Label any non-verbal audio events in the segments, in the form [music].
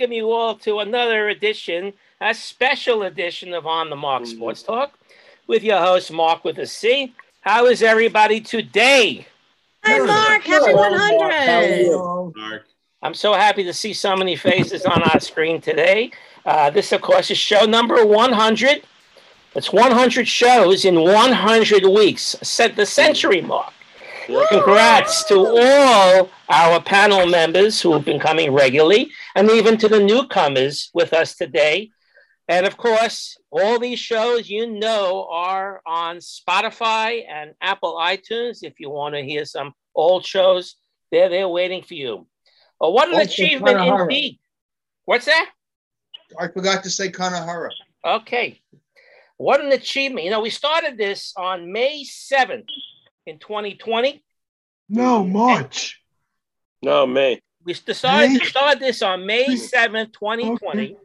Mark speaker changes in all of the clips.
Speaker 1: welcome you all to another edition, a special edition of On the Mark
Speaker 2: Mm-hmm.
Speaker 1: Sports Talk with your host, Mark with a C. How is everybody today?
Speaker 3: Hi, Mark. Happy 100.
Speaker 2: Mark.
Speaker 1: I'm so happy to see so many faces on our screen today. Uh, this, of course, is show number 100. It's 100 shows in 100 weeks, set the century mark. Congrats to all our panel members who have been coming regularly, and even to the newcomers with us today. And of course, all these shows you know are on Spotify and Apple iTunes. If you want to hear some old shows, they're there waiting for you. Well, what an
Speaker 4: Also
Speaker 1: achievement
Speaker 4: Kanahara.
Speaker 1: indeed. What's that?
Speaker 4: I forgot to say Kanahara.
Speaker 1: Okay. What an achievement. You know, we started this on May 7th in 2020.
Speaker 5: No, March.
Speaker 2: No, May.
Speaker 1: We decided
Speaker 5: May?
Speaker 1: to start this on May 7th, 2020.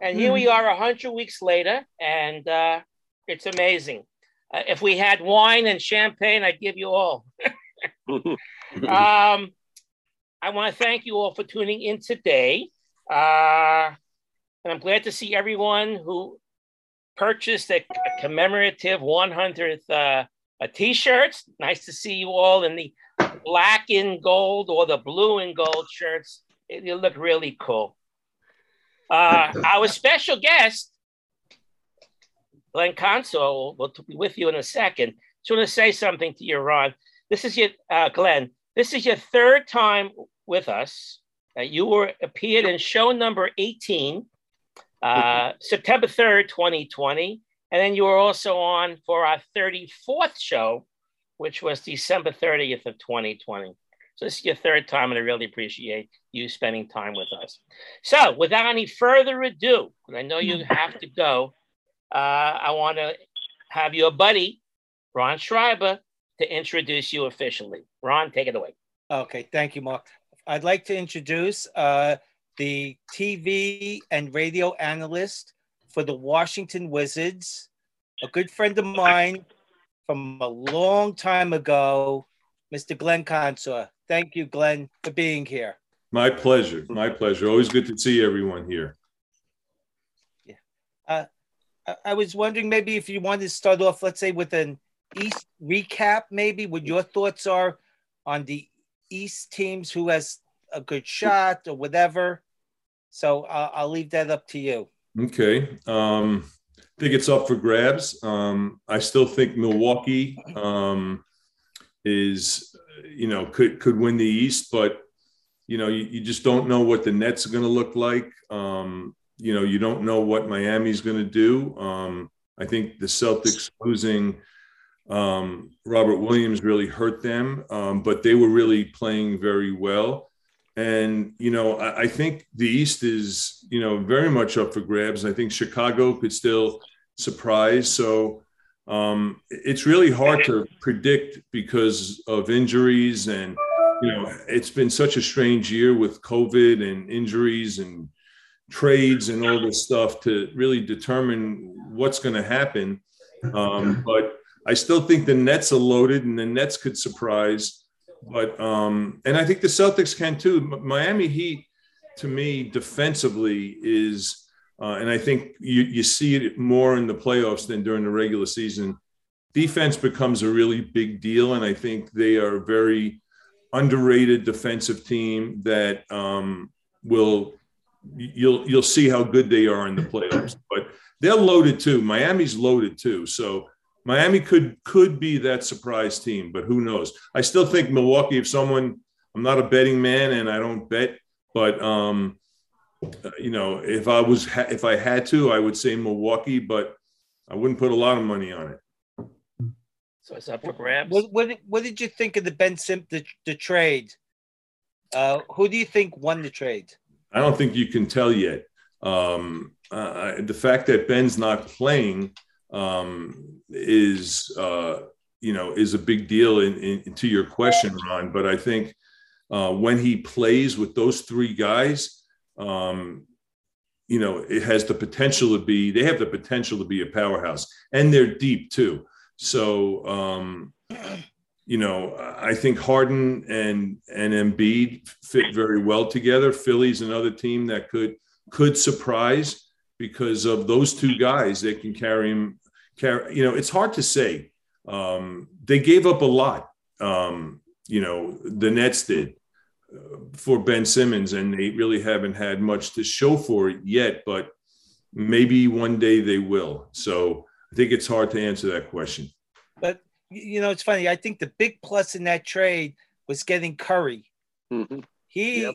Speaker 1: And here we are 100 weeks later, and uh, it's amazing. Uh, if we had wine and champagne, I'd give you all. [laughs] Um, I want to thank you all for tuning in today. Uh, and I'm glad to see everyone who purchased a, a commemorative 100th uh, a t-shirts. Nice to see you all in the black and gold or the blue and gold shirts. It, you look really cool. Uh, [laughs] our special guest, Glenn Consor, will be with you in a second. Just want to say something to you, Ron. This is your uh, Glenn. This is your third time with us. Uh, you were appeared in show number 18, uh, September 3rd, 2020. And then you were also on for our 34th show, which was December 30th of 2020. So this is your third time, and I really appreciate you spending time with us. So without any further ado, and I know you [laughs] have to go, uh, I want to have your buddy, Ron Schreiber, to introduce you officially. Ron, take it away.
Speaker 6: Okay, thank you, Mark. I'd like to introduce uh, the TV and radio analyst for the Washington Wizards, a good friend of mine from a long time ago, Mr. Glenn Consor. Thank you, Glenn, for being here.
Speaker 5: My pleasure. My pleasure. Always good to see everyone here.
Speaker 6: I, I was wondering maybe if you wanted to start off, let's say, with an East recap, maybe what your thoughts are on the East teams, who has a good shot or whatever. So uh, I'll leave that up to you.
Speaker 5: Okay. Um, I think it's up for grabs. Um, I still think Milwaukee um, is, you know, could could win the East, but you know, you, you just don't know what the Nets are going to look like. Um, you know, you don't know what Miami's going to do. Um, I think the Celtics losing um, Robert Williams really hurt them, um, but they were really playing very well. And, you know, I, I think the East is, you know, very much up for grabs. I think Chicago could still surprise. So um, it's really hard to predict because of injuries. And, you know, it's been such a strange year with COVID and injuries and trades and all this stuff to really determine what's going to happen. Um, but I still think the Nets are loaded and the Nets could surprise. But um, and I think the Celtics can too. Miami Heat, to me, defensively is, uh, and I think you you see it more in the playoffs than during the regular season. Defense becomes a really big deal, and I think they are a very underrated defensive team that um, will you'll you'll see how good they are in the playoffs. But they're loaded too. Miami's loaded too. So Miami could could be that surprise team, but who knows? I still think Milwaukee. If someone, I'm not a betting man, and I don't bet, but um, uh, you know, if I was ha- if I had to, I would say Milwaukee, but I wouldn't put a lot of money on it.
Speaker 1: So it's up for grabs.
Speaker 6: What, what, what did you think of the Ben Simp the, the trade? Uh, who do you think won the trade?
Speaker 5: I don't think you can tell yet. Um, uh, the fact that Ben's not playing um, is, uh, you know, is a big deal in, in, to your question, Ron. But I think uh, when he plays with those three guys, um, you know, it has the potential to be. They have the potential to be a powerhouse, and they're deep too. So, um, you know, I think Harden and and Embiid fit very well together. Philly's another team that could could surprise because of those two guys. They can carry him. Carry, you know, it's hard to say. Um, they gave up a lot. Um, you know, the Nets did uh, for Ben Simmons, and they really haven't had much to show for it yet. But maybe one day they will. So I think it's hard to answer that question.
Speaker 6: But you know, it's funny. I think the big plus in that trade was getting Curry.
Speaker 2: Mm-hmm.
Speaker 6: He
Speaker 2: Yep.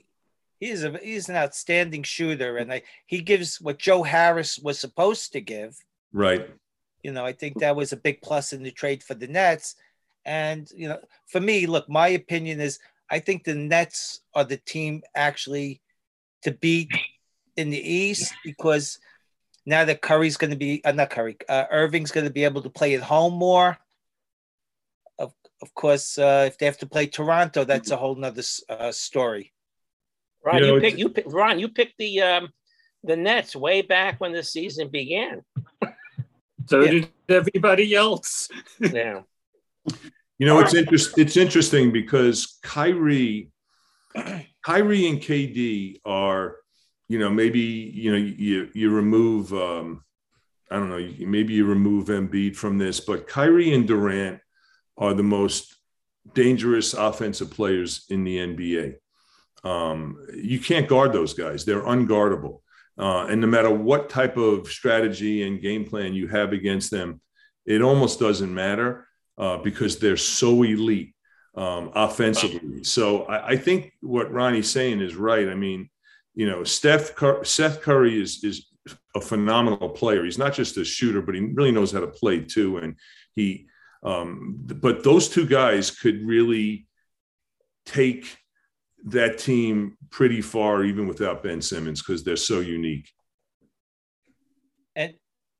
Speaker 6: he's a he's an outstanding shooter, and I, he gives what Joe Harris was supposed to give.
Speaker 5: Right.
Speaker 6: You know, I think that was a big plus in the trade for the Nets. And you know, for me, look, my opinion is I think the Nets are the team actually to beat in the East because now that Curry's going to be uh, not Curry, uh, Irving's going to be able to play at home more. Of of course, uh, if they have to play Toronto, that's a whole nother uh, story.
Speaker 1: Ron,
Speaker 5: You
Speaker 1: you, pick you pick Ron, you picked the um the Nets way back when the season began.
Speaker 2: So
Speaker 6: Yeah.
Speaker 2: did everybody else. [laughs]
Speaker 1: yeah.
Speaker 5: You know, it's interest, it's interesting because Kyrie, [clears throat] Kyrie and KD are, you know, maybe you know you you remove, um, I don't know, maybe you remove Embiid from this, but Kyrie and Durant are the most dangerous offensive players in the NBA. Um, you can't guard those guys; they're unguardable. Uh, and no matter what type of strategy and game plan you have against them, it almost doesn't matter uh, because they're so elite um, offensively. So I, I think what Ronnie's saying is right. I mean, you know, Steph Cur- Seth Curry is is a phenomenal player. He's not just a shooter, but he really knows how to play too. And he, um, but those two guys could really take that team pretty far, even without Ben Simmons, because they're so unique.
Speaker 6: And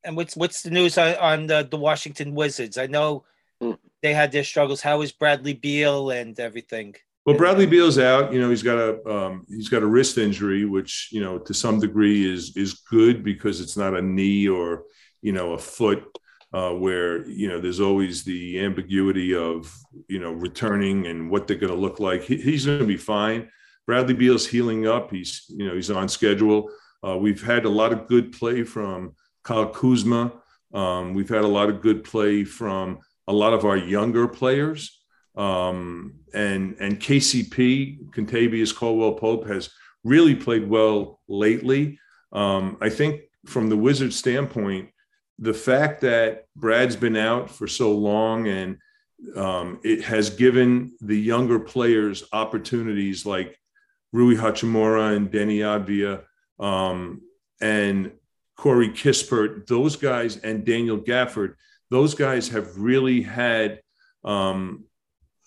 Speaker 6: and what's what's the news on, on the, the Washington Wizards? I know
Speaker 2: Hmm.
Speaker 6: they had their struggles. How is Bradley Beal and everything?
Speaker 5: Well, Bradley Beal's out. You know, he's got a um, he's got a wrist injury, which you know to some degree is is good because it's not a knee or you know a foot, uh, where you know there's always the ambiguity of you know returning and what they're going to look like. He, he's going to be fine. Bradley Beal's healing up. He's you know he's on schedule. Uh, we've had a lot of good play from Kyle Kuzma. Um, we've had a lot of good play from a lot of our younger players. Um, and and KCP, Kentavious Caldwell Pope, has really played well lately. Um, I think from the Wizards' standpoint, the fact that Brad's been out for so long and um, it has given the younger players opportunities like Rui Hachimura and Deni Avdija um, and Corey Kispert, those guys, and Daniel Gafford, those guys have really had um,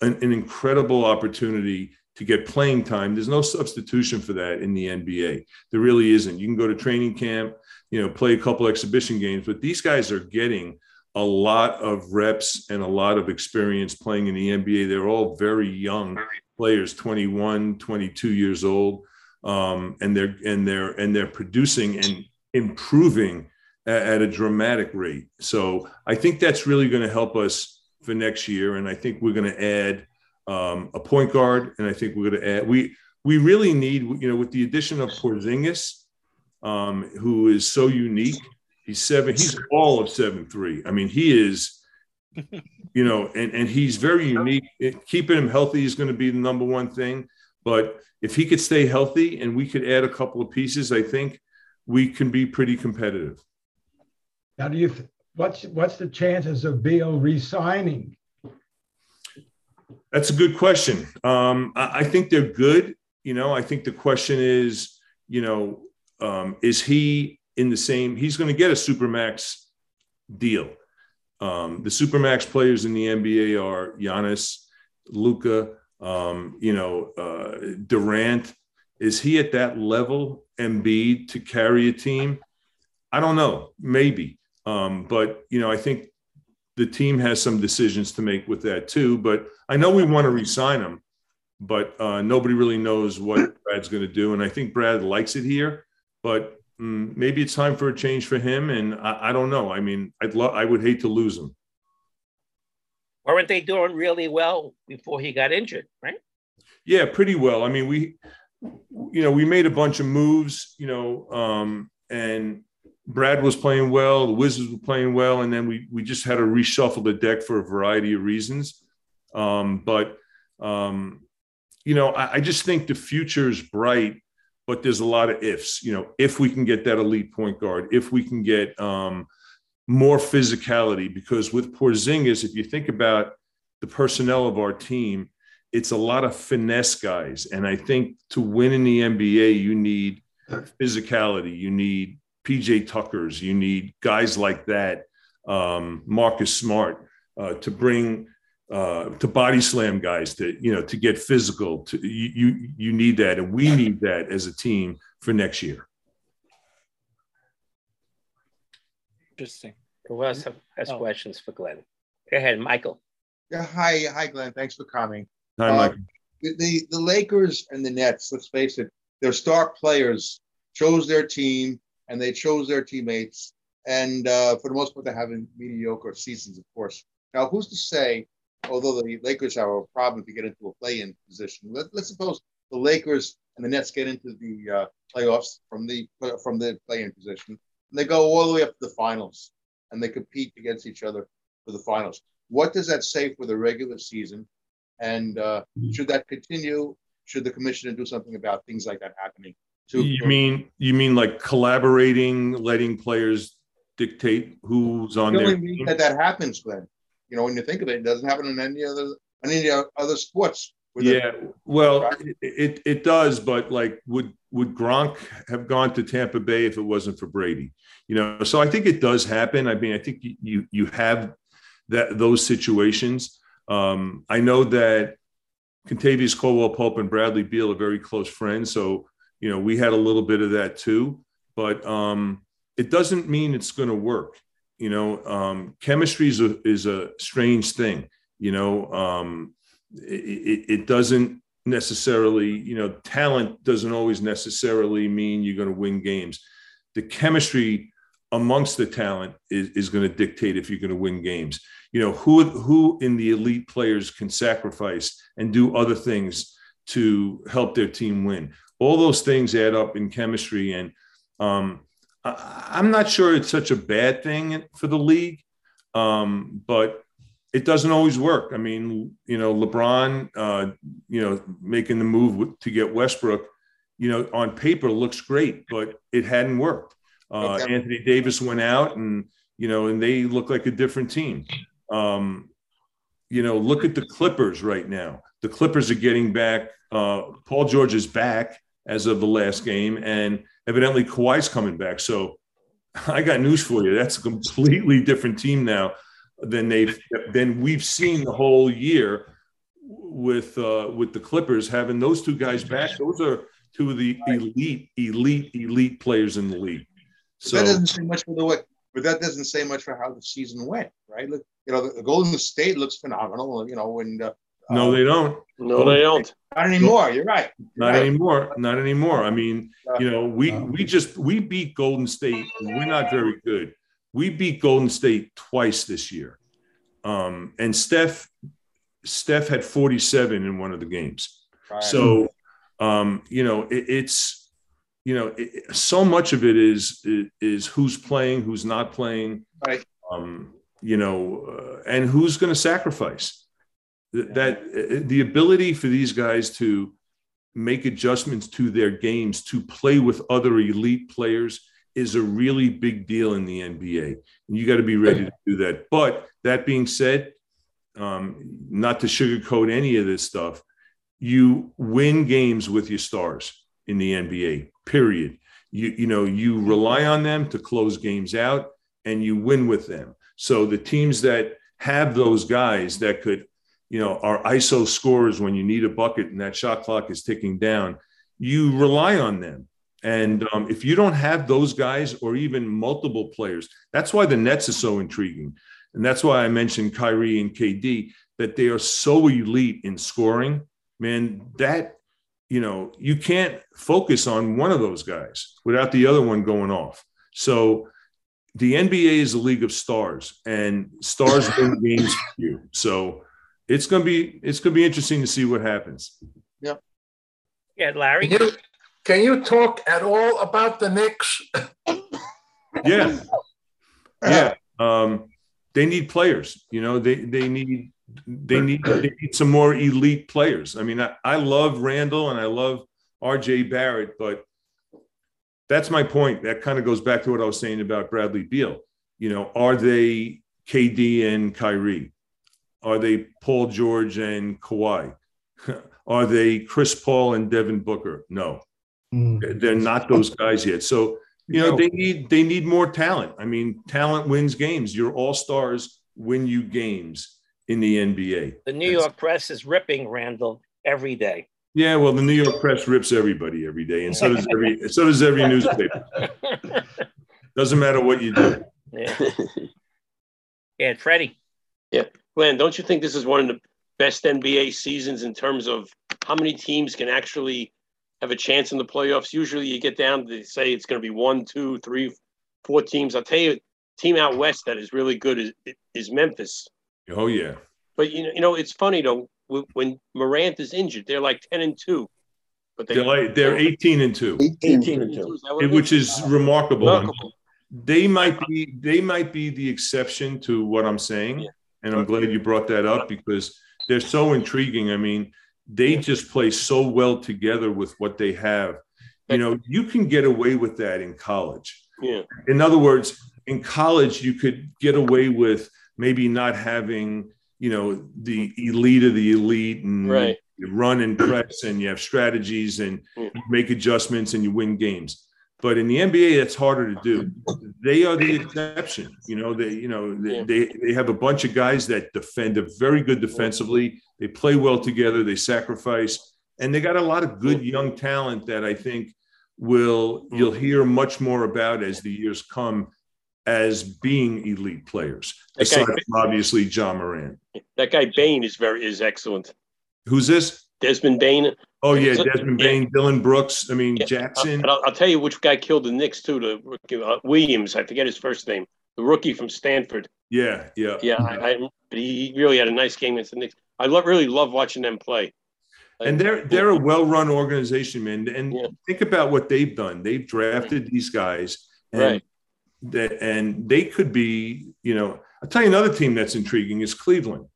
Speaker 5: an, an incredible opportunity to get playing time. There's no substitution for that in the NBA. There really isn't. You can go to training camp, you know, play a couple exhibition games, but these guys are getting a lot of reps and a lot of experience playing in the NBA. They're all very young players, 21, 22 years old. Um, and they're and they're and they're producing and improving at, at a dramatic rate. So I think that's really going to help us for next year. And I think we're going to add um, a point guard, and I think we're going to add we we really need you know with the addition of Porzingis, um, who is so unique. He's seven. He's all of seven three. I mean, he is. You know, and, and he's very unique. It, keeping him healthy is going to be the number one thing. But if he could stay healthy and we could add a couple of pieces, I think we can be pretty competitive.
Speaker 7: Now, do you, th- what's, what's the chances of Beal resigning?
Speaker 5: That's a good question. Um, I, I think they're good. You know, I think the question is, you know, um, is he in the same? He's going to get a supermax deal. Um, the supermax players in the NBA are Giannis, Luka, um, you know, uh, Durant. Is he at that level, Embiid, to carry a team? I don't know. Maybe. Um, but you know, I think the team has some decisions to make with that too. But I know we want to resign him, but uh, nobody really knows what Brad's going to do. And I think Brad likes it here, but mm, maybe it's time for a change for him. And I, I don't know. I mean, I'd lo- I would hate to lose him.
Speaker 1: weren't they doing really well before he got injured, right?
Speaker 5: Yeah, pretty well. I mean, we, you know, we made a bunch of moves, you know, um, and Brad was playing well, the Wizards were playing well, and then we we just had to reshuffle the deck for a variety of reasons. Um, but um, you know, I, I just think the future is bright, but there's a lot of ifs. You know, if we can get that elite point guard, if we can get um, more physicality, because with Porzingis, if you think about the personnel of our team, it's a lot of finesse guys, and I think to win in the NBA, you need physicality, you need PJ Tuckers, you need guys like that, um, Marcus Smart, uh, to bring uh, to body slam guys to you know to get physical. To you, you you need that, and we need that as a team for next year.
Speaker 6: Interesting.
Speaker 1: Who else have, has
Speaker 6: Oh.
Speaker 1: questions for Glenn? Go ahead, Michael.
Speaker 4: Yeah, hi, hi, Glenn. Thanks for coming.
Speaker 5: Hi,
Speaker 4: Uh,
Speaker 5: Mike.
Speaker 4: The, the the Lakers and the Nets. Let's face it, their star players chose their team and they chose their teammates, and uh, for the most part, they're having mediocre seasons, of course. Now, who's to say? Although the Lakers have a problem to get into a play-in position, let, let's suppose the Lakers and the Nets get into the uh, playoffs from the from the play-in position, and they go all the way up to the finals, and they compete against each other for the finals. What does that say for the regular season? And uh, should that continue? Should the commissioner do something about things like that happening? To,
Speaker 5: You mean you mean like collaborating, letting players dictate who's on
Speaker 4: the only reason that that happens, Glenn? You know, when you think of it, it doesn't happen in any other any other sports.
Speaker 5: Yeah, well, it, it does, but like, would would Gronk have gone to Tampa Bay if it wasn't for Brady? You know, so I think it does happen. I mean, I think you you, you have that those situations. Um, I know that Kentavious Caldwell Pope and Bradley Beal are very close friends, so you know we had a little bit of that too. But um, it doesn't mean it's going to work. You know, um, chemistry is a is a strange thing. You know, um, it, it doesn't necessarily, you know, talent doesn't always necessarily mean you're going to win games. The chemistry amongst the talent is, is going to dictate if you're going to win games. You know, who who in the elite players can sacrifice and do other things to help their team win. All those things add up in chemistry, and um, I'm not sure it's such a bad thing for the league, um, but it doesn't always work. I mean, you know, LeBron, uh, you know, making the move to get Westbrook, you know, on paper looks great, but it hadn't worked. Uh,
Speaker 4: Okay.
Speaker 5: Anthony Davis went out, and you know, and they look like a different team. Um, you know, look at the Clippers right now. The Clippers are getting back. Uh, Paul George is back as of the last game, and evidently Kawhi's coming back. So I got news for you. That's a completely different team now than they've than we've seen the whole year with uh, with the Clippers having those two guys back. Those are two of the elite, elite, elite players in the league. So
Speaker 4: that doesn't say much for the way, but that doesn't say much for how the season went, right? Look, you know, the, the Golden State looks phenomenal. You know, and uh,
Speaker 5: no, they don't.
Speaker 8: No, they don't.
Speaker 4: not anymore. You're right. You're
Speaker 5: Not
Speaker 4: right.
Speaker 5: anymore. Not anymore. I mean, you know, we we just we beat Golden State. We're not very good. We beat Golden State twice this year. Um, and Steph Steph had 47 in one of the games.
Speaker 4: Right.
Speaker 5: So, um, you know, it, it's, you know, it, so much of it is, is, is who's playing, who's not playing,
Speaker 4: Right.
Speaker 5: um, you know, uh, and who's going to sacrifice Th- that, uh, the ability for these guys to make adjustments to their games, to play with other elite players is a really big deal in the NBA. And you got to be ready to do that. But that being said, um, not to sugarcoat any of this stuff, you win games with your stars in the NBA. Period. You you know you rely on them to close games out, and you win with them. So the teams that have those guys that could, you know, our ISO scorers when you need a bucket and that shot clock is ticking down, you rely on them. And um, if you don't have those guys or even multiple players, that's why the Nets are so intriguing. And that's why I mentioned Kyrie and KD, that they are so elite in scoring. Man, that, you know, you can't focus on one of those guys without the other one going off. So the NBA is a league of stars, and stars [laughs] win games for you. So it's gonna be it's gonna be interesting to see what happens.
Speaker 1: Yeah, Yeah, Larry.
Speaker 8: Can you, can you talk at all about the Knicks? [laughs]
Speaker 5: Yeah, yeah. Um, they need players. You know, they they need they need they need some more elite players. I mean, I, I love Randle and I love R.J. Barrett, but that's my point. That kind of goes back to what I was saying about Bradley Beal. You know, are they KD and Kyrie? Are they Paul George and Kawhi? [laughs] Are they Chris Paul and Devin Booker? No, hmm. they're not those guys yet. So you know they need they need more talent. I mean, talent wins games. Your all stars win you games in the NBA.
Speaker 1: The New York press is ripping Randle every day.
Speaker 5: Yeah, well, the New York press rips everybody every day, and so does every [laughs] so does every newspaper. Doesn't matter what you do.
Speaker 1: Yeah. [laughs] yeah, Freddie.
Speaker 9: Glenn, don't you think this is one of the best NBA seasons in terms of how many teams can actually have a chance in the playoffs? Usually you get down to say it's going to be one, two, three, four teams. I'll tell you, team out west that is really good is, is Memphis.
Speaker 5: Oh yeah,
Speaker 9: But you know, you know, it's funny though when- when Morant is injured, they're like ten and two. But they
Speaker 5: they're like they're eighteen and two,
Speaker 9: 18 and two, is it
Speaker 5: which is remarkable.
Speaker 9: Remarkable.
Speaker 5: they might be they might be the exception to what I'm saying,
Speaker 9: Yeah.
Speaker 5: And I'm glad you brought that up because they're so intriguing. I mean, they just play so well together with what they have. You know, you can get away with that in college.
Speaker 9: Yeah.
Speaker 5: In other words, in college, you could get away with maybe not having, you know, the elite of the elite and
Speaker 9: Right.
Speaker 5: you run and press and you have strategies and
Speaker 9: Yeah.
Speaker 5: make adjustments and you win games. But in the NBA, that's harder to do. [laughs] They are the exception. You know, they, you know, they, they, they have a bunch of guys that defend are very good defensively. They play well together. They sacrifice, and they got a lot of good young talent that I think will you'll hear much more about as the years come as being elite players. Aside from obviously Ja Morant.
Speaker 9: That guy Bane is very is excellent.
Speaker 5: Who's this?
Speaker 9: Desmond Bane.
Speaker 5: Oh yeah, Desmond
Speaker 9: yeah.
Speaker 5: Bane, Dillon Brooks. I mean
Speaker 9: Yeah.
Speaker 5: Jackson.
Speaker 9: And I'll, I'll tell you which guy killed the Knicks too. The rookie, uh, Williams. I forget his first name. The rookie from Stanford.
Speaker 5: Yeah, yeah.
Speaker 9: Yeah, I, I, but he really had a nice game against the Knicks. I lo- really love watching them play.
Speaker 5: and they're they're a well-run organization, man. And
Speaker 9: Yeah.
Speaker 5: think about what they've done. They've drafted these guys, and
Speaker 9: Right.
Speaker 5: that and they could be. You know, I'll tell you another team that's intriguing is Cleveland.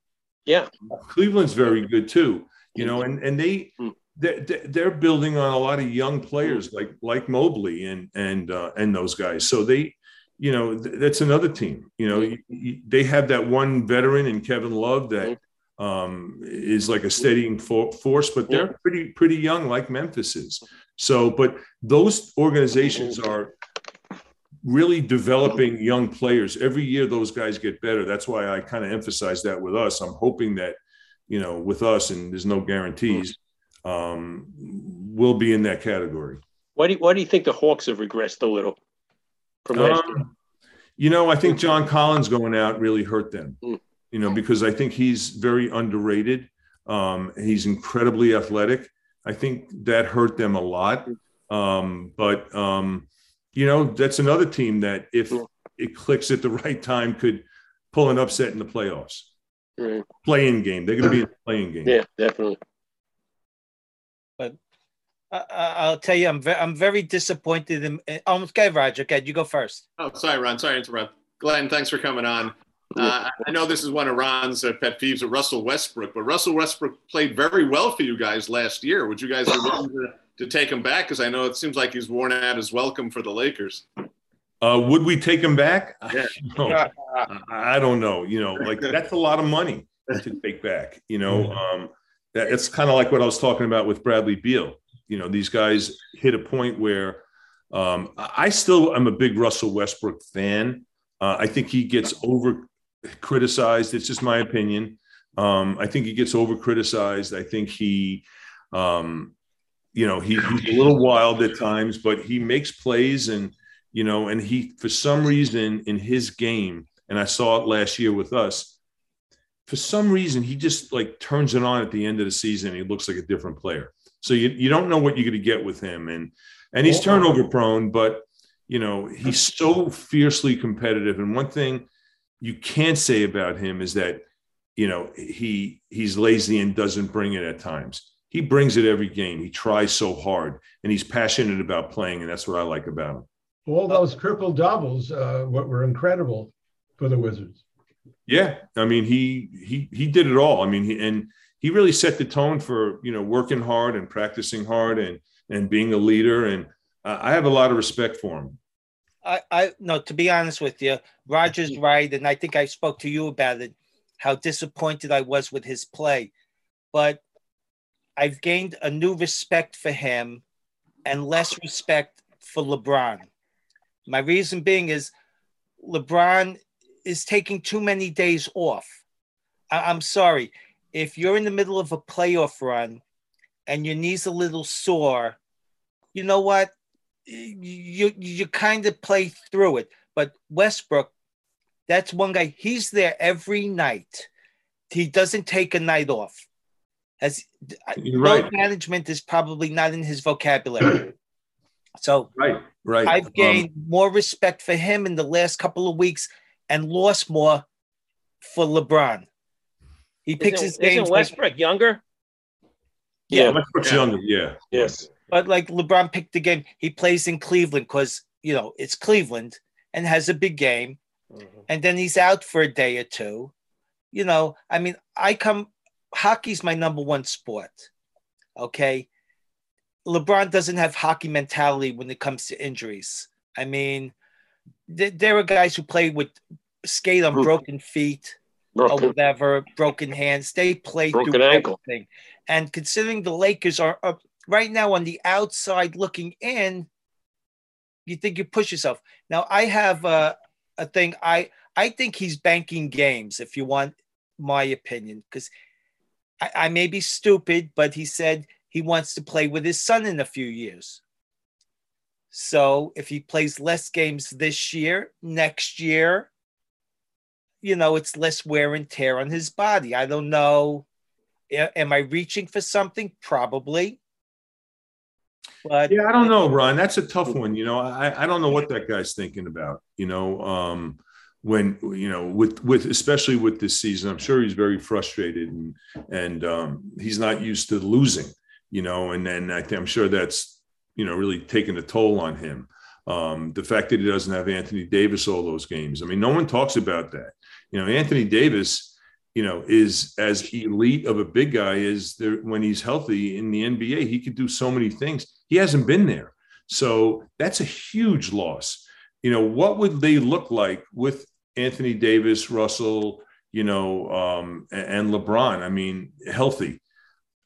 Speaker 9: Yeah.
Speaker 5: Cleveland's very good too. You know, and and they
Speaker 9: Mm.
Speaker 5: they're, they're building on a lot of young players like like Mobley and and uh, and those guys. So they, you know, th- that's another team. You know, y- y- they have that one veteran in Kevin Love that um, is like a steadying for- force, but they're pretty pretty young, like Memphis is. So, but those organizations are really developing young players every year. Those guys get better. That's why I kind of emphasize that with us. I'm hoping that you know with us, and there's no guarantees, um, we'll be in that category.
Speaker 9: Why do you, why do you think the Hawks have regressed a little from last year?
Speaker 5: Um, you know, I think John Collins going out really hurt them.
Speaker 9: Mm.
Speaker 5: You know, because I think he's very underrated. Um, he's incredibly athletic. I think that hurt them a lot. Um, but um, you know, that's another team that if it clicks at the [laughs] right time could pull an upset in the playoffs.
Speaker 9: Right.
Speaker 5: Playing game. They're going to be in the playing game.
Speaker 9: Yeah, definitely.
Speaker 6: But I- I'll tell you, I'm very, I'm very disappointed in. Um, okay, Roger. Okay, you go first.
Speaker 10: Oh, sorry, Ron. Sorry to interrupt. Glenn, thanks for coming on. Uh, I know this is one of Ron's uh, pet peeves with Russell Westbrook, but Russell Westbrook played very well for you guys last year. Would you guys be willing to, to take him back? Because I know it seems like he's worn out his welcome for the Lakers.
Speaker 5: Uh, would we take him back? [laughs]
Speaker 10: Yeah.
Speaker 5: No, I don't know. You know, like [laughs] that's a lot of money to take back. You know, um, that it's kind of like what I was talking about with Bradley Beal. You know, these guys hit a point where um, I I still am a big Russell Westbrook fan. Uh, I think he gets over criticized. It's just my opinion. Um, I think he gets over criticized. I think he, um, you know, he, he's a little wild at times, but he makes plays and you know, and he for some reason in his game, and I saw it last year with us. For some reason, he just like turns it on at the end of the season. He looks like a different player. So you, you don't know what you're going to get with him, and and he's oh. turnover prone, but you know, he's so fiercely competitive. And one thing you can't say about him is that, you know, he he's lazy and doesn't bring it at times. He brings it every game. He tries so hard and he's passionate about playing, and that's what I like about him.
Speaker 7: All those triple doubles uh, were incredible for the Wizards.
Speaker 5: Yeah, I mean he he he did it all. I mean he and he really set the tone for you know working hard and practicing hard and and being a leader. And I have a lot of respect for him.
Speaker 6: I, I no, to be honest with you, Roger's right, and I think I spoke to you about it. How disappointed I was with his play, but I've gained a new respect for him and less respect for LeBron. My reason being is LeBron is taking too many days off. I- am sorry. If you're in the middle of a playoff run and your knee's a little sore, you know what? You you kind of play through it. But Westbrook, that's one guy. He's there every night. He doesn't take a night off. As
Speaker 5: You're right.
Speaker 6: management is probably not in his vocabulary. [clears throat] So
Speaker 5: right, right.
Speaker 6: I've gained um, more respect for him in the last couple of weeks and lost more for LeBron. He picks
Speaker 1: isn't,
Speaker 6: his games.
Speaker 1: Isn't Westbrook like, younger?
Speaker 5: Yeah, Westbrook's yeah. younger. Yeah.
Speaker 9: Yes.
Speaker 6: But like LeBron picked the game. He plays in Cleveland because you know it's Cleveland and has a big game, mm-hmm. and then he's out for a day or two. You know, I mean, I come. Hockey's my number one sport. Okay. LeBron doesn't have hockey mentality when it comes to injuries. I mean, th- there are guys who play with skate on broken feet broken. or whatever, broken hands. They play
Speaker 9: broken
Speaker 6: through
Speaker 9: ankle.
Speaker 6: everything. And considering the Lakers are, are right now on the outside looking in, you think you push yourself. Now I have a, a thing. I I think he's banking games. If you want my opinion, because I, I may be stupid, but he said he wants to play with his son in a few years. So if he plays less games this year, next year, you know, it's less wear and tear on his body. I don't know. Am I reaching for something? Probably.
Speaker 5: But yeah, I don't know, Ron. That's a tough one. You know, I, I don't know what that guy's thinking about. You know, um, when you know, with with especially with this season, I'm sure he's very frustrated and and um, he's not used to losing. You know, and then I I'm sure that's you know really taking a toll on him. Um, the fact that he doesn't have Anthony Davis all those games. I mean, no one talks about that. You know, Anthony Davis, you know, is as elite of a big guy as there when he's healthy in the NBA. He could do so many things. He hasn't been there, so that's a huge loss. You know, what would they look like with Anthony Davis, Russell, you know, um, and LeBron? I mean, healthy.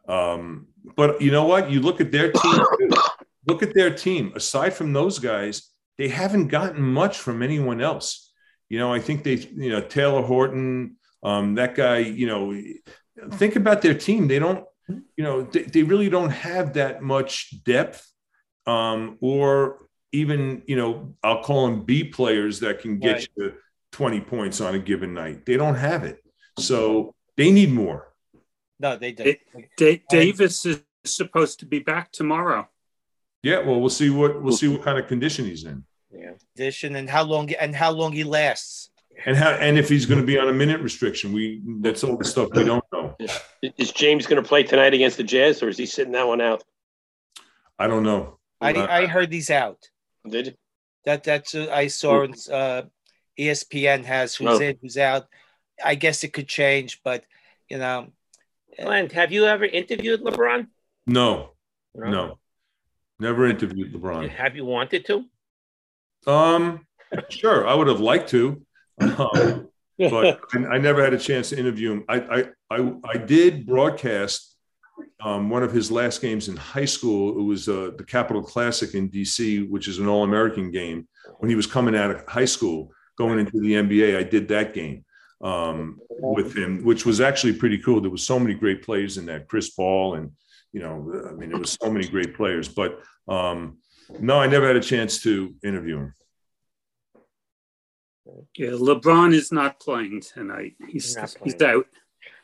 Speaker 5: Um, but you know what? You look at their team. look at their team. Aside from those guys, they haven't gotten much from anyone else. You know, I think they, you know, Talen Horton, um, that guy, you know, think about their team. They don't, you know, they, they really don't have that much depth um, or even, you know, I'll call them B players that can get right. you 20 points on a given night. They don't have it. So they need more.
Speaker 6: No, they do.
Speaker 2: Davis is supposed to be back tomorrow.
Speaker 5: Yeah, well, we'll see what we'll see what kind of condition he's in
Speaker 6: yeah. Edition and how long and how long he lasts.
Speaker 5: And how and if he's going to be on a minute restriction, we that's all the stuff we don't know.
Speaker 9: Is James going to play tonight against the Jazz, or is he sitting that one out?
Speaker 5: I don't know.
Speaker 6: I, uh, I heard he's out.
Speaker 9: Did you?
Speaker 6: That that's uh, I saw uh, ESPN has who's oh. in, who's out. I guess it could change, but you know.
Speaker 1: Glenn, have you ever interviewed LeBron?
Speaker 5: No, no, no. never interviewed LeBron.
Speaker 1: Have you wanted to?
Speaker 5: Um, sure, I would have liked to, um, but [laughs] I, never had a chance to interview him. I I I, I did broadcast um, one of his last games in high school. It was uh, the Capital Classic in DC, which is an All American game. When he was coming out of high school, going into the NBA, I did that game um, with him, which was actually pretty cool. There was so many great players in that, Chris Paul, and you know, I mean, there was so many great players. But um, no, I never had a chance to interview him.
Speaker 2: Yeah, LeBron is not playing tonight. He's he's, he's out.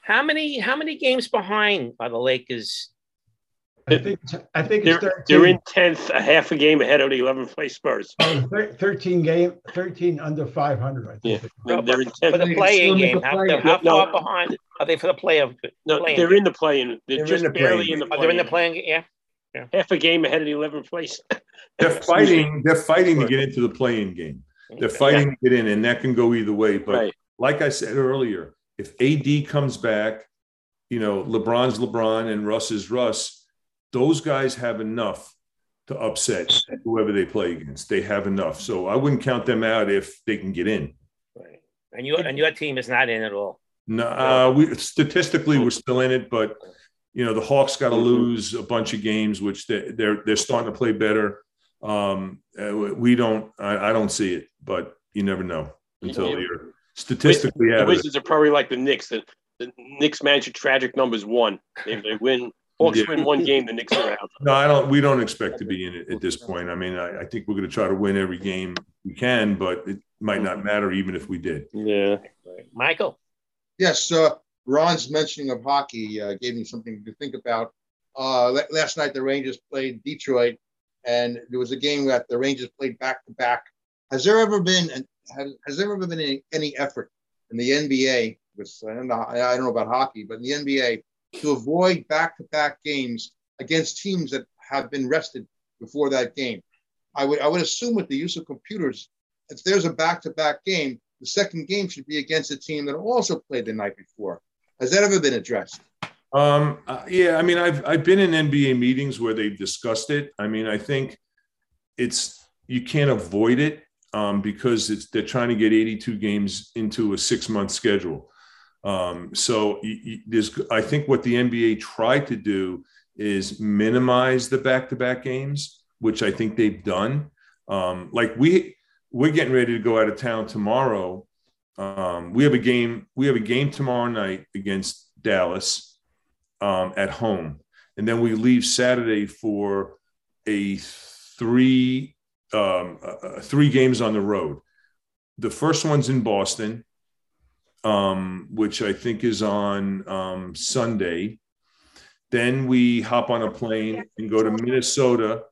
Speaker 1: How many how many games behind are the Lakers
Speaker 7: I think, I think
Speaker 9: They're,
Speaker 7: it's
Speaker 9: they're in tenth, a half a game ahead of the eleventh place Spurs.
Speaker 7: Oh, thir- 13 game, 13 under 500, I
Speaker 9: Yeah,
Speaker 7: think.
Speaker 9: they're, they're in
Speaker 1: For the playing game,
Speaker 4: a
Speaker 1: how,
Speaker 4: play.
Speaker 1: they're- how
Speaker 9: No.
Speaker 1: far behind are they for the play of?
Speaker 9: No,
Speaker 1: playing
Speaker 9: they're
Speaker 1: game?
Speaker 9: in the play-in. They're
Speaker 5: They're in
Speaker 9: just
Speaker 5: the
Speaker 9: barely
Speaker 5: play-in.
Speaker 9: in the
Speaker 1: Oh, they're in the
Speaker 9: play-in.
Speaker 1: playing, yeah.
Speaker 9: Half a game ahead of the eleventh place. [laughs]
Speaker 5: They're fighting. They're fighting to get into the playing game. They're fighting to get in, and that can go either way. But
Speaker 9: Right.
Speaker 5: like I said earlier, if AD comes back, you know, LeBron's LeBron and Russ is Russ, those guys have enough to upset whoever they play against. They have enough. So I wouldn't count them out if they can get in.
Speaker 1: Right. And your, and your team is not in at all.
Speaker 5: No, uh, we statistically we're still in it, but you know the Hawks got to
Speaker 9: Mhm.
Speaker 5: lose a bunch of games, which they, they're they're starting to play better. Um, uh, we don't, I, I don't see it, but you never know until
Speaker 9: Yeah.
Speaker 5: you're statistically
Speaker 9: The
Speaker 5: out of.
Speaker 9: Wizards are probably like the Knicks. The, the Knicks manage tragic numbers one. If they win, Hawks
Speaker 5: Yeah.
Speaker 9: win one game, the Knicks are out.
Speaker 5: No, I don't. We don't expect to be in it at this point. I mean, I, I think we're going to try to win every game we can, but it might not matter even if we did.
Speaker 9: Yeah.
Speaker 1: Michael?
Speaker 4: Yes, uh, Ron's mentioning of hockey uh, gave me something to think about. Uh, la- last night the Rangers played Detroit, and there was a game that the Rangers played back to back. Has there ever been and has, has there ever been any, any effort in the NBA? Which I don't know. I don't know about hockey, but in the NBA to avoid back to back games against teams that have been rested before that game. I would I would assume with the use of computers, if there's a back to back game, the second game should be against a team that also played the night before. Has that ever been addressed?
Speaker 5: Um, uh, yeah, I mean, I've I've been in NBA meetings where they've discussed it. I mean, I think it's you can't avoid it um, because it's they're trying to get 82 games into a six month schedule. Um, so I think what the NBA tried to do is minimize the back to back games, which I think they've done. Um, like we we're getting ready to go out of town tomorrow. Um, we have a game. We have a game tomorrow night against Dallas um, at home, and then we leave Saturday for a three um, uh, three games on the road. The first one's in Boston, um, which I think is on um, Sunday. Then we hop on a plane and go to Minnesota.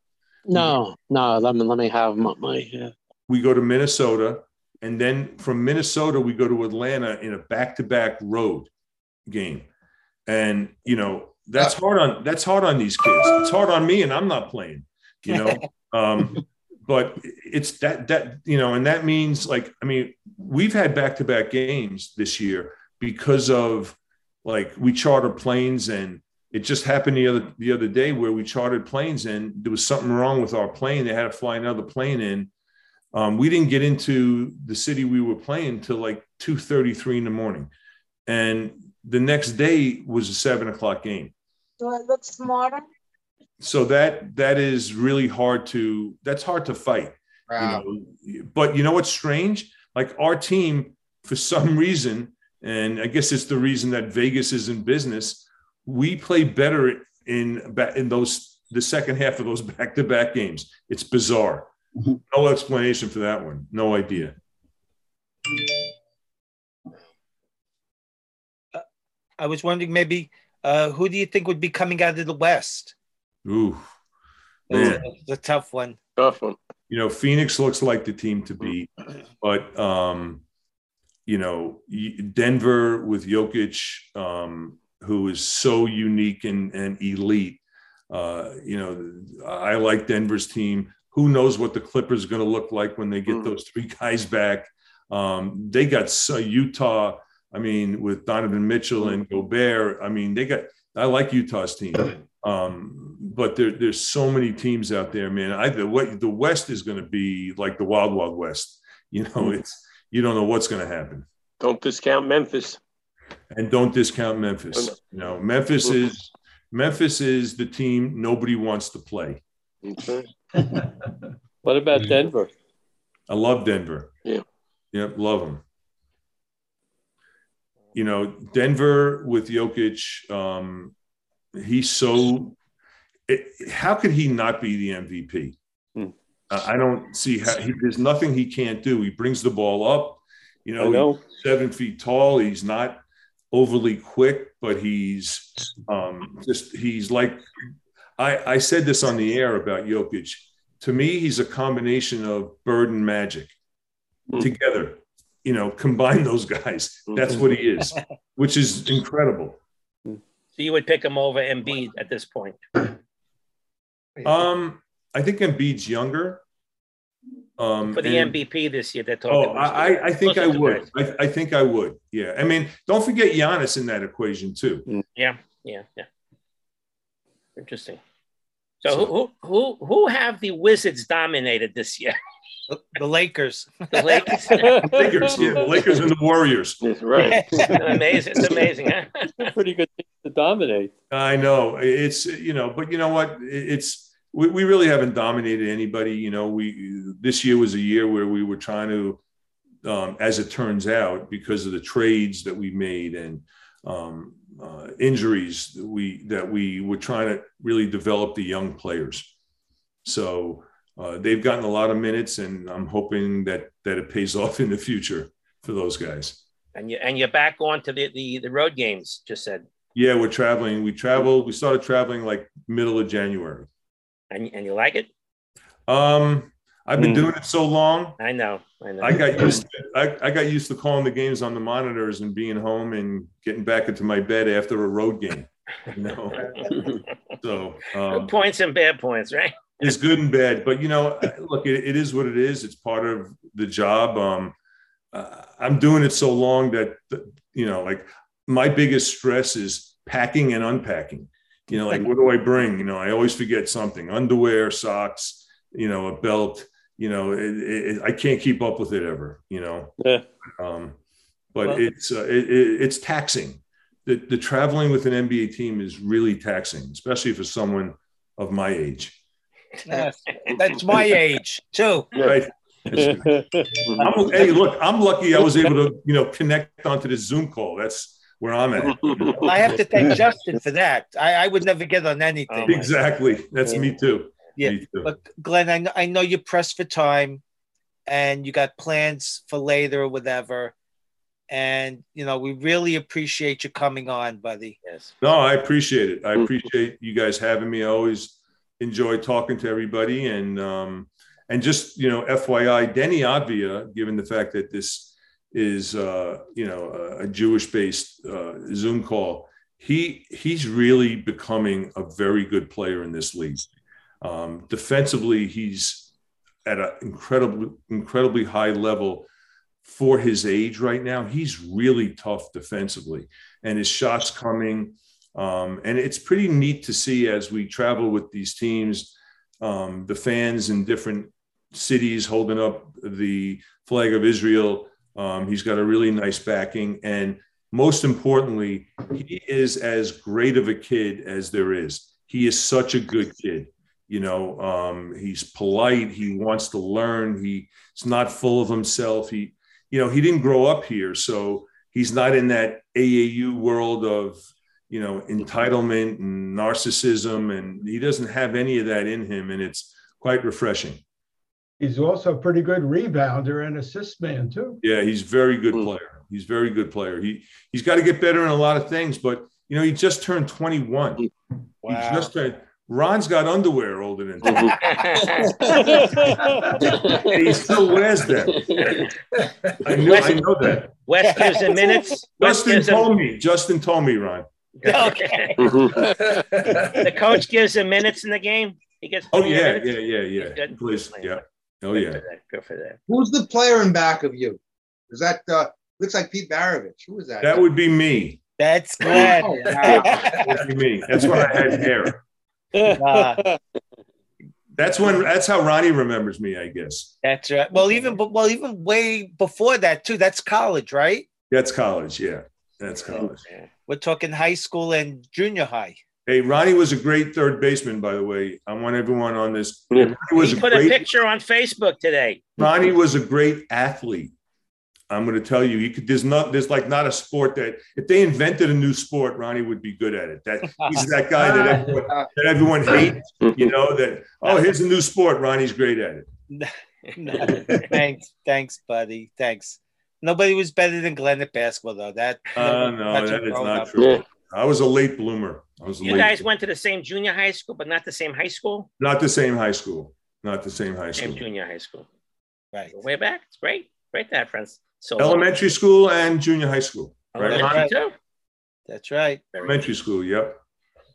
Speaker 11: No, no. Let me let me have my. my uh,
Speaker 5: We go to Minnesota, and then from Minnesota we go to Atlanta in a back-to-back road game. And you know that's hard on that's hard on these kids. It's hard on me, and I'm not playing. You know, [laughs] um, but it's that that you know, and that means like I mean, we've had back-to-back games this year because of like we charter planes and it just happened the other the other day where we chartered planes and there was something wrong with our plane. They had to fly another plane in. Um, we didn't get into the city we were playing till like two thirty three in the morning, and the next day was a seven o'clock game.
Speaker 3: Do I look smarter?
Speaker 5: So that that is really hard to that's hard to fight.
Speaker 4: Wow.
Speaker 5: You know, but you know what's strange? Like our team, for some reason, and I guess it's the reason that Vegas is in business. We play better in ba- in those the second half of those back to back games. It's bizarre. No explanation for that one. No idea.
Speaker 6: I was wondering maybe uh, who do you think would be coming out of the West?
Speaker 5: Ooh,
Speaker 6: That's
Speaker 5: man.
Speaker 6: a, a tough one.
Speaker 9: Tough one.
Speaker 5: you know, Phoenix looks like the team to beat, [clears throat] but um, you know, Denver with Jokic, um, who is so unique and, and elite. Uh, you know, I like Denver's team. Who knows what the Clippers are going to look like when they get
Speaker 9: Mhm.
Speaker 5: those three guys back? Um, they got so, Utah. I mean, with Donovan Mitchell and Gobert. I mean, they got. I like Utah's team. [clears throat] Um, but there, there's so many teams out there, man. I the what the West is going to be like the Wild Wild West. You know, it's you don't know what's going to happen,
Speaker 9: Don't discount Memphis.
Speaker 5: and don't discount Memphis. You know, Memphis is Memphis is the team nobody wants to play.
Speaker 9: Okay. [laughs]
Speaker 11: what about Denver?
Speaker 5: I love Denver.
Speaker 9: Yeah.
Speaker 5: Yep, love them. You know, Denver with Jokic, um, he's so. It, how could he not be the MVP?
Speaker 9: Hmm.
Speaker 5: I I don't see how he, there's nothing he can't do. He brings the ball up. You know,
Speaker 9: know.
Speaker 5: he's seven feet tall. He's not overly quick, but he's um, just he's like I, I said this on the air about Jokic. To me, he's a combination of Bird and Magic together. You know, combine those guys. That's what he is, [laughs] which is incredible.
Speaker 1: So you would pick him over Embiid at this point. [clears throat]
Speaker 5: Um, I think Embiid's younger. Um,
Speaker 1: For the
Speaker 5: and-
Speaker 1: MVP this year, they're talking.
Speaker 5: Oh, I, I- I think I would. I, I think I would. Yeah. I mean, don't forget Giannis in that equation too.
Speaker 1: Yeah, yeah, yeah. Interesting. So, who who who have the Wizards dominated this year? [laughs]
Speaker 6: The Lakers.
Speaker 1: The Lakers. [laughs]
Speaker 5: Lakers, yeah, the Lakers and the Warriors.
Speaker 9: That's right. [laughs]
Speaker 1: amazing. It's amazing, huh?
Speaker 11: Pretty good to dominate.
Speaker 5: I know it's you know, but you know what? It's we, we really haven't dominated anybody. You know, we this year was a year where we were trying to, um, as it turns out, because of the trades that we made and um, uh, injuries that we that we were trying to really develop the young players. So uh, they've gotten a lot of minutes, and I'm hoping that that it pays [laughs] off in the future for those guys.
Speaker 1: And you and you're back on to the, the the road games. Just said,
Speaker 5: Yeah, we're traveling. We traveled. We started traveling like middle of January.
Speaker 1: And and you like it?
Speaker 5: Um, I've been
Speaker 11: Mm.
Speaker 5: doing it so long.
Speaker 1: I know. I know.
Speaker 5: I got used. To, I, I got used to calling the games on the monitors and being home and getting back into my bed after a road game. You know, [laughs] so um,
Speaker 1: Good points and bad points, right?
Speaker 5: it's good and bad. But you know, look, it, it is what it is. It's part of the job. Um, uh, I'm doing it so long that you know, like my biggest stress is packing and unpacking. You know, like what do I bring? You know, I always forget something: underwear, socks, you know, a belt. You know, it, it, I can't keep up with it ever. You know,
Speaker 11: Yeah.
Speaker 5: um, but
Speaker 6: Well-
Speaker 5: it's uh, it, it, it's taxing. The, the traveling with an NBA team is really taxing, especially for someone of my age.
Speaker 6: Yes. That's my age too. [laughs]
Speaker 5: Right? I'm, hey, look, I'm lucky I was able to, you know, connect onto this Zoom call. That's where I'm at. [laughs]
Speaker 6: I have to thank Justin for that. I, I would never get on anything.
Speaker 1: Oh, my
Speaker 5: Exactly. That's me too.
Speaker 6: Yeah,
Speaker 5: Me too.
Speaker 6: But Glenn, I know, I know you're pressed for time and you got plans for later or whatever. And, you know, we really appreciate you coming on, buddy.
Speaker 1: Yes.
Speaker 5: No, I appreciate it. I appreciate you guys having me. I always enjoy talking to everybody. And um, and just you know, FYI, Deni Avdija, given the fact that this is uh, you know a, a Jewish-based uh, Zoom call, he he's really becoming a very good player in this league. Um, defensively, he's at an incredibly incredibly high level for his age right now. He's really tough defensively, and his shots coming. Um, and it's pretty neat to see as we travel with these teams, um, the fans in different cities holding up the flag of Israel. Um, he's got a really nice backing. And most importantly, he is as great of a kid as there is. He is such a good kid. You know, um, he's polite. He wants to learn. He's not full of himself. He, you know, he didn't grow up here. So he's not in that AAU world of, you know, entitlement and narcissism. And he doesn't have any of that in him. And it's quite refreshing.
Speaker 7: He's also a pretty good rebounder and assist man too.
Speaker 5: Yeah, he's very good hmm. player. He's very good player. He he's got to get better in a lot of things, but you know, he just turned 21. Hmm. He just turned Ron's got underwear older than 20. Hmm. [laughs] he still wears them. I know, I know that.
Speaker 1: West gives him minutes.
Speaker 5: Justin
Speaker 1: gives him,
Speaker 5: told me. Justin told me, Ron.
Speaker 1: okay. the coach gives him minutes in the game. He gets.
Speaker 5: Oh
Speaker 1: 20
Speaker 5: yeah,
Speaker 1: minutes?
Speaker 5: yeah, yeah, yeah. Please, yeah. Oh
Speaker 1: Good
Speaker 5: yeah.
Speaker 1: for that. Good for that.
Speaker 4: Who's the player in back of you? Is that uh, looks like Pete Maravich? Who is that?
Speaker 5: That would be me.
Speaker 6: That's Glenn.
Speaker 4: Oh, wow.
Speaker 5: That would be me. That's when I had [laughs] hair.
Speaker 6: Uh,
Speaker 5: That's when. That's how Ronnie remembers me, I guess.
Speaker 6: that's right. Well, even well, even way before that too. That's college, right?
Speaker 5: That's college. Yeah, that's college.
Speaker 6: We're talking high school and junior high.
Speaker 5: Hey, Ronnie was a great third baseman, by the way. I want everyone on this. Ronnie was
Speaker 1: He
Speaker 5: a
Speaker 1: put a
Speaker 5: great.
Speaker 1: picture on Facebook today.
Speaker 5: Ronnie was a great athlete. I'm going to tell you, he could. There's not. There's like not a sport that if they invented a new sport, Ronnie would be good at it. That he's that [laughs] guy that everyone, that everyone hates. You know that. Oh, here's a new sport. Ronnie's great at it. [laughs]
Speaker 6: thanks, thanks, buddy. Thanks. Nobody was better than Glenn at basketball, though. That
Speaker 5: Uh, no,
Speaker 6: that's
Speaker 5: that is
Speaker 6: grown
Speaker 5: not
Speaker 6: up.
Speaker 5: True. I was a late bloomer. I was
Speaker 1: You
Speaker 5: late,
Speaker 1: guys went to the same junior high school, but not the same high school?
Speaker 5: not the same high school, not the same high school.
Speaker 1: Same junior high school.
Speaker 6: Right.
Speaker 1: Way back. It's great. Great to have friends. So
Speaker 5: Elementary school and junior high school. Right?
Speaker 1: Elementary too.
Speaker 6: That's right.
Speaker 5: Elementary school. Yep.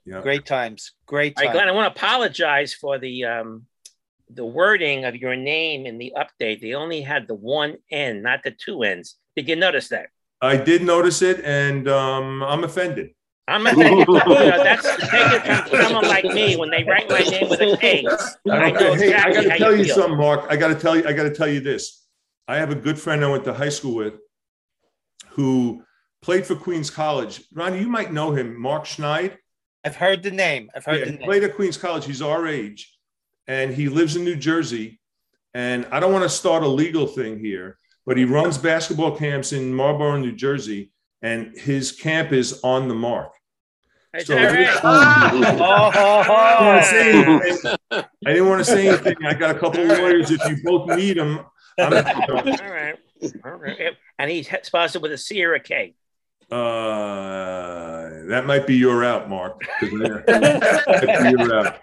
Speaker 5: Yep.
Speaker 6: Great times. Great
Speaker 1: All right,
Speaker 6: times.
Speaker 1: Glenn, I want to apologize for the um, the wording of your name in the update. They only had the one N, not the two N's. Did you notice that?
Speaker 5: I did notice it, and um, I'm offended.
Speaker 1: I'm offended. you know, that's take it from someone like me when they write my name with a K. [laughs] I know
Speaker 5: hey, I got to tell you
Speaker 1: feel.
Speaker 5: something, Mark. I got to tell you. I got to tell you this. I have a good friend I went to high school with, who played for Queens College. Ronnie, you might know him, Mark Schneid.
Speaker 6: I've heard the name. I've heard
Speaker 5: Yeah,
Speaker 6: the
Speaker 5: he
Speaker 6: name.
Speaker 5: played at Queens College. He's our age, and he lives in New Jersey. And I don't want to start a legal thing here, but he runs basketball camps in Marlborough, New Jersey, and his camp is on the mark. So
Speaker 1: right?
Speaker 5: I didn't want to say anything. I didn't want to say [laughs] anything. I got a couple of lawyers. If you both need them, I'm,
Speaker 1: All right. All right. And he's sponsored with a C or a K.
Speaker 5: uh, that might be your out, Mark. 'cause that [laughs] might be your out.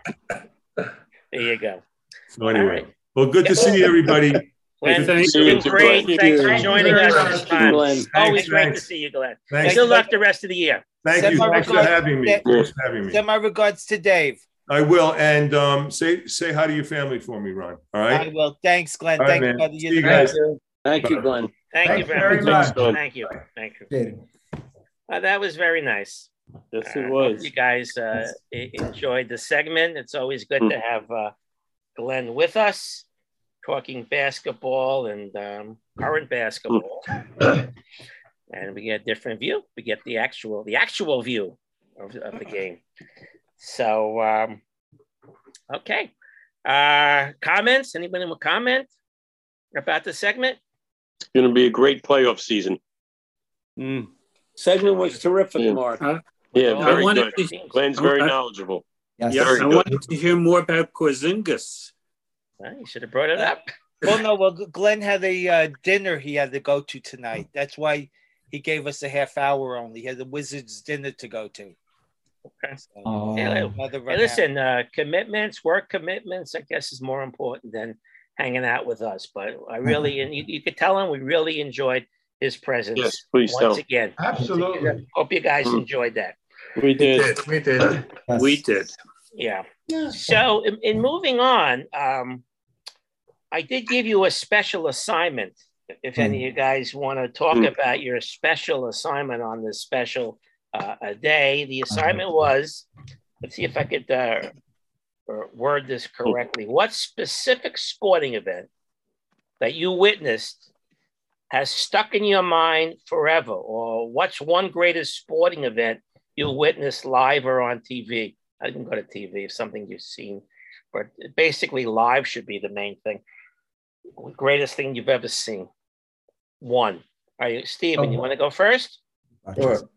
Speaker 1: There you go.
Speaker 5: So anyway, well, good to see everybody.
Speaker 1: Glenn,
Speaker 2: thank
Speaker 1: it's been
Speaker 2: you.
Speaker 1: great.
Speaker 2: Thank
Speaker 1: Thanks for joining us this time.
Speaker 11: Glenn.
Speaker 1: Always
Speaker 5: Thanks,
Speaker 1: great to see you, Glenn.
Speaker 5: Thanks.
Speaker 1: Good luck the rest of the year.
Speaker 5: Thank
Speaker 6: Send
Speaker 5: you.
Speaker 6: my
Speaker 5: Thanks for having me.
Speaker 6: to-
Speaker 5: Thanks for having me.
Speaker 6: Send my regards to Dave.
Speaker 5: I will. And um, say say hi to your family for me, Ron. All right.
Speaker 6: I will. Thanks, Glenn.
Speaker 5: All right,
Speaker 6: Thank you,
Speaker 5: man. See
Speaker 6: You're
Speaker 5: you
Speaker 6: the
Speaker 5: guys.
Speaker 6: best.
Speaker 11: Thank you, Glenn.
Speaker 1: Thank you very
Speaker 7: very
Speaker 1: much.
Speaker 7: much.
Speaker 1: Thank you. Thank you. Uh, that was very nice.
Speaker 9: Yes,
Speaker 1: Uh,
Speaker 9: it
Speaker 1: hope
Speaker 9: was.
Speaker 1: You guys uh, enjoyed the segment. It's always good to have uh, Glenn with us, talking basketball and um, current basketball. [clears throat] and we get a different view. We get the actual, the actual view of, of the game. So, um, okay. Uh, comments? Anybody with comment about the segment?
Speaker 9: It's going to be a great playoff season.
Speaker 11: Mm. Segment was terrific,
Speaker 9: Yeah.
Speaker 11: Mark.
Speaker 9: Yeah,
Speaker 2: I
Speaker 9: very
Speaker 2: wanted
Speaker 9: good.
Speaker 2: to-
Speaker 9: Glenn's very knowledgeable.
Speaker 2: Yes,
Speaker 9: Very
Speaker 2: I
Speaker 9: good.
Speaker 2: wanted to hear more about Porzingis.
Speaker 1: Uh, you should have brought it up.
Speaker 6: Well, no. Well, Glenn had a uh, dinner he had to go to tonight. That's why he gave us a half hour only. He had the Wizards dinner to go to.
Speaker 1: Okay.
Speaker 6: So,
Speaker 1: Hey, Hey, listen, uh, commitments, work commitments, I guess is more important than hanging out with us. But I really, and you, you could tell him we really enjoyed his presence
Speaker 9: Yes, please
Speaker 1: once
Speaker 9: tell.
Speaker 1: again.
Speaker 7: Absolutely.
Speaker 1: Hope you guys
Speaker 9: Mm.
Speaker 1: enjoyed that.
Speaker 9: We did.
Speaker 8: We did.
Speaker 2: We did.
Speaker 1: Yeah. So in, in moving on, um, I did give you a special assignment. If any of you guys want to talk
Speaker 9: Mm.
Speaker 1: about your special assignment on this special uh, day, the assignment was, let's see if I could uh, word this correctly. What specific sporting event that you witnessed has stuck in your mind forever? Or what's one greatest sporting event you witnessed live or on TV? I didn't go to TV, it's something you've seen, but basically live should be the main thing. Greatest thing you've ever seen. One. All right, Steven, you want to go first?
Speaker 12: Sure.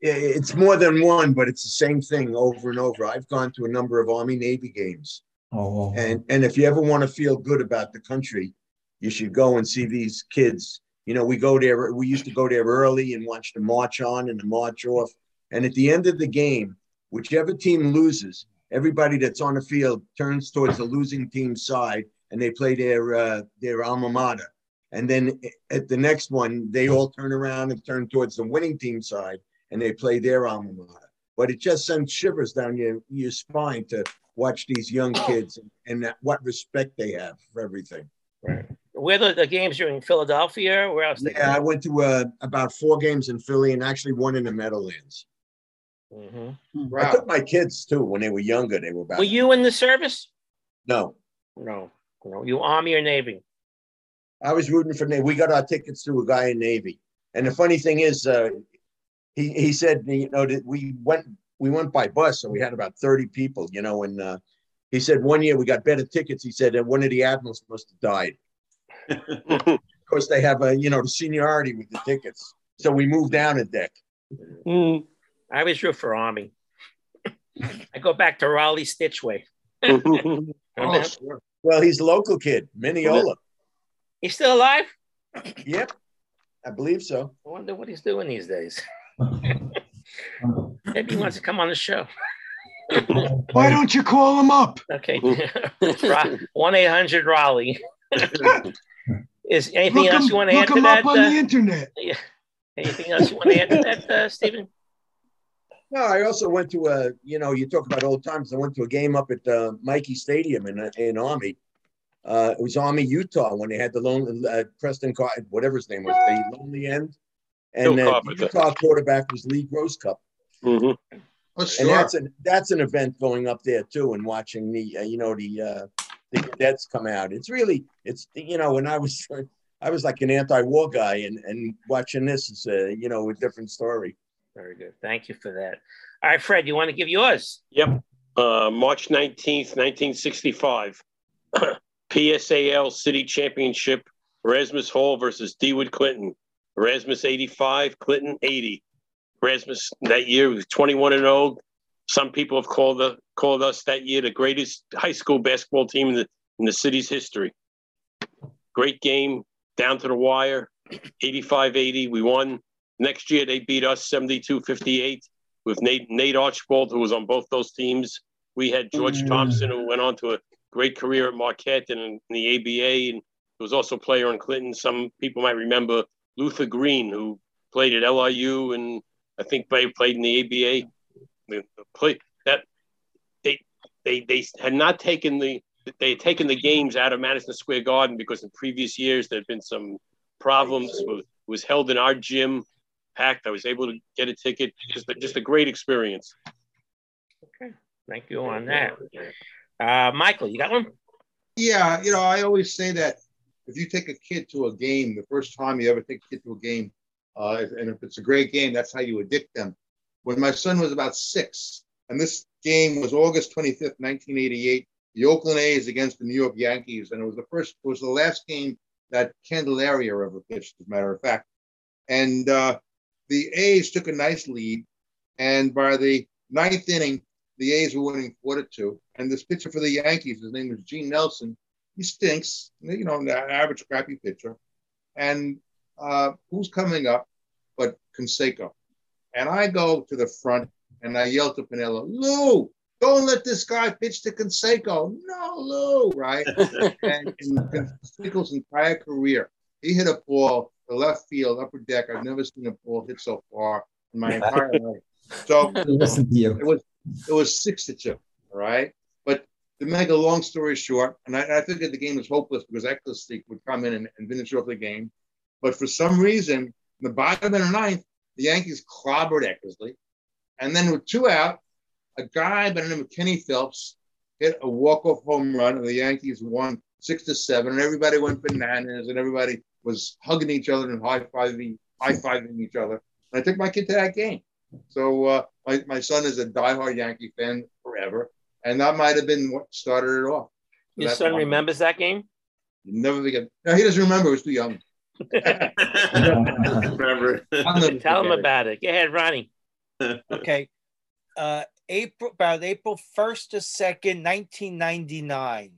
Speaker 12: It's more than one, but it's the same thing over and over. I've gone to a number of Army Navy games.
Speaker 13: Oh,
Speaker 12: And, and if you ever want to feel good about the country, you should go and see these kids. You know, we go there, we used to go there early and watch the march on and the march off. And at the end of the game, whichever team loses, everybody that's on the field turns towards the losing team's side and they play their, uh, their alma mater. And then at the next one, they all turn around and turn towards the winning team side and they play their alma mater. But it just sends shivers down your, your spine to watch these young kids and, and what respect they have for everything.
Speaker 1: Right. Where the, the games are in Philadelphia? Where else?
Speaker 12: Yeah, I went to uh, about four games in Philly and actually one in the Meadowlands.
Speaker 1: Mhm.
Speaker 12: I took my kids too when they were younger. They were about
Speaker 1: Were you in the service?
Speaker 12: no.
Speaker 1: No. No. You Army or Navy?
Speaker 12: I was rooting for Navy. We got our tickets through a guy in Navy. And the funny thing is, uh, he he said, you know, that we went we went by bus, and we had about thirty people, you know. And uh, he said one year we got better tickets. He said that one of the admirals must have died. [laughs] of course, they have a you know the seniority with the tickets, so we moved down a deck.
Speaker 1: I was root for Army. [laughs] I go back to Rollie Stichweh. [laughs]
Speaker 12: Oh, sure. Well, he's a local kid, Mineola.
Speaker 1: He's still alive?
Speaker 12: Yep, I believe so.
Speaker 1: I wonder what he's doing these days. [laughs] Maybe he wants to come on the show.
Speaker 13: Why don't you call him up?
Speaker 1: Okay. [laughs] One eight hundred Rollie. [laughs] Is anything
Speaker 13: Look
Speaker 1: else
Speaker 13: him-
Speaker 1: you want to add
Speaker 13: look
Speaker 1: to
Speaker 13: him
Speaker 1: that?
Speaker 13: up on
Speaker 1: uh,
Speaker 13: the internet.
Speaker 1: yeah. Anything else you want to add to that, uh, Stephen?
Speaker 12: No, I also went to a, you know, you talk about old times. I went to a game up at uh, Michie Stadium in in Army. Uh, it was Army, Utah, when they had the lone uh, Preston Car, whatever his name was, the lonely end, and
Speaker 9: Bill
Speaker 12: uh,
Speaker 9: Carpenter.
Speaker 12: Utah quarterback was Lee Grosscup.
Speaker 9: Mhm.
Speaker 4: Oh,
Speaker 12: And that's an that's an event going up there too, and watching the uh, you know the uh, the cadets come out. It's really it's you know when I was [laughs] I was like an anti-war guy, and and watching this is a you know a different story.
Speaker 1: Very good. Thank you for that. All right, Fred, you want to give yours?
Speaker 9: Yep. Uh, March 19th, 1965. [clears throat] PSAL City Championship, Erasmus Hall versus DeWitt Clinton. Erasmus 85, Clinton 80. Erasmus that year was 21 and 0. Some people have called the, called us that year the greatest high school basketball team in the in the city's history. Great game, down to the wire, 85-80. We won. Next year they beat us 72-58 with Nate Nate Archibald, who was on both those teams. We had George mm. Thompson, who went on to a great career at Marquette and in the ABA, and was also a player in Clinton. Some people might remember Luther Green, who played at LIU and I think they played in the ABA. The, play that they they they had not taken the they had taken the games out of Madison Square Garden because in previous years there had been some problems. It was held in our gym, packed. I was able to get a ticket. Just a, just a great experience.
Speaker 1: Okay. Thank you on that. Uh, Michael, you got one?
Speaker 4: Yeah, you know, I always say that if you take a kid to a game, the first time you ever take a kid to a game, uh, and if it's a great game, that's how you addict them. When my son was about six, and this game was August 25th, 1988, the Oakland A's against the New York Yankees, and it was the first, it was the last game that Candelaria ever pitched, as a matter of fact. And uh, the A's took a nice lead, and by the ninth inning, the A's were winning four to two. And this pitcher for the Yankees, his name was Gene Nelson. He stinks, you know, an average crappy pitcher. And uh, who's coming up but Canseco? And I go to the front and I yell to Piniella, Lou, don't let this guy pitch to Canseco. No, Lou, right? [laughs] and in Canseco's entire career, he hit a ball to left field, upper deck. I've never seen a ball hit so far in my entire [laughs] life. So
Speaker 14: Listen to you.
Speaker 4: it was it was six to two, all right. But to make a long story short, and I, I figured the game was hopeless because Eckersley would come in and, and finish off the game. But for some reason, in the bottom of the ninth, the Yankees clobbered Eckersley. And then with two out, a guy by the name of Kenny Phelps hit a walk-off home run, and the Yankees won six to seven, and everybody went bananas, and everybody was hugging each other and high-fiving, high-fiving each other. And I took my kid to that game. So uh, my, my son is a diehard Yankee fan forever, and that might have been what started it off. So
Speaker 1: Your son remembers that game?
Speaker 4: You never forget. No, he doesn't remember. He was too young. [laughs]
Speaker 10: Remember.
Speaker 4: I'll [laughs]
Speaker 1: Tell him about it. Go ahead, Ronnie.
Speaker 6: Okay. Uh, April about April first or second, nineteen ninety nine.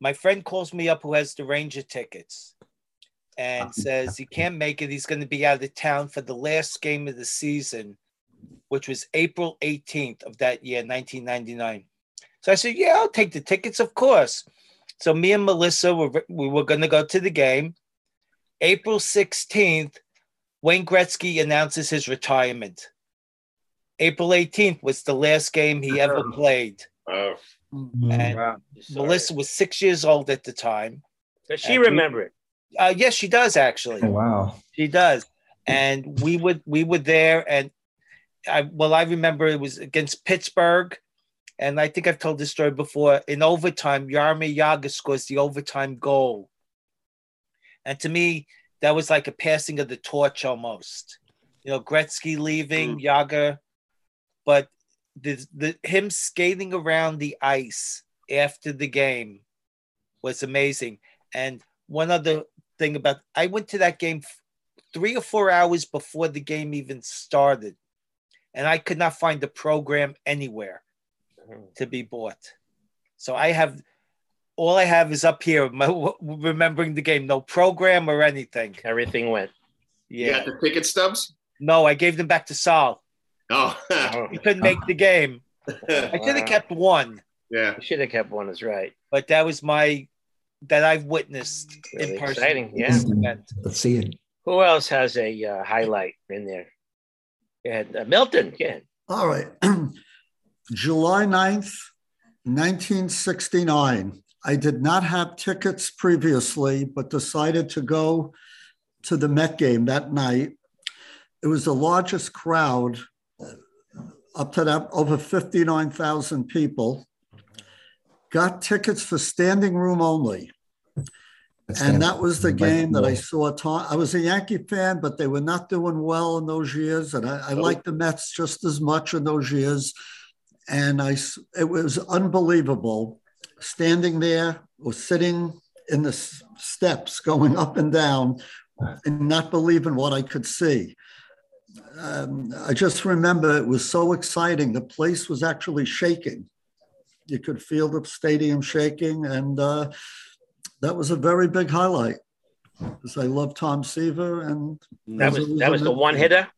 Speaker 6: My friend calls me up who has the Ranger tickets, and says he can't make it. He's going to be out of town for the last game of the season, which was April eighteenth of that year, nineteen ninety nine. So I said, "Yeah, I'll take the tickets, of course." So me and Melissa were we were going to go to the game. April sixteenth, Wayne Gretzky announces his retirement. April 18th was the last game he ever [laughs] oh. played.
Speaker 10: Oh.
Speaker 6: And Melissa was six years old at the time.
Speaker 1: Does she
Speaker 6: And we-
Speaker 1: remember it?
Speaker 6: Uh, yes, she does actually.
Speaker 14: Oh, wow.
Speaker 6: She does. And we would we were there and I well, I remember it was against Pittsburgh. And I think I've told this story before. In overtime, Jaromir Jagr scores the overtime goal. And to me, that was like a passing of the torch almost. You know, Gretzky leaving, Yaga, but the, the him skating around the ice after the game was amazing. And one other thing about I went to that game three or four hours before the game even started, and I could not find the program anywhere mm-hmm. to be bought. So I have all I have is up here, [laughs] my, remembering the game, no program or anything.
Speaker 1: Everything went.
Speaker 10: You
Speaker 6: Yeah.
Speaker 10: got the ticket stubs?
Speaker 6: No, I gave them back to Sal.
Speaker 10: Oh.
Speaker 6: oh, he couldn't make the game. [laughs] I should have kept one.
Speaker 10: Yeah,
Speaker 1: should have kept one. Is right.
Speaker 6: But that was my that I've witnessed
Speaker 1: Really
Speaker 6: in person.
Speaker 1: exciting, yeah.
Speaker 13: Let's see it.
Speaker 1: Who else has a uh, highlight in there? Yeah, uh, Milton. Yeah.
Speaker 14: All right. [clears throat] July 9th, 1969. I did not have tickets previously, but decided to go to the Met game that night. It was the largest crowd uh, up to that, over 59,000 people. Got tickets for standing room only. And that was the game that I saw. Tom, I was a Yankee fan, but they were not doing well in those years, and I, I liked the Mets just as much in those years. And I, it was unbelievable, standing there or sitting in the steps, going up and down, and not believing what I could see. Um, I just remember it was so exciting. The place was actually shaking. You could feel the stadium shaking, and uh, that was a very big highlight because I love Tom Seaver and
Speaker 1: That was that was the one hitter.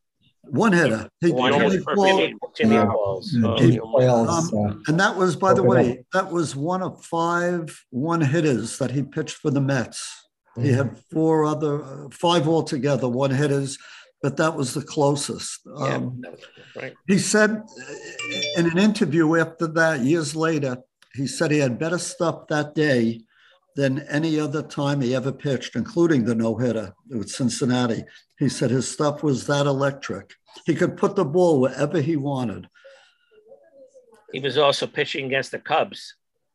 Speaker 14: one hitter. He,
Speaker 1: One
Speaker 14: Jimmy
Speaker 1: hitter for Jimmy, Jimmy
Speaker 13: Yeah.
Speaker 1: Balls. Oh,
Speaker 13: Jimmy Qualls,
Speaker 14: um,
Speaker 13: uh,
Speaker 14: and that was, by the way, that was one of five one hitters that he pitched for the Mets. He had four other, uh, five altogether, one hitters, but that was the closest.
Speaker 1: Yeah,
Speaker 14: Um,
Speaker 1: that right.
Speaker 14: he said uh, in an interview after that, years later, he said he had better stuff that day than any other time he ever pitched, including the no hitter with Cincinnati. He said his stuff was that electric. He could put the ball wherever he wanted,
Speaker 1: He was also pitching against the Cubs.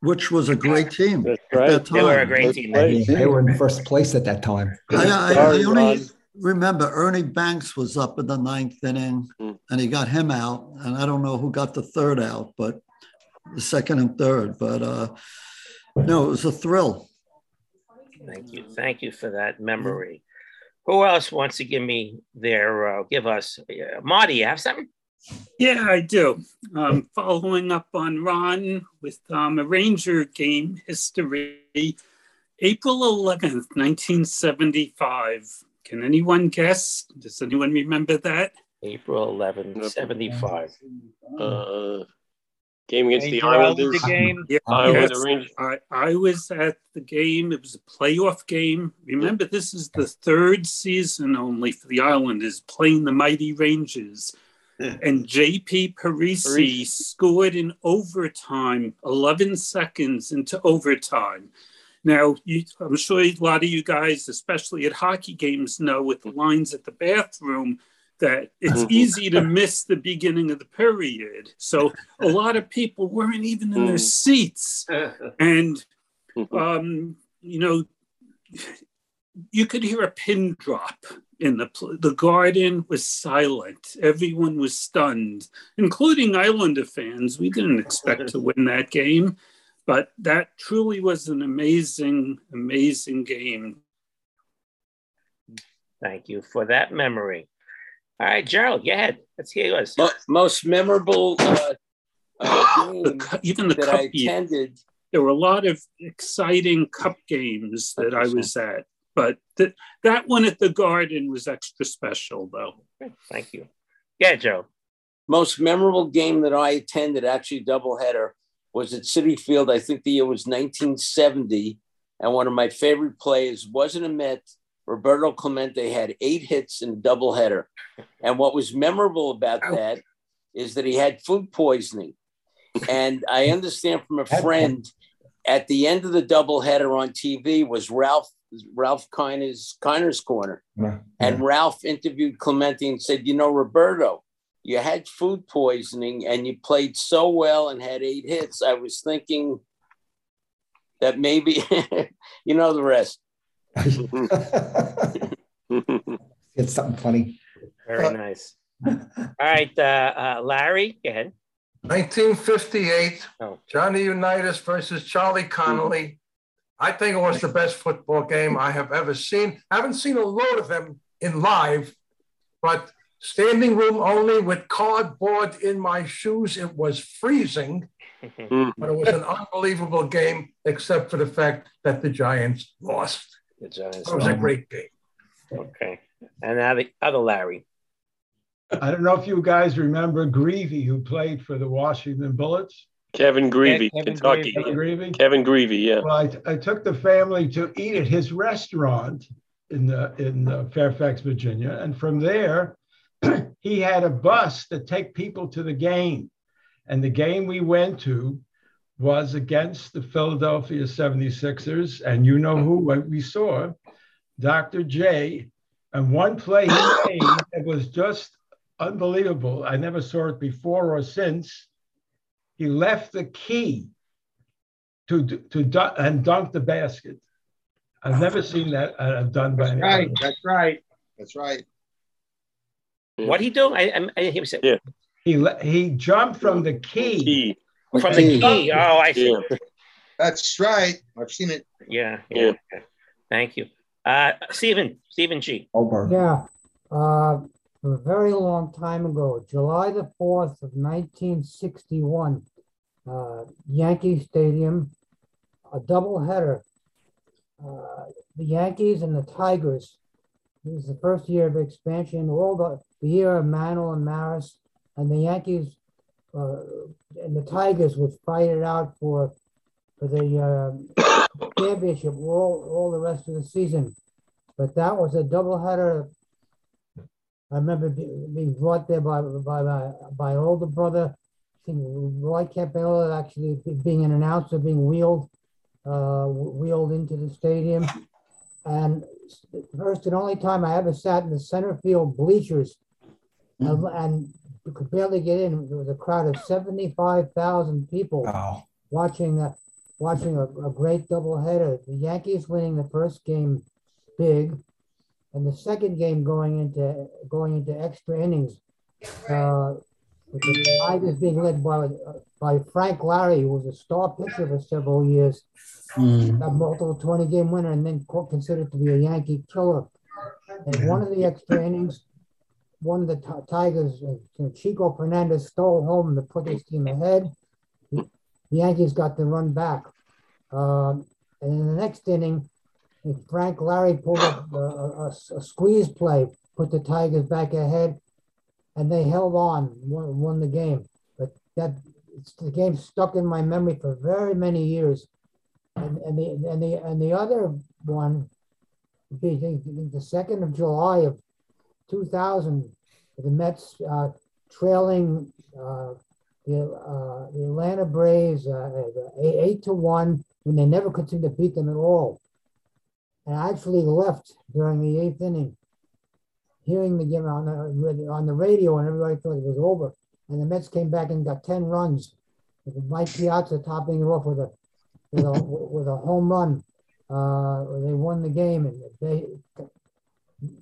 Speaker 14: which was a great team
Speaker 11: That's
Speaker 14: at
Speaker 11: right.
Speaker 14: that
Speaker 1: They were a
Speaker 14: time.
Speaker 1: great team.
Speaker 13: They they were in first place at that time.
Speaker 14: I, I- I only
Speaker 11: Ron.
Speaker 14: Remember Ernie Banks was up in the ninth inning
Speaker 11: Mm.
Speaker 14: and he got him out. And I don't know who got the third out, but the second and third. But uh, no, it was a thrill.
Speaker 1: Thank you. Thank you for that memory. Who else wants to give me their, uh, give us, uh, Marty, you have something?
Speaker 2: Yeah, I do. Um, following up on Ron with um, a Ranger game history, April 11th, 1975. Can anyone guess? Does anyone remember that?
Speaker 1: April 11, 75.
Speaker 9: Uh, game against the Islanders.
Speaker 6: Islander game. [laughs]
Speaker 2: Yeah,
Speaker 9: Iowa,
Speaker 2: yes.
Speaker 9: the
Speaker 2: I, I was at the game. It was a playoff game. Remember, this is the third season only for the Islanders playing the Mighty Rangers. And JP Parise
Speaker 9: Parise.
Speaker 2: scored in overtime, 11 seconds into overtime. Now, you, I'm sure a lot of you guys, especially at hockey games, know with the lines at the bathroom that it's
Speaker 9: Mhm.
Speaker 2: easy to miss the beginning of the period. So a [laughs] lot of people weren't even in their
Speaker 9: Mm.
Speaker 2: seats. [laughs] And, um, you know, you could hear a pin drop in the the garden was silent. Everyone was stunned, including Islander fans. We didn't expect to win that game, but that truly was an amazing, amazing game.
Speaker 1: Thank you for that memory. All right, Gerald, go ahead. Let's hear yours.
Speaker 15: Mo- most memorable uh, uh,
Speaker 2: The
Speaker 15: game
Speaker 2: cu- even the
Speaker 15: that
Speaker 2: cup
Speaker 15: I
Speaker 2: year,
Speaker 15: attended.
Speaker 2: there were a lot of exciting cup games that I was at, but th- that one at the Garden was extra special, though.
Speaker 1: Thank you. Yeah, Joe.
Speaker 15: Most memorable game that I attended, actually doubleheader, was at City Field. I think the year was 1970, and one of my favorite plays wasn't a Met. Roberto Clemente had eight hits in a doubleheader, and what was memorable about that is that he had food poisoning. And I understand from a friend at the end of the doubleheader on TV was Ralph Ralph Kiner's Kiner's corner. And Ralph interviewed Clemente and said, You know, Roberto, you had food poisoning and you played so well and had eight hits. I was thinking that maybe, [laughs] you know, the rest. [laughs]
Speaker 13: It's something funny.
Speaker 1: Very nice. All right, uh, uh, Larry, go ahead.
Speaker 8: 1958,
Speaker 1: Oh.
Speaker 8: Johnny Unitas versus Charlie Conerly. I think it was the best football game I have ever seen. I haven't seen a load of them in live, but standing room only with cardboard in my shoes. It was freezing, but it was an unbelievable game, except for the fact that the Giants lost.
Speaker 1: The Giants.
Speaker 8: It was a great game.
Speaker 1: Okay. And now the other Larry.
Speaker 7: I don't know if you guys remember Grevey, who played for the Washington Bullets.
Speaker 9: Kevin Grevey,
Speaker 6: Kevin
Speaker 9: Kentucky.
Speaker 7: Kevin Grevey.
Speaker 9: Kevin Grevey, yeah.
Speaker 7: Well, I, I took the family to eat at his restaurant in the in uh, Fairfax, Virginia, and from there, [clears throat] he had a bus to take people to the game, and the game we went to was against the Philadelphia 76ers, and you know who we saw, Dr. J, and one play he [coughs] made that was just unbelievable. I never saw it before or since. He left the key to to dunk and dunk the basket. I've never seen that uh, done by
Speaker 4: That's
Speaker 7: anybody.
Speaker 4: right. That's right. That's right.
Speaker 1: What he do? I, I, I didn't hear him say.
Speaker 9: Yeah.
Speaker 7: He he jumped from the key.
Speaker 9: Key.
Speaker 1: From the key. Oh, I see.
Speaker 9: Yeah.
Speaker 4: That's right. I've seen it.
Speaker 1: Yeah, yeah. yeah. Thank you. Uh, Stephen, Stephen G.
Speaker 13: Over.
Speaker 16: Yeah, uh, a very long time ago, July the 4th of 1961, uh, Yankee Stadium, a doubleheader. Uh, the Yankees and the Tigers. It was the first year of expansion, all the, the year of Mantle and Maris, and the Yankees uh, and the Tigers would fight it out for for the uh, championship all, all the rest of the season. But that was a doubleheader. I remember being brought there by by my by older brother. I think Roy Campbell actually being an announcer, being wheeled uh, wheeled into the stadium. And the first and only time I ever sat in the center field bleachers and, and could barely get in. There was a crowd of 75,000 people
Speaker 13: Wow.
Speaker 16: watching a, watching a, a great doubleheader. The Yankees winning the first game big, and the second game going into going into extra innings. Uh, with the Tigers being led by by Frank Lary, who was a star pitcher for several years,
Speaker 13: Mm.
Speaker 16: a multiple 20 game winner, and then considered to be a Yankee killer. And one of the extra innings, one of the Ti- Tigers, uh, Chico Fernandez stole home to put his team ahead. The Yankees got the run back. Um, and in the next inning, Frank Lary pulled up a, a- a- a squeeze play, put the Tigers back ahead, and they held on, won, won the game. But that the game stuck in my memory for very many years. And, and the and the and the other one, the, the second of July of 2000, the Mets uh, trailing uh, the uh, the Atlanta Braves uh, eight, eight to one when they never could seem to beat them at all. And I actually left during the eighth inning, hearing the game on the on the radio, and everybody thought it was over. And the Mets came back and got ten runs, with Mike Piazza topping it off with a with a with a home run. Uh, they won the game, and they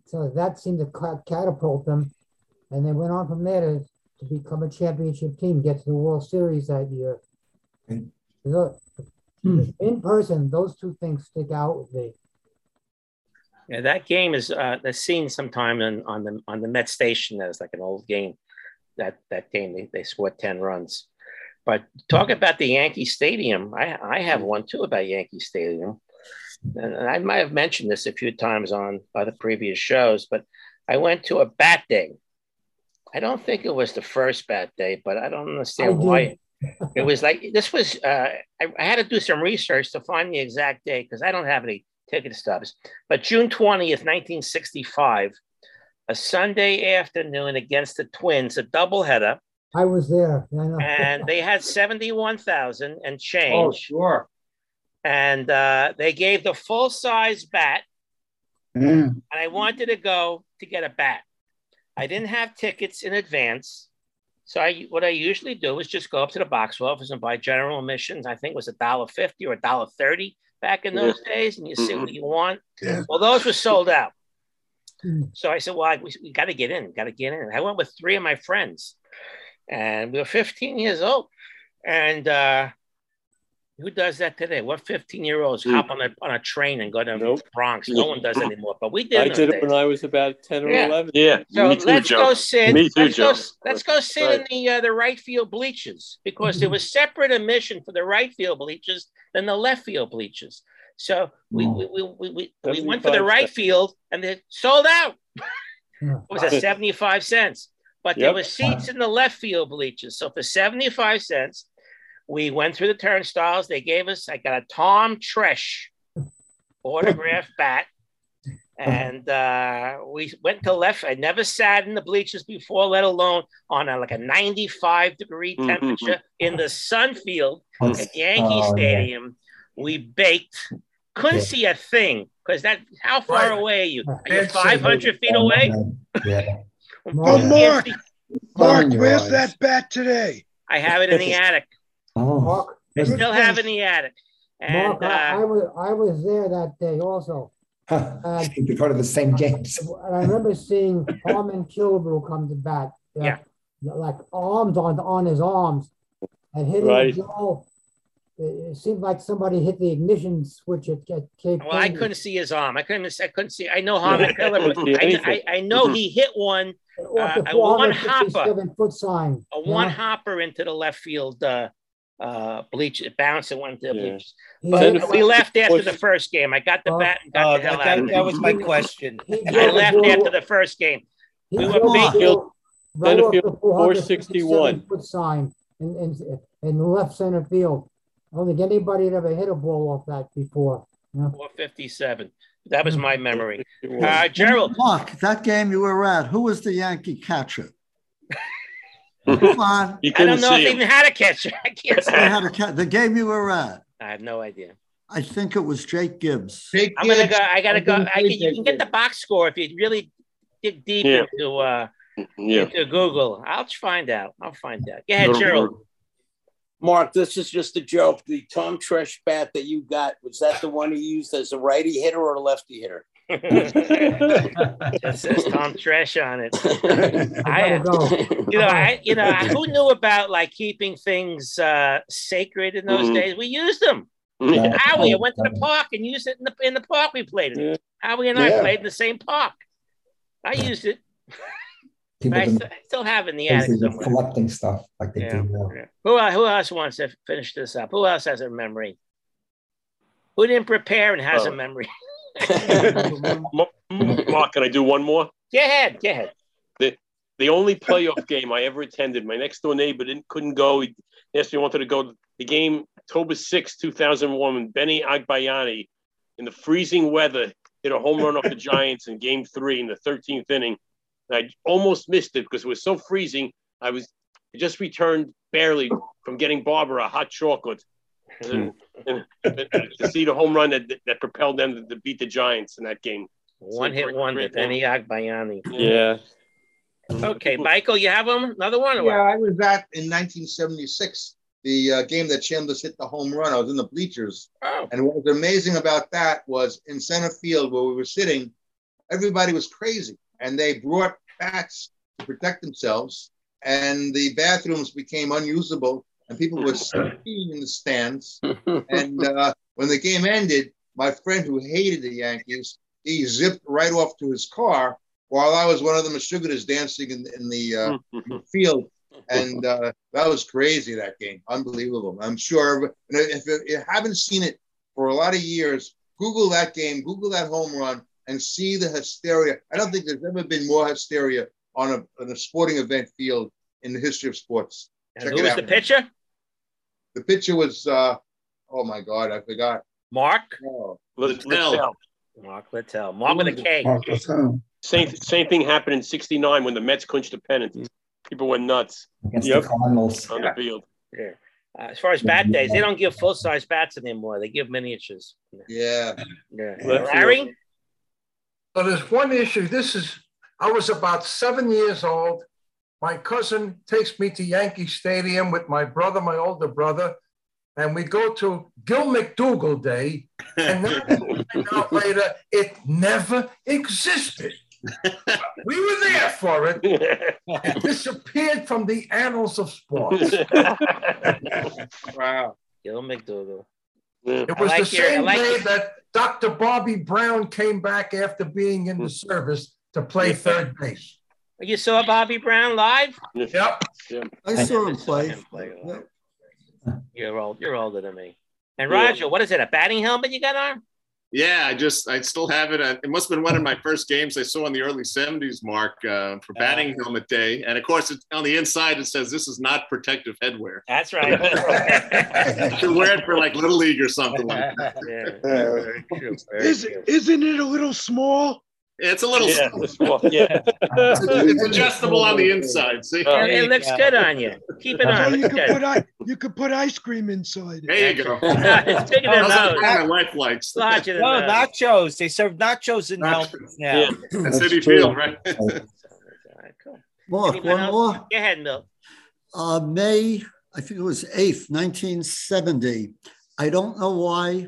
Speaker 16: so that seemed to catapult them, and they went on from there to, to become a championship team, get to the World Series that year. So, in person, those two things stick out with me.
Speaker 1: Yeah, that game is uh, that's seen sometime on, on the on the Met station as like an old game. That that game they, they scored ten runs. But talk about the Yankee Stadium. I I have one too about Yankee Stadium, and I might have mentioned this a few times on other previous shows. But I went to a bat day. I don't think it was the first bat day, but I don't understand
Speaker 16: I
Speaker 1: why.
Speaker 16: did.
Speaker 1: It was like this was. Uh, I, I had to do some research to find the exact day because I don't have any ticket stubs. But June twentieth, nineteen sixty-five, a Sunday afternoon against the Twins, a doubleheader,
Speaker 16: I was there. I know.
Speaker 1: and they had seventy-one thousand and [laughs] change.
Speaker 4: Oh, sure.
Speaker 1: and uh, they gave the full-size bat, and I wanted to go to get a bat. I didn't have tickets in advance. So I, what I usually do is just go up to the box office and buy general admissions. I think it was a dollar fifty or a dollar thirty back in those days, and you see what you want. Well, those were sold out. So I said, "Well, I, we, we got to get in. Got to get in." I went with three of my friends, and we were 15 years old. And uh, who does that today? What 15 year olds hop on a on a train and go to the Bronx? No one does that anymore. But we did.
Speaker 17: I did it
Speaker 1: days.
Speaker 17: when I was about 10 or
Speaker 1: Yeah.
Speaker 17: 11.
Speaker 9: Yeah,
Speaker 1: So
Speaker 9: me too,
Speaker 1: let's
Speaker 9: Joe.
Speaker 1: go sit.
Speaker 9: Me too,
Speaker 1: let's
Speaker 9: Joe.
Speaker 1: Go, let's go sit in the uh, the right field bleachers because there [laughs] was separate admission for the right field bleachers than the left field bleachers. So we hmm. we, we, we, we, we went for the right
Speaker 17: cents.
Speaker 1: field and they sold out. [laughs] it was that? Seventy five cents. but there were seats in the left field bleachers. So for 75 cents, we went through the turnstiles. They gave us, I got a Tom Tresh autographed bat. And uh, we went to left. I never sat in the bleachers before, let alone on a, like a 95 degree
Speaker 9: Mhm.
Speaker 1: temperature in the sun field
Speaker 13: That's-
Speaker 1: at Yankee
Speaker 13: oh, yeah.
Speaker 1: Stadium. We baked. Couldn't
Speaker 13: Yeah.
Speaker 1: see a thing because that. How far
Speaker 8: Right.
Speaker 1: away are you? Are you 500 feet away?
Speaker 13: Yeah.
Speaker 16: Mark,
Speaker 18: Oh,
Speaker 1: can't
Speaker 18: Mark, Mark, where's
Speaker 13: eyes.
Speaker 18: that bat today?
Speaker 1: I have it in the attic.
Speaker 13: Oh,
Speaker 16: Mark,
Speaker 1: I still have it in the attic.
Speaker 16: Mark,
Speaker 1: And
Speaker 16: I, I
Speaker 1: uh,
Speaker 16: was I was there that day also,
Speaker 13: huh. You'd be part of the same games.
Speaker 16: and I remember seeing [laughs] Harmon Killebrew come to bat.
Speaker 1: Yeah.
Speaker 16: like arms on on his arms, and hitting
Speaker 17: Right.
Speaker 16: Joe. It, it seemed like somebody hit the ignition switch at, at Cape.
Speaker 1: well, I couldn't see his arm. I couldn't. I couldn't see. I know Harmon Pillar, but [laughs] I, I. I know he hit one, uh, a one
Speaker 16: 457 foot sign.
Speaker 1: a
Speaker 16: you
Speaker 1: one
Speaker 16: know?
Speaker 1: hopper into the left field uh, uh, bleach. It bounced and went to the
Speaker 17: Yeah.
Speaker 1: bleachers. But
Speaker 16: hit-
Speaker 1: we left after
Speaker 17: Push-
Speaker 1: the first game. I got the
Speaker 16: Oh.
Speaker 1: bat and got
Speaker 6: Oh,
Speaker 1: the hell
Speaker 6: that,
Speaker 1: out of
Speaker 6: that,
Speaker 1: there.
Speaker 6: that was my question.
Speaker 1: I left after the first game.
Speaker 16: he
Speaker 1: we were
Speaker 16: drove
Speaker 1: big-
Speaker 16: ball right off the
Speaker 17: Centerfield
Speaker 16: 467
Speaker 17: 461.
Speaker 16: foot sign in, in, in the left center field. I don't think anybody had ever hit a ball off that before. You know?
Speaker 1: 457. That was my memory. Uh, Gerald,
Speaker 14: Mark, that game you were at, who was the Yankee catcher? [laughs] Come [laughs] on.
Speaker 1: I don't know if
Speaker 9: see
Speaker 1: he even had a catcher. I can't
Speaker 14: They
Speaker 1: say.
Speaker 14: had a cat. The game you were at,
Speaker 1: I have no idea.
Speaker 14: I think it was Jake Gibbs.
Speaker 4: Jake
Speaker 1: I'm gonna
Speaker 4: Gibbs,
Speaker 1: go. I gotta
Speaker 16: I
Speaker 1: go. I can, you can get the box score if you really dig deep
Speaker 9: Yeah.
Speaker 1: into uh
Speaker 9: Yeah.
Speaker 1: into Google. I'll find out. I'll find out. Go ahead, Gerald.
Speaker 15: Mark, this is just a joke. The Tom Tresh bat that you got, was that the one he used as a righty hitter or a lefty hitter?
Speaker 1: It says [laughs] Tom Trash on it. [laughs] I,
Speaker 16: Gotta
Speaker 1: you know, I, you know, who knew about like keeping things uh, sacred in those
Speaker 9: Mhm.
Speaker 1: days? We used them.
Speaker 9: Yeah.
Speaker 1: Howie, I went to the park and used it in the in the park. We played it.
Speaker 17: Yeah.
Speaker 1: Howie and I
Speaker 13: Yeah.
Speaker 1: played in the same park. I used it.
Speaker 13: People
Speaker 1: I,
Speaker 13: been
Speaker 1: st- I still have in the attic somewhere.
Speaker 13: collecting stuff like they
Speaker 1: Yeah.
Speaker 13: do now.
Speaker 1: Yeah. Who, who else wants to finish this up? Who else has a memory? Who didn't prepare and has a
Speaker 9: Oh.
Speaker 1: memory? [laughs] [laughs]
Speaker 9: Ma- Mark, can I do one more?
Speaker 1: Go ahead. Go ahead.
Speaker 9: The the only playoff game I ever attended, my next door neighbor didn't couldn't go. He asked me wanted to go. The game October 6, 2001, Benny Agbayani in the freezing weather hit a home run off the [laughs] Giants in game three in the 13th inning. And I almost missed it because it was so freezing. I was I just returned barely from getting Barbara a hot chocolate. And, and- [laughs] and to see the home run that, that propelled them to, to beat the Giants in that game.
Speaker 1: One hit
Speaker 9: great-
Speaker 1: wonder,
Speaker 9: great
Speaker 1: Benny Agbayani.
Speaker 17: Yeah.
Speaker 1: Okay, Michael, you have them? Another one? Or
Speaker 4: Yeah,
Speaker 1: what?
Speaker 4: I was at in 1976, the uh, game that Chambliss hit the home run. I was in the bleachers.
Speaker 1: Oh,
Speaker 4: And what was amazing about that was in center field where we were sitting, everybody was crazy. And they brought bats to protect themselves. And the bathrooms became unusable. And people were [laughs] peeing in the stands. [laughs] And uh, when the game ended, my friend who hated the Yankees, he zipped right off to his car while I was one of the Meshuggahs dancing in, in the uh, [laughs] field. And uh, that was crazy, that game. Unbelievable. I'm sure if you haven't seen it for a lot of years, Google that game, Google that home run, and see the hysteria. I don't think there's ever been more hysteria on a, on a sporting event field in the history of sports.
Speaker 1: and
Speaker 4: Check
Speaker 1: who
Speaker 4: it
Speaker 1: was
Speaker 4: out.
Speaker 1: the pitcher?
Speaker 4: The pitcher was, uh, oh my God, I forgot.
Speaker 1: Mark?
Speaker 4: Oh,
Speaker 9: Littell.
Speaker 1: Mark Littell. Mark with a K.
Speaker 9: Same same thing happened in '69 when the Mets clinched the pennant. People went nuts
Speaker 13: Against
Speaker 17: Yep.
Speaker 13: the Cardinals.
Speaker 9: on the field.
Speaker 1: Yeah. Uh, as far as bat days, they don't give full size bats anymore. They give miniatures.
Speaker 4: yeah.
Speaker 1: Yeah.
Speaker 17: Left
Speaker 1: Larry?
Speaker 8: So there's one issue. This is, I was about seven years old. My cousin takes me to Yankee Stadium with my brother, my older brother, and we go to Gil McDougald Day. And then find out later, it never existed. we were there for it. It [laughs] disappeared from the annals of sports. [laughs]
Speaker 4: Wow.
Speaker 1: Gil McDougald.
Speaker 8: It was
Speaker 1: like
Speaker 8: the
Speaker 1: your-
Speaker 8: same
Speaker 1: like
Speaker 8: day
Speaker 1: your-
Speaker 8: that Dr. Bobby Brown came back after being in the [laughs] service to play third base.
Speaker 1: You saw Bobby Brown live?
Speaker 8: Yep.
Speaker 14: I saw him play.
Speaker 1: him play. You're old. You're older than me. And Roger, what is it? A batting helmet you got on?
Speaker 10: Yeah, I just I still have it. Uh, It must have been one of my first games I saw in the early '70s, Mark, uh, for batting helmet day. And of course, it's, on the inside it says this is not protective headwear.
Speaker 1: That's right. [laughs]
Speaker 10: you should wear it for like little league or something like that. [laughs]
Speaker 1: Very true. Very
Speaker 17: Is,
Speaker 1: true.
Speaker 17: isn't it a little small?
Speaker 10: It's a little
Speaker 1: Yeah,
Speaker 10: small. [laughs]
Speaker 1: it's yeah.
Speaker 10: it's adjustable on the inside. See,
Speaker 1: It, it looks good on you. Keep it
Speaker 17: So
Speaker 1: on.
Speaker 17: you could put i- you could put ice cream inside. it.
Speaker 10: there you go. [laughs]
Speaker 1: it's bigger than
Speaker 10: Those are
Speaker 1: those.
Speaker 10: my life likes.
Speaker 1: Larger than
Speaker 6: No,
Speaker 1: those.
Speaker 6: nachos. They serve nachos in helmets now.
Speaker 10: Yeah, at
Speaker 13: That's
Speaker 10: City
Speaker 13: true.
Speaker 10: Field, right? [laughs]
Speaker 14: Look,
Speaker 1: Anyone
Speaker 14: one
Speaker 1: else?
Speaker 14: more.
Speaker 1: Go ahead, Milt.
Speaker 14: Uh, May, I think it was 8th, 1970. I don't know why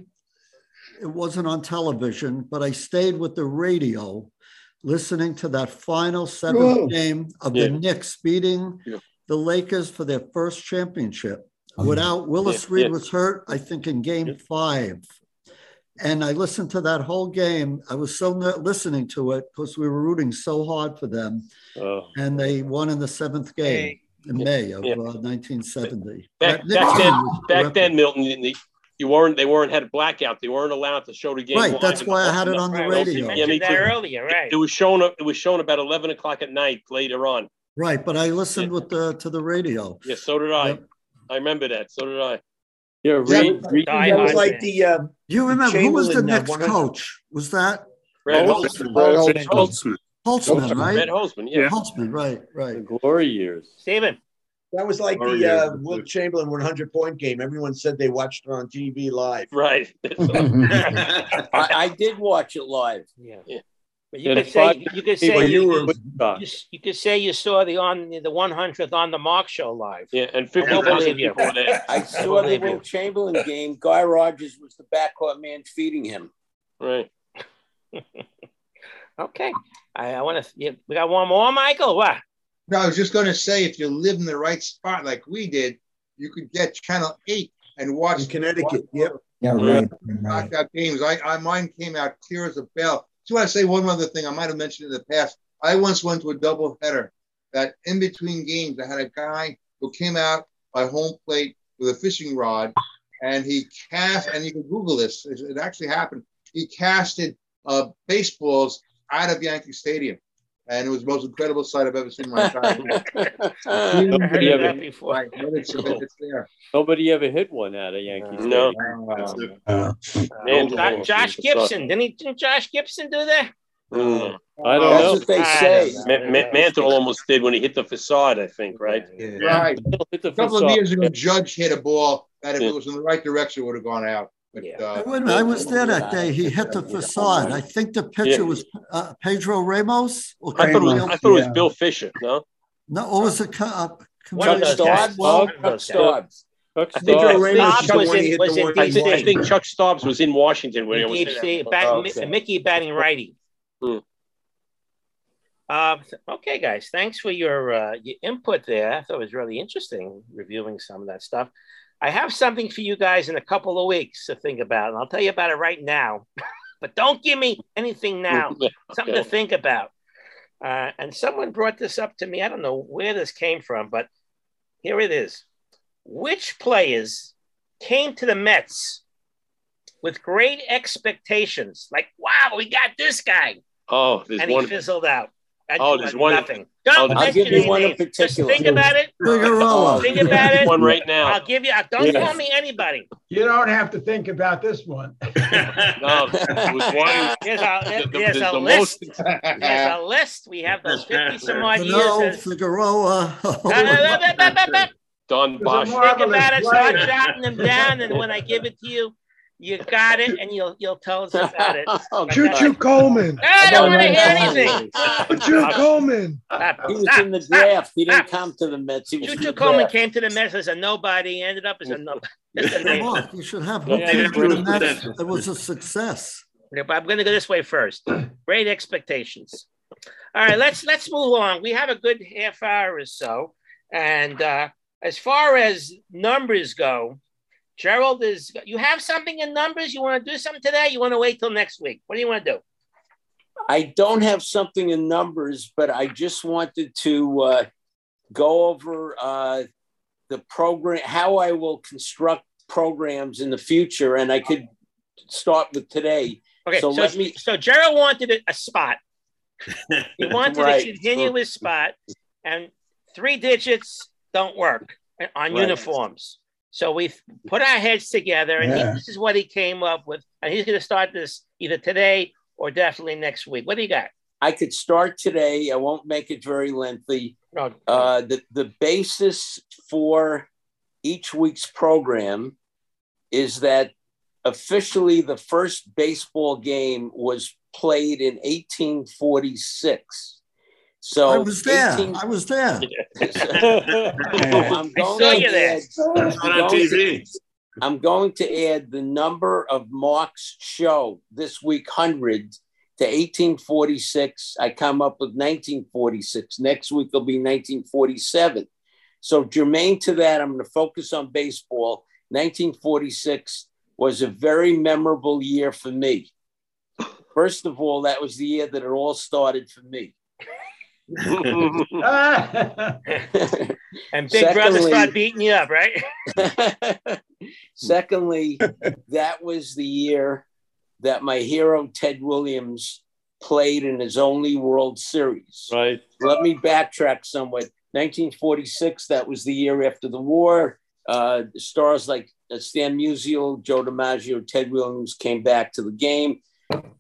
Speaker 14: it wasn't on television, but I stayed with the radio listening to that final seventh
Speaker 17: Whoa.
Speaker 14: game of
Speaker 9: Yeah.
Speaker 14: the Knicks beating
Speaker 9: Yeah.
Speaker 14: the Lakers for their first championship.
Speaker 13: Oh, yeah.
Speaker 14: Without Willis
Speaker 9: Yeah,
Speaker 14: Reed
Speaker 9: yeah.
Speaker 14: was hurt, I think in game five. And I listened to that whole game. I was so ner- listening to it because we were rooting so hard for them.
Speaker 9: Oh.
Speaker 14: And they won in the seventh game in May of
Speaker 9: Yeah.
Speaker 14: uh, 1970.
Speaker 9: Back, back then, back
Speaker 14: terrific.
Speaker 9: then, Milton, you- you weren't. They weren't had a blackout. They weren't allowed to show the game.
Speaker 14: Right, that's why I had it on the
Speaker 1: Right, well, you
Speaker 14: radio.
Speaker 9: Yeah, me
Speaker 1: that
Speaker 9: too.
Speaker 1: earlier, right?
Speaker 9: It was shown. It was shown about eleven o'clock at night later on.
Speaker 14: Right, but I listened with the to the radio.
Speaker 9: Yeah, so did I.
Speaker 14: Yep.
Speaker 9: I remember that. So did I.
Speaker 11: Yeah, Reed, Reed
Speaker 1: Die
Speaker 12: That was like
Speaker 1: fan.
Speaker 12: the uh,
Speaker 14: you remember who was the
Speaker 12: Chamberlain, uh,
Speaker 14: next coach? Was that
Speaker 9: Red Holzman.
Speaker 14: Holzman. Right?
Speaker 9: Red Holzman. Yeah.
Speaker 14: Holzman, right,
Speaker 11: The
Speaker 14: right.
Speaker 11: glory years.
Speaker 1: Steven.
Speaker 12: That was like
Speaker 10: Oh,
Speaker 12: the
Speaker 10: yeah.
Speaker 12: uh, Wilt Chamberlain 100 point game. Everyone said they watched it on TV live.
Speaker 9: Right. [laughs]
Speaker 15: I, I did watch it live.
Speaker 1: Yeah.
Speaker 9: Yeah.
Speaker 1: But you
Speaker 11: Yeah,
Speaker 1: could say you could say
Speaker 11: you
Speaker 1: you,
Speaker 11: were
Speaker 1: you, you, you could say you saw the on the 100th on the Mark show live.
Speaker 9: yeah, and
Speaker 1: I
Speaker 9: fifty
Speaker 1: don't
Speaker 9: thousand
Speaker 1: believe you.
Speaker 9: people there.
Speaker 15: I saw the. Wilt Chamberlain game. Guy Rodgers was the backcourt man feeding him.
Speaker 9: Right. [laughs]
Speaker 1: Okay. I, I want to. We got one more, Michael. What?
Speaker 4: No, I was just going to say, if you live in the right spot like we did, you could get Channel Eight and watch
Speaker 12: In Connecticut, yep.
Speaker 13: Yeah,
Speaker 9: Yeah.
Speaker 13: right. right.
Speaker 4: knockout games. I, I mine came out clear as a bell. Just want to say one other thing. I might have mentioned in the past. I once went to a double header that in between games, I had a guy who came out by home plate with a fishing rod, and he cast. And you can Google this. It, it actually happened. He casted uh, baseballs out of Yankee Stadium, and it was the most incredible sight I've ever seen in my entire [laughs] life.
Speaker 11: Nobody ever,
Speaker 1: before.
Speaker 4: Right, it's, it's there.
Speaker 11: nobody ever hit one out of Yankee
Speaker 9: No.
Speaker 11: Stadium.
Speaker 10: That's.
Speaker 13: Uh,
Speaker 9: Man,
Speaker 1: Jo- Josh Gibson. Didn't, he, didn't Josh Gibson do that?
Speaker 9: Mm.
Speaker 11: I don't
Speaker 15: That's
Speaker 11: know.
Speaker 15: what they say.
Speaker 1: don't know.
Speaker 9: Ma- Ma- Mantle almost did when he hit the facade. I think. Right.
Speaker 12: Yeah.
Speaker 4: Right. A couple of years ago, Judge hit a ball that if
Speaker 9: Yeah.
Speaker 4: it was in the right direction would have gone out. But
Speaker 1: Yeah.
Speaker 4: uh,
Speaker 14: Wait a minute, I was there that day. He hit the facade. I think the pitcher
Speaker 9: Yeah.
Speaker 14: was uh, Pedro Ramos. or
Speaker 9: I thought it was. I thought it was
Speaker 13: Yeah.
Speaker 9: Bill Fischer. No.
Speaker 14: No, or was it? Uh,
Speaker 1: One of
Speaker 15: Chuck
Speaker 1: those
Speaker 14: Well,
Speaker 1: One of those guys.
Speaker 15: Stobbs.
Speaker 11: Chuck
Speaker 12: I think Ramos Stobbs
Speaker 1: was in- was in
Speaker 9: I think, I think Chuck Stobbs was in Washington when I
Speaker 1: In
Speaker 9: was
Speaker 1: deep
Speaker 9: there.
Speaker 1: state, bat,
Speaker 15: Okay.
Speaker 1: Mickey batting righty.
Speaker 9: Hmm.
Speaker 1: Uh, okay, guys, thanks for your uh, your input there. I thought it was really interesting reviewing some of that stuff. I have something for you guys in a couple of weeks to think about, and I'll tell you about it right now. [laughs] but don't give me anything [laughs] now. Something to think about. Uh, and someone brought this up to me. I don't know where this came from, but here it is. Which players came to the Mets with great expectations? Like, wow, we got this guy.
Speaker 9: Oh,
Speaker 1: and
Speaker 9: one.
Speaker 1: he fizzled out. I
Speaker 9: Oh, there's one-
Speaker 1: Nothing.
Speaker 9: oh,
Speaker 1: Don't
Speaker 15: I'll
Speaker 1: mention
Speaker 15: give you
Speaker 1: any
Speaker 15: one in
Speaker 1: names. Just think about it.
Speaker 14: Figueroa.
Speaker 1: Think about it.
Speaker 9: One right now.
Speaker 1: I'll give you. Uh, don't
Speaker 11: Yeah.
Speaker 1: tell me anybody.
Speaker 7: You don't have to think about this one. [laughs]
Speaker 9: No, it was one.
Speaker 1: There's a,
Speaker 9: The- the-
Speaker 1: there's
Speaker 9: the-
Speaker 1: a
Speaker 9: the
Speaker 1: list.
Speaker 9: most- [laughs]
Speaker 1: There's a list. We have those 50 some odd years.
Speaker 14: Uh,
Speaker 1: no,
Speaker 14: Figueroa.
Speaker 1: No, no.
Speaker 9: Don Bosch.
Speaker 1: Think about it.
Speaker 7: Marvelous
Speaker 1: Start
Speaker 7: player.
Speaker 1: jotting them down, and when I give it to you, you got it, and you'll you'll tell us about it. [laughs]
Speaker 15: Oh,
Speaker 1: Like
Speaker 17: Choo
Speaker 1: that.
Speaker 17: Choo Coleman.
Speaker 1: I don't want to hear anything.
Speaker 17: Choo Choo Coleman.
Speaker 1: Stop,
Speaker 15: He was
Speaker 1: stop,
Speaker 15: in the
Speaker 1: stop.
Speaker 15: draft. He didn't come to the Mets. He was in
Speaker 1: Choo Choo Coleman
Speaker 15: draft.
Speaker 1: came to the Mets as a nobody. He ended up as a nobody. Just a.
Speaker 14: Mark, you should have
Speaker 9: Yeah,
Speaker 14: who the It was a success.
Speaker 1: Yeah, but I'm going to go this way first. Great expectations. All right, let's let's move on. We have a good half hour or so, and uh, as far as numbers go, Gerald is. You have something in numbers? You want to do something today? You want to wait till next week? What do you want to do?
Speaker 15: I don't have something in numbers, but I just wanted to uh, go over uh, the program, how I will construct programs in the future. And I could start with today.
Speaker 1: Okay,
Speaker 15: So
Speaker 1: so,
Speaker 15: let me-
Speaker 1: so Gerald wanted a, spot. He [laughs] wanted
Speaker 15: Right.
Speaker 1: a continuous spot, and three digits don't work on
Speaker 15: Right.
Speaker 1: uniforms. So we've put our heads together, and he- this is what he came up with. And he's going to start this either today or definitely next week. What do you got?
Speaker 15: I could start today. I won't make it very lengthy.
Speaker 1: No.
Speaker 15: Uh, the, the basis for each week's program is that officially the first baseball game was played in 1846. So
Speaker 14: I was there.
Speaker 15: 18
Speaker 14: I was there. [laughs]
Speaker 15: I'm
Speaker 1: I
Speaker 15: going
Speaker 1: saw
Speaker 15: to
Speaker 1: you there.
Speaker 15: add-
Speaker 10: It's not on
Speaker 15: I'm going to-
Speaker 10: TV.
Speaker 15: I'm going to add the number of Mark's show this week, 100 to 1846. I come up with 1946. Next week will be 1947. So, germane to that, I'm going to focus on baseball. 1946 was a very memorable year for me. First of all, that was the year that it all started for me. [laughs]
Speaker 1: And Big Brother
Speaker 15: Secondly-
Speaker 1: start beating you up, right? [laughs] [laughs]
Speaker 15: Secondly, that was the year that my hero Ted Williams played in his only World Series.
Speaker 9: Right.
Speaker 15: Let me backtrack somewhat. 1946, that was the year after the war. Uh, stars like uh, Stan Musial, Joe DiMaggio, Ted Williams came back to the game.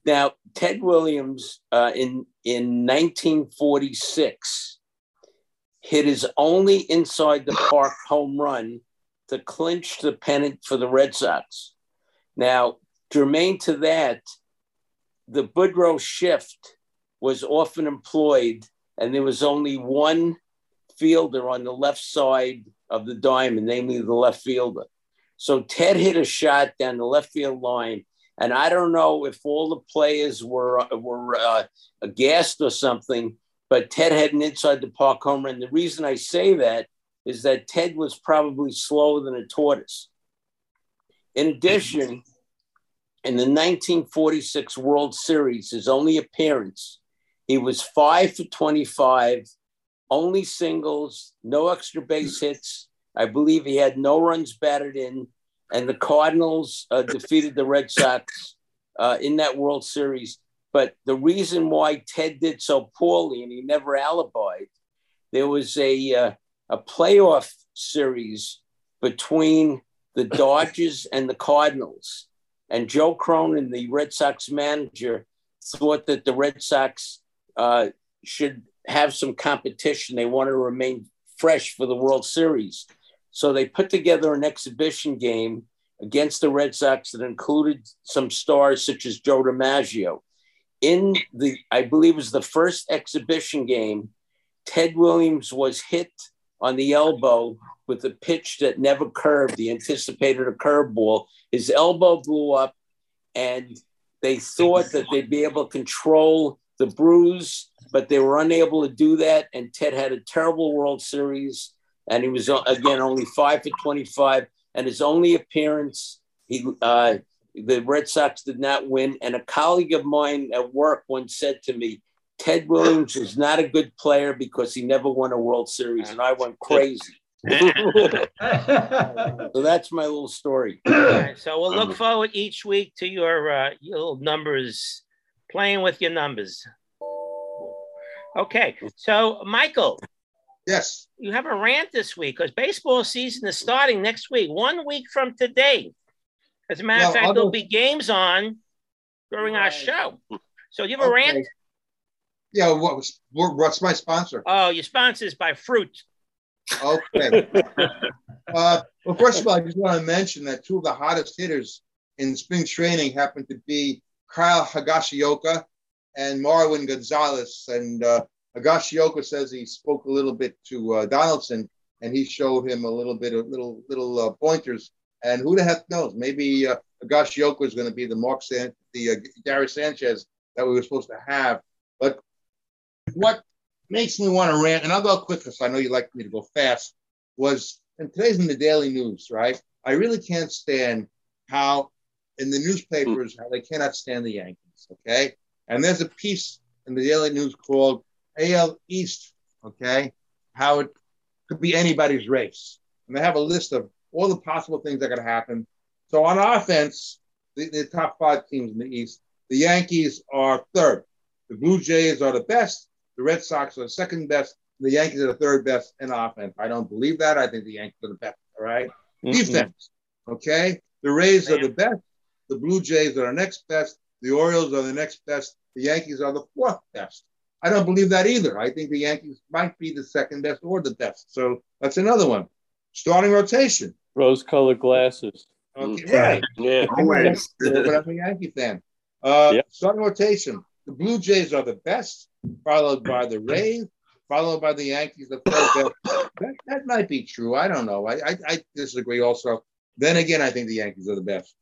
Speaker 15: Now, Ted Williams uh, in, in 1946 hit his only inside the park home run to clinch the pennant for the Red Sox. Now, germane to that, the Boudreau shift was often employed, and there was only one fielder on the left side of the diamond, namely the left fielder. So Ted hit a shot down the left field line, and I don't know if all the players were were uh, aghast or something, but Ted had an inside the park home run. The reason I say that is that Ted was probably slower than a tortoise. In addition, in the 1946 World Series, his only appearance, he was five for 25, only singles, no extra base hits. I believe he had no runs batted in, and the Cardinals uh, defeated the Red Sox uh, in that World Series. But the reason why Ted did so poorly and he never alibied, there was a uh, a playoff series between the Dodgers and the Cardinals, and Joe Cronin, the Red Sox manager, thought that the Red Sox uh, should have some competition. They wanted to remain fresh for the World Series. So they put together an exhibition game against the Red Sox that included some stars such as Joe DiMaggio. In the, I believe it was the first exhibition game, Ted Williams was hit on the elbow with a pitch that never curved. He anticipated a curveball. His elbow blew up, and they thought that they'd be able to control the bruise, but they were unable to do that. And Ted had a terrible World Series, and he was uh, again only five for twenty-five. And his only appearance, he uh, the Red Sox did not win. And a colleague of mine at work once said to me, Ted Williams is not a good player because he never won a World Series. And I went crazy. [laughs] so that's my little story. [clears throat]
Speaker 1: All right, so we'll look forward each week to your uh, your little numbers, playing with your numbers. Okay, so Michael.
Speaker 4: Yes.
Speaker 1: You have a rant this week because baseball season is starting next week, one week from today. As a matter
Speaker 4: Well,
Speaker 1: of fact,
Speaker 4: I'll
Speaker 1: there'll be games on during our show. So you have a rant?
Speaker 4: Yeah, what was what's my sponsor?
Speaker 1: Oh, your sponsor is by Fruit.
Speaker 4: Okay. [laughs] uh, well, first of all, I just want to mention that two of the hottest hitters in spring training happen to be Kyle Higashioka and Marwin Gonzalez. And uh, Higashioka says he spoke a little bit to uh, Donaldson, and he showed him a little bit of little little uh, pointers. And who the heck knows? Maybe uh, Higashioka is going to be the Mark San- the uh, Gary Sanchez that we were supposed to have. But what makes me want to rant, and I'll go quick because I know you like me to go fast, was and today's in the daily news, right? I really can't stand how in the newspapers how they cannot stand the Yankees, okay? And there's a piece in the daily news called AL East, okay? How it could be anybody's race. And they have a list of all the possible things that could happen. So on offense, the, the top five teams in the East, The Yankees are third. The Blue Jays are the best. The Red Sox are the second best. The Yankees are the third best in offense. I don't believe that. I think the Yankees are the best. All right?
Speaker 9: Mhm.
Speaker 4: Defense. Okay. The Rays are the best. The Blue Jays are the next best. The Orioles are the next best. The Yankees are the fourth best. I don't believe that either. I think the Yankees might be the second best or the best. So that's another one. Starting rotation.
Speaker 18: Rose colored glasses.
Speaker 4: Okay, right.
Speaker 9: Yeah.
Speaker 4: Always. but I'm a Yankee fan. Uh, Starting rotation. The Blue Jays are the best, followed by the Rays, followed by the Yankees, the third best. That, that might be true. I don't know. I, I, I disagree also. Then again, I think the Yankees are the best.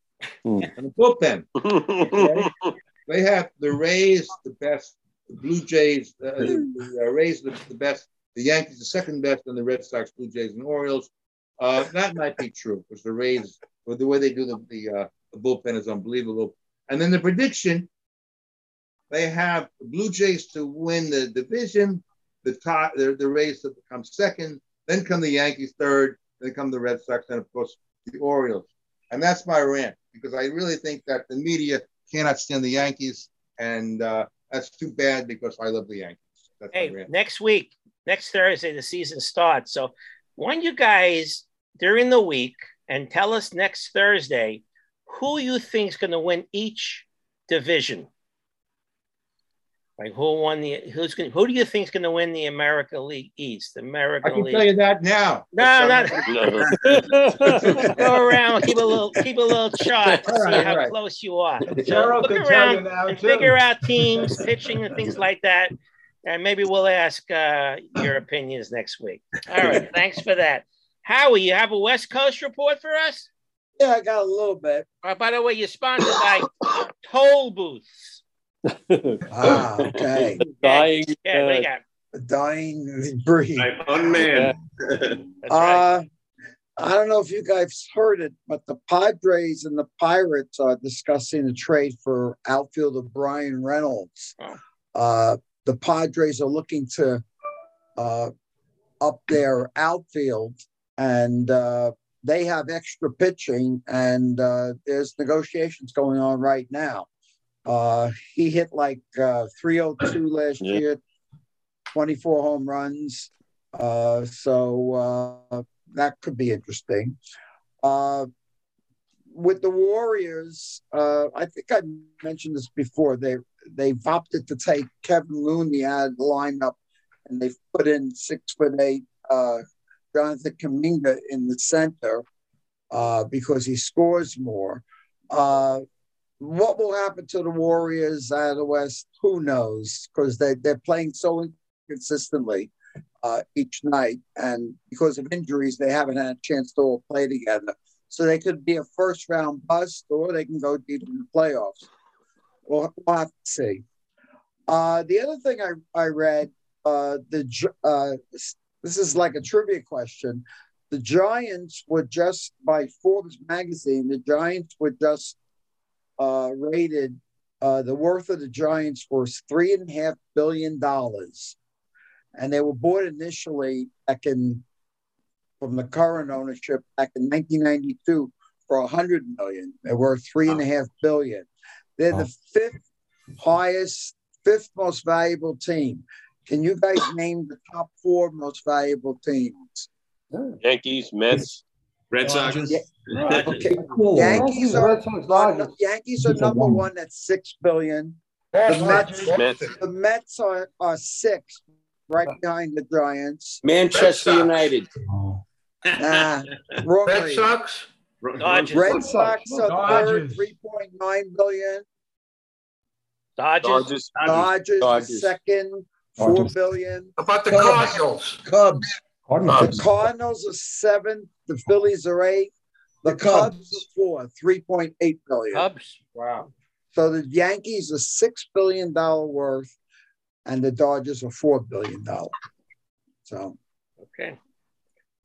Speaker 4: And the bullpen. okay? [laughs] They have the Rays, the best, the Blue Jays, uh, [laughs] the, the uh, Rays, the, the best, the Yankees, the second best, and the Red Sox, Blue Jays, and Orioles. Uh, that might be true because the Rays, the way they do the the, uh, the bullpen is unbelievable. And then the prediction, they have the Blue Jays to win the division, the top, the, the Rays to become second, then come the Yankees third, then come the Red Sox, and of course the Orioles. And that's my rant because I really think that the media cannot stand the Yankees, and uh, that's too bad because I love the Yankees. That's
Speaker 1: Hey, next week, next Thursday, the season starts. So why don't you guys during the week and tell us next Thursday who you think is going to win each division? Like who won the who's going who do you think is going to win the America League East? The
Speaker 4: I can
Speaker 1: League.
Speaker 4: tell you that now.
Speaker 1: No, not [laughs] go around, keep a little keep a little chart to
Speaker 4: All
Speaker 1: see
Speaker 4: right,
Speaker 1: how
Speaker 4: all right.
Speaker 1: close you are. So look
Speaker 7: can tell you
Speaker 1: around
Speaker 7: now,
Speaker 1: and
Speaker 7: too.
Speaker 1: figure out teams, pitching, and things like that. And maybe we'll ask uh, your opinions next week. All right, [laughs] thanks for that. Howie, you have a West Coast report for us?
Speaker 19: Yeah, I got a little bit.
Speaker 1: Uh, by the way, you're sponsored by [coughs] Toll Booths.
Speaker 19: Ah, okay.
Speaker 18: Dying.
Speaker 1: Yeah, what do you
Speaker 18: uh,
Speaker 1: got?
Speaker 19: A dying breed.
Speaker 10: Unmanned.
Speaker 19: Uh, I don't know if you guys heard it, but the Padres and the Pirates are discussing a trade for outfielder Bryan Reynolds. Uh, the Padres are looking to uh, up their outfield, and uh, they have extra pitching, and uh, there's negotiations going on right now. Uh, he hit like uh, 302 [clears throat] last
Speaker 18: Yeah.
Speaker 19: year, 24 home runs. Uh, so uh, that could be interesting. Uh, with the Warriors, uh, I think I mentioned this before. They they've opted to take Kevin Looney out of the lineup, and they've put in six foot eight uh, Jonathan Kuminga in the center uh, because he scores more. Uh, what will happen to the Warriors out of the West? Who knows? Because they they're playing so inconsistently uh, each night, and because of injuries, they haven't had a chance to all play together. So they could be a first round bust, or they can go deep in the playoffs. We'll, we'll have to see. Uh, the other thing I, I read, uh, the uh, this is like a trivia question. The Giants were just by Forbes magazine. The Giants were just uh, rated. Uh, the worth of the Giants was three and a half billion dollars, and they were bought initially back in from the current ownership back in 1992 for 100 million. They were three and a half billion. They're the fifth highest, fifth most valuable team. Can you guys [coughs] name the top four most valuable teams?
Speaker 9: Yankees, Mets,
Speaker 10: Red Sox.
Speaker 19: Yeah. Okay.
Speaker 13: Cool.
Speaker 19: Yankees are
Speaker 17: Red Sox, Dodgers.
Speaker 19: Yankees are number one at six billion. The Mets,
Speaker 9: Mets.
Speaker 19: the Mets are, are six, right behind the Giants.
Speaker 15: Manchester
Speaker 8: Sox.
Speaker 15: United. [laughs]
Speaker 19: Nah, wrong
Speaker 8: Red
Speaker 19: league.
Speaker 8: Sox.
Speaker 1: Dodgers.
Speaker 19: Red Sox are third, three point nine billion.
Speaker 1: Dodgers.
Speaker 9: Dodgers.
Speaker 19: Dodgers,
Speaker 15: Dodgers.
Speaker 19: second, four
Speaker 13: Dodgers.
Speaker 19: billion.
Speaker 8: About the
Speaker 19: Cubs.
Speaker 8: Cardinals?
Speaker 12: Cubs.
Speaker 13: Cardinals.
Speaker 19: The Cardinals are seventh, the Phillies are eight, the,
Speaker 12: The
Speaker 19: Cubs.
Speaker 12: Cubs.
Speaker 19: are four, three point eight billion.
Speaker 1: Cubs.
Speaker 4: Wow.
Speaker 19: So the Yankees are six billion dollar worth, and the Dodgers are four billion dollar. So
Speaker 1: Okay.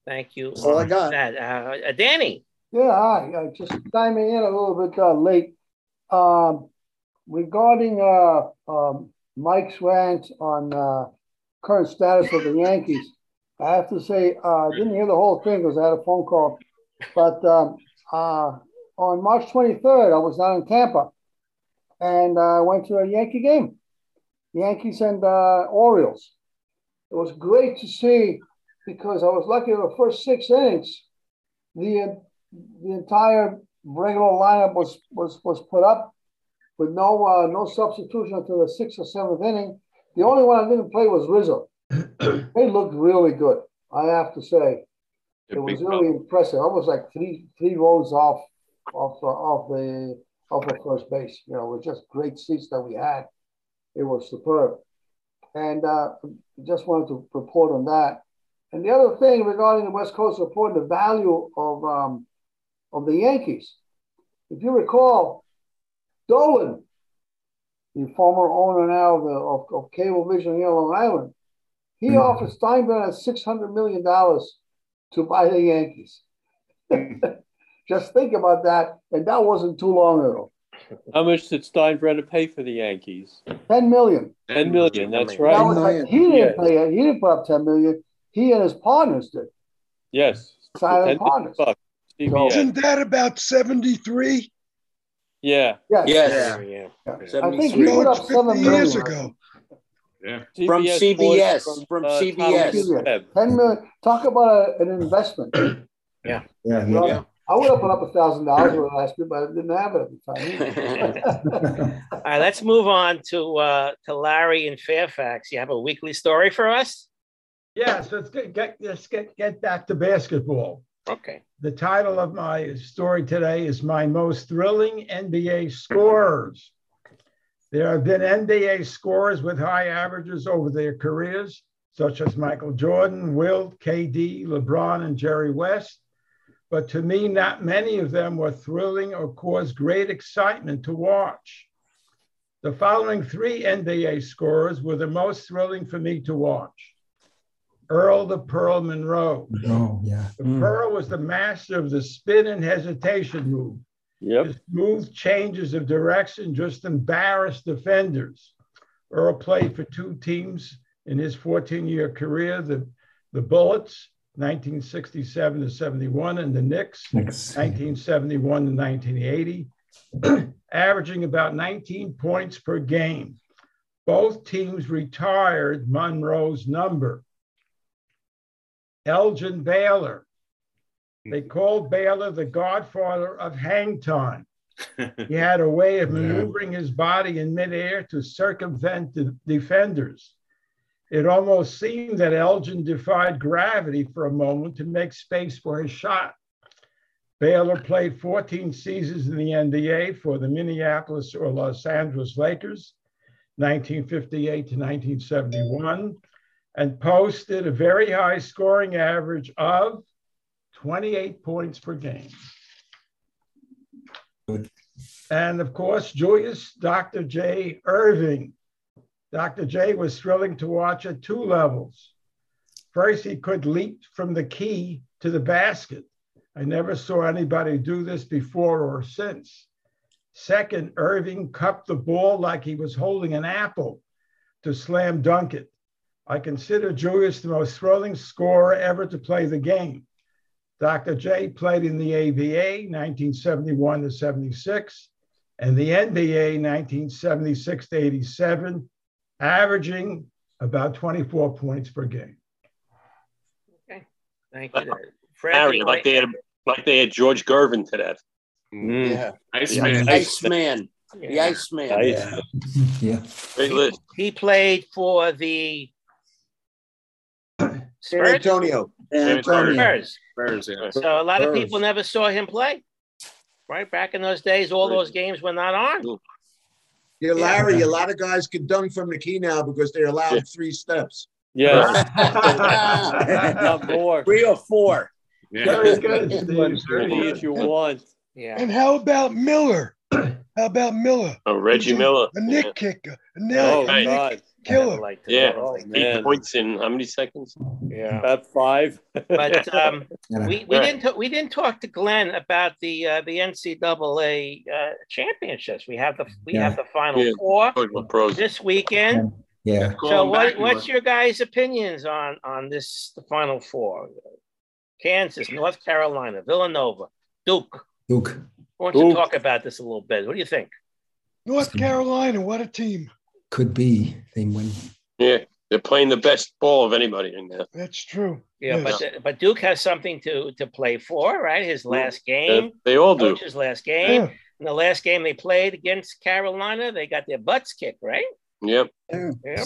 Speaker 1: Thank you.
Speaker 19: all I got.
Speaker 1: That, uh, uh, Danny.
Speaker 17: Yeah, hi. Uh, just chiming in a little bit uh, late. Um, regarding uh, um, Mike's rant on uh, current status of the Yankees, I have to say uh, I didn't hear the whole thing because I had a phone call. But um, uh, on March 23rd, I was down in Tampa, and I uh, went to a Yankee game, Yankees and uh, Orioles. It was great to see because I was lucky in the first six innings, the the entire regular lineup was was was put up with no uh, no substitution until the sixth or seventh inning. The only one I didn't play was Rizzo. they looked really good, I have to say. It was really impressive. I was like three three rows off off uh, off the off the first base. You know, with just great seats that we had. It was superb. And uh, just wanted to report on that. And the other thing regarding the West Coast report, the value of um, of the Yankees. If you recall, Dolan, the former owner now of, the, of, of Cablevision here on Long Island, he mm-hmm. offered Steinbrenner six hundred million dollars to buy the Yankees. [laughs] Just think about that, and that wasn't too long ago.
Speaker 18: How much did Steinbrenner pay for the Yankees?
Speaker 17: Ten million.
Speaker 18: Ten million. That's right. That
Speaker 17: like, he didn't pay it. He didn't put up ten million. He and his partners did.
Speaker 18: Yes.
Speaker 17: Silent partners.
Speaker 18: Bucks,
Speaker 20: Isn't that about seventy-three?
Speaker 18: Yeah.
Speaker 17: Yes.
Speaker 15: Yes.
Speaker 17: Yeah. yeah. I think he put up seven
Speaker 20: years ago.
Speaker 10: Yeah.
Speaker 15: From CBS. From, from uh, CBS.
Speaker 17: Ten million. Talk about a, an investment. [clears throat]
Speaker 1: yeah.
Speaker 13: Yeah.
Speaker 17: yeah. yeah. I would have put up a thousand dollars for last year, but I didn't have it at the
Speaker 1: time. [laughs] All right, let's move on to uh, to Larry in Fairfax. You have a weekly story for us?
Speaker 7: Yes, let's get, get let's get get back to basketball.
Speaker 1: Okay.
Speaker 7: The title of my story today is My Most Thrilling NBA Scorers. There have been NBA scorers with high averages over their careers, such as Michael Jordan, Wilt, KD, LeBron, and Jerry West. But to me, not many of them were thrilling or caused great excitement to watch. The following three NBA scorers were the most thrilling for me to watch. Earl the Pearl Monroe.
Speaker 13: Oh, yeah.
Speaker 7: The mm. Pearl was the master of the spin and hesitation move.
Speaker 18: Yep.
Speaker 7: His smooth changes of direction just embarrassed defenders. Earl played for two teams in his 14 year career the, the Bullets, 1967 to 71, and the Knicks,
Speaker 13: Knicks.
Speaker 7: 1971 to 1980, [clears throat] averaging about 19 points per game. Both teams retired Monroe's number. Elgin Baylor, they called Baylor the godfather of hang time. [laughs] he had a way of maneuvering his body in midair to circumvent the defenders. It almost seemed that Elgin defied gravity for a moment to make space for his shot. Baylor played 14 seasons in the NBA for the Minneapolis or Los Angeles Lakers, 1958 to 1971, and posted a very high scoring average of 28 points per game.
Speaker 13: Good.
Speaker 7: And of course, Julius Dr. J. Erving. Dr. J was thrilling to watch at two levels. First, he could leap from the key to the basket. I never saw anybody do this before or since. Second, Erving cupped the ball like he was holding an apple to slam dunk it. I consider Julius the most thrilling scorer ever to play the game. Dr. J played in the ABA 1971 to 76 and the NBA 1976 to 87, averaging about 24 points per game.
Speaker 1: Okay, thank you.
Speaker 9: Fred, Harry, like they had like they had George Gervin to that.
Speaker 15: Mm.
Speaker 10: Yeah,
Speaker 15: Iceman. Iceman. The Iceman.
Speaker 13: Yeah. yeah.
Speaker 9: Great list.
Speaker 1: He played for the
Speaker 12: San Antonio.
Speaker 10: San Antonio.
Speaker 1: Spurs.
Speaker 10: Spurs, yeah.
Speaker 1: So a lot of people never saw him play. Right back in those days, all those games were not on.
Speaker 12: Yeah, Larry, a lot of guys can dunk from the key now because they're allowed
Speaker 9: Yeah.
Speaker 12: three steps.
Speaker 18: Yes. [laughs] Not more. [laughs]
Speaker 15: Three or four.
Speaker 7: Very good, Steve.
Speaker 18: Many if you want.
Speaker 1: Yeah.
Speaker 20: And how about Miller? How about Miller?
Speaker 9: Oh, Reggie Miller.
Speaker 20: A Knick kicker. A Knick,
Speaker 18: Oh,
Speaker 20: a Nick
Speaker 18: God.
Speaker 20: Killer.
Speaker 1: Like to
Speaker 9: Yeah,
Speaker 18: Oh,
Speaker 9: eight points in how many seconds?
Speaker 1: Yeah.
Speaker 18: About five.
Speaker 1: But [laughs] um,
Speaker 13: Yeah.
Speaker 1: we, we
Speaker 9: Right.
Speaker 1: didn't we didn't talk to Glenn about the uh, the NCAA uh, championships. We have the we
Speaker 13: Yeah.
Speaker 1: have the final
Speaker 9: Yeah.
Speaker 1: four
Speaker 9: Talking pros.
Speaker 1: this weekend.
Speaker 13: Yeah.
Speaker 9: Call
Speaker 1: So what what's your guys' opinions on on this the final four? Kansas, North Carolina, Villanova, Duke.
Speaker 13: Duke.
Speaker 1: Why don't you
Speaker 18: Duke.
Speaker 1: talk about this a little bit? What do you think?
Speaker 20: North Carolina, what a team.
Speaker 13: Could be they win.
Speaker 9: Yeah, they're playing the best ball of anybody in there.
Speaker 20: That's true.
Speaker 1: Yeah,
Speaker 20: Yes.
Speaker 1: but but Duke has something to to play for, right? His last game.
Speaker 9: they all do.
Speaker 1: Coach's last game.
Speaker 20: Yeah.
Speaker 1: In the last game they played against Carolina, they got their butts kicked, right?
Speaker 9: Yep.
Speaker 1: Yeah.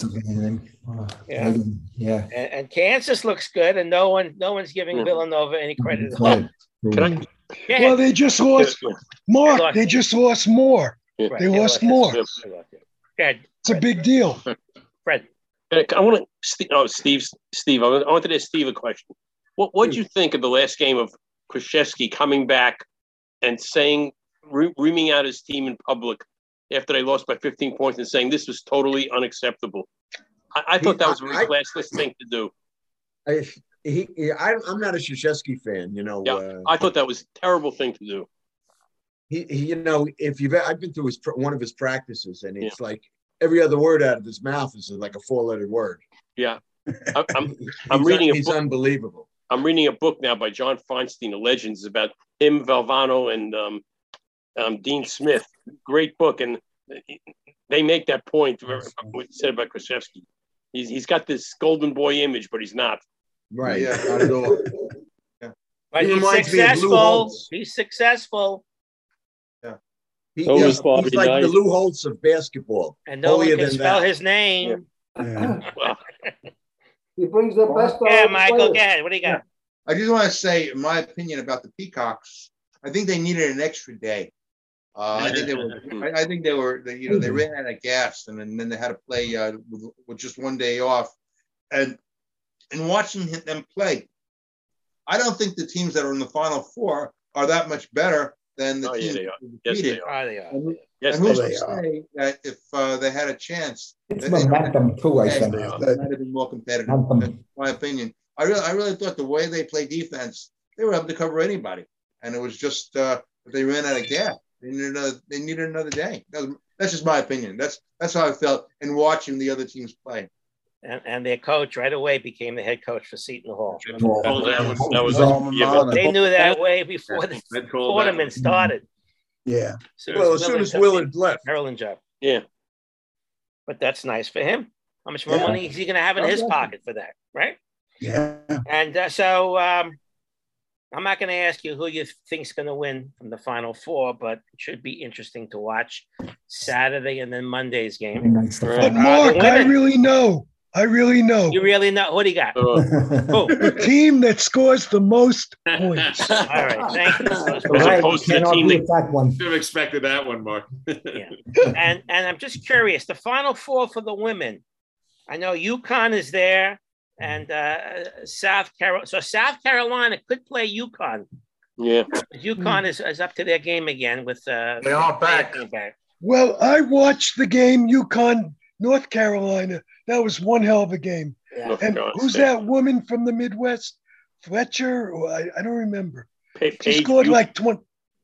Speaker 13: Uh,
Speaker 1: Yeah.
Speaker 13: Yeah.
Speaker 1: And, and Kansas looks good, and no one no one's giving
Speaker 9: Yeah.
Speaker 1: Villanova any credit at all.
Speaker 13: Credit.
Speaker 9: Can I?
Speaker 1: Yeah.
Speaker 20: Well, they just lost. more. they just lost more.
Speaker 9: Yeah.
Speaker 20: They lost more.
Speaker 1: Yeah,
Speaker 20: It's a big deal.
Speaker 1: Fred.
Speaker 9: I want to. Oh, Steve. Steve. I wanted to ask Steve a question. What What do you think of the last game of Krzyzewski coming back and saying, re- reaming out his team in public after they lost by 15 points and saying this was totally unacceptable? I, I thought that was a
Speaker 12: I-
Speaker 9: really classless thing to do.
Speaker 12: I, he, he, I, I'm not a Krzyzewski fan, you know.
Speaker 9: Yeah,
Speaker 12: uh,
Speaker 9: I thought that was a terrible thing to do.
Speaker 12: he, he, you know, if you've, I've been through his one of his practices, and it's like every other word out of his mouth is like a four-letter word.
Speaker 9: Yeah, I, I'm. I'm [laughs]
Speaker 12: He's
Speaker 9: reading a
Speaker 12: he's
Speaker 9: book.
Speaker 12: unbelievable.
Speaker 9: I'm reading a book now by John Feinstein, The Legends, about him, Valvano, and um, um, Dean Smith. Great book, and they make that point. What you said about Krzyzewski. He's he's got this golden boy image, but he's not.
Speaker 12: Right.
Speaker 4: Yeah, not at all.
Speaker 1: But
Speaker 12: He
Speaker 1: he's
Speaker 12: reminds me
Speaker 1: successful. He's successful,
Speaker 12: He,
Speaker 18: So
Speaker 12: yeah,
Speaker 18: was Bobby
Speaker 12: he's like
Speaker 18: Knight.
Speaker 12: the Lou Holtz of basketball.
Speaker 1: and no one can
Speaker 12: than
Speaker 1: spell
Speaker 12: thou.
Speaker 1: his name.
Speaker 9: Well, [laughs]
Speaker 17: He brings the best
Speaker 1: Yeah,
Speaker 17: of
Speaker 1: Michael,
Speaker 17: players.
Speaker 1: go ahead. What do you got?
Speaker 4: I just want to say, my opinion about the Peacocks, I think they needed an extra day. Uh, I think they were. [laughs] I, I think they were. They, you know, they ran out of gas, and then, then they had to play uh, with, with just one day off. And in watching them play, I don't think the teams that are in the Final Four are that much better than the
Speaker 9: Oh, yeah,
Speaker 4: teams
Speaker 9: they
Speaker 4: that
Speaker 9: are.
Speaker 4: were
Speaker 9: Yes, they
Speaker 4: defeated.
Speaker 9: are.
Speaker 1: Ah, they are.
Speaker 4: And,
Speaker 9: Yes,
Speaker 4: and who's
Speaker 9: they
Speaker 4: to
Speaker 19: are.
Speaker 4: say that if uh, they had a chance,
Speaker 13: It's
Speaker 4: that they
Speaker 13: momentum too, I
Speaker 4: Yeah,
Speaker 13: think.
Speaker 4: they might have been more competitive.
Speaker 13: Momentum.
Speaker 4: My opinion. I really, I really thought the way they play defense, they were able to cover anybody, and it was just uh, they ran out of gas. They needed another. They needed another day. That was- that's just my opinion. That's that's how I felt in watching the other teams play.
Speaker 1: And, and their coach right away became the head coach for Seton Hall.
Speaker 9: Oh, that was that was
Speaker 19: His alma
Speaker 9: yeah.
Speaker 1: They knew that way before the
Speaker 10: I'd call that
Speaker 1: tournament started.
Speaker 19: Yeah.
Speaker 1: So
Speaker 12: Well, as soon as Willard left,
Speaker 1: Maryland job.
Speaker 9: yeah.
Speaker 1: But that's nice for him. How much more
Speaker 19: Yeah.
Speaker 1: money is he going to have in his pocket for that, right?
Speaker 19: Yeah.
Speaker 1: And uh, so um, I'm not going to ask you who you think's going to win from the Final Four, but it should be interesting to watch Saturday and then Monday's game.
Speaker 13: Nice
Speaker 1: Uh,
Speaker 20: But Mark, I really know. I really know.
Speaker 1: You really know what do you got? Who? [laughs]
Speaker 20: The team that scores the most [laughs] points.
Speaker 1: All right, thank you.
Speaker 9: As
Speaker 13: Right,
Speaker 9: opposed to the team that-
Speaker 13: with that one.
Speaker 10: Should have expected that one, Mark. [laughs]
Speaker 1: Yeah. And and I'm just curious, the Final Four for the women. I know UConn is there, and uh, South Carolina. So South Carolina could play UConn.
Speaker 9: yeah.
Speaker 1: UConn is, is up to their game again with uh,
Speaker 8: They are back.
Speaker 1: back.
Speaker 20: Well, I watched the game UConn North Carolina. That was one hell of a game.
Speaker 1: Yeah.
Speaker 20: And
Speaker 9: God,
Speaker 20: who's
Speaker 9: State.
Speaker 20: that woman from the Midwest? Fletcher? Or I, I don't remember.
Speaker 9: Pa-
Speaker 20: She
Speaker 9: Paige
Speaker 20: scored
Speaker 9: Bu-
Speaker 20: like 20,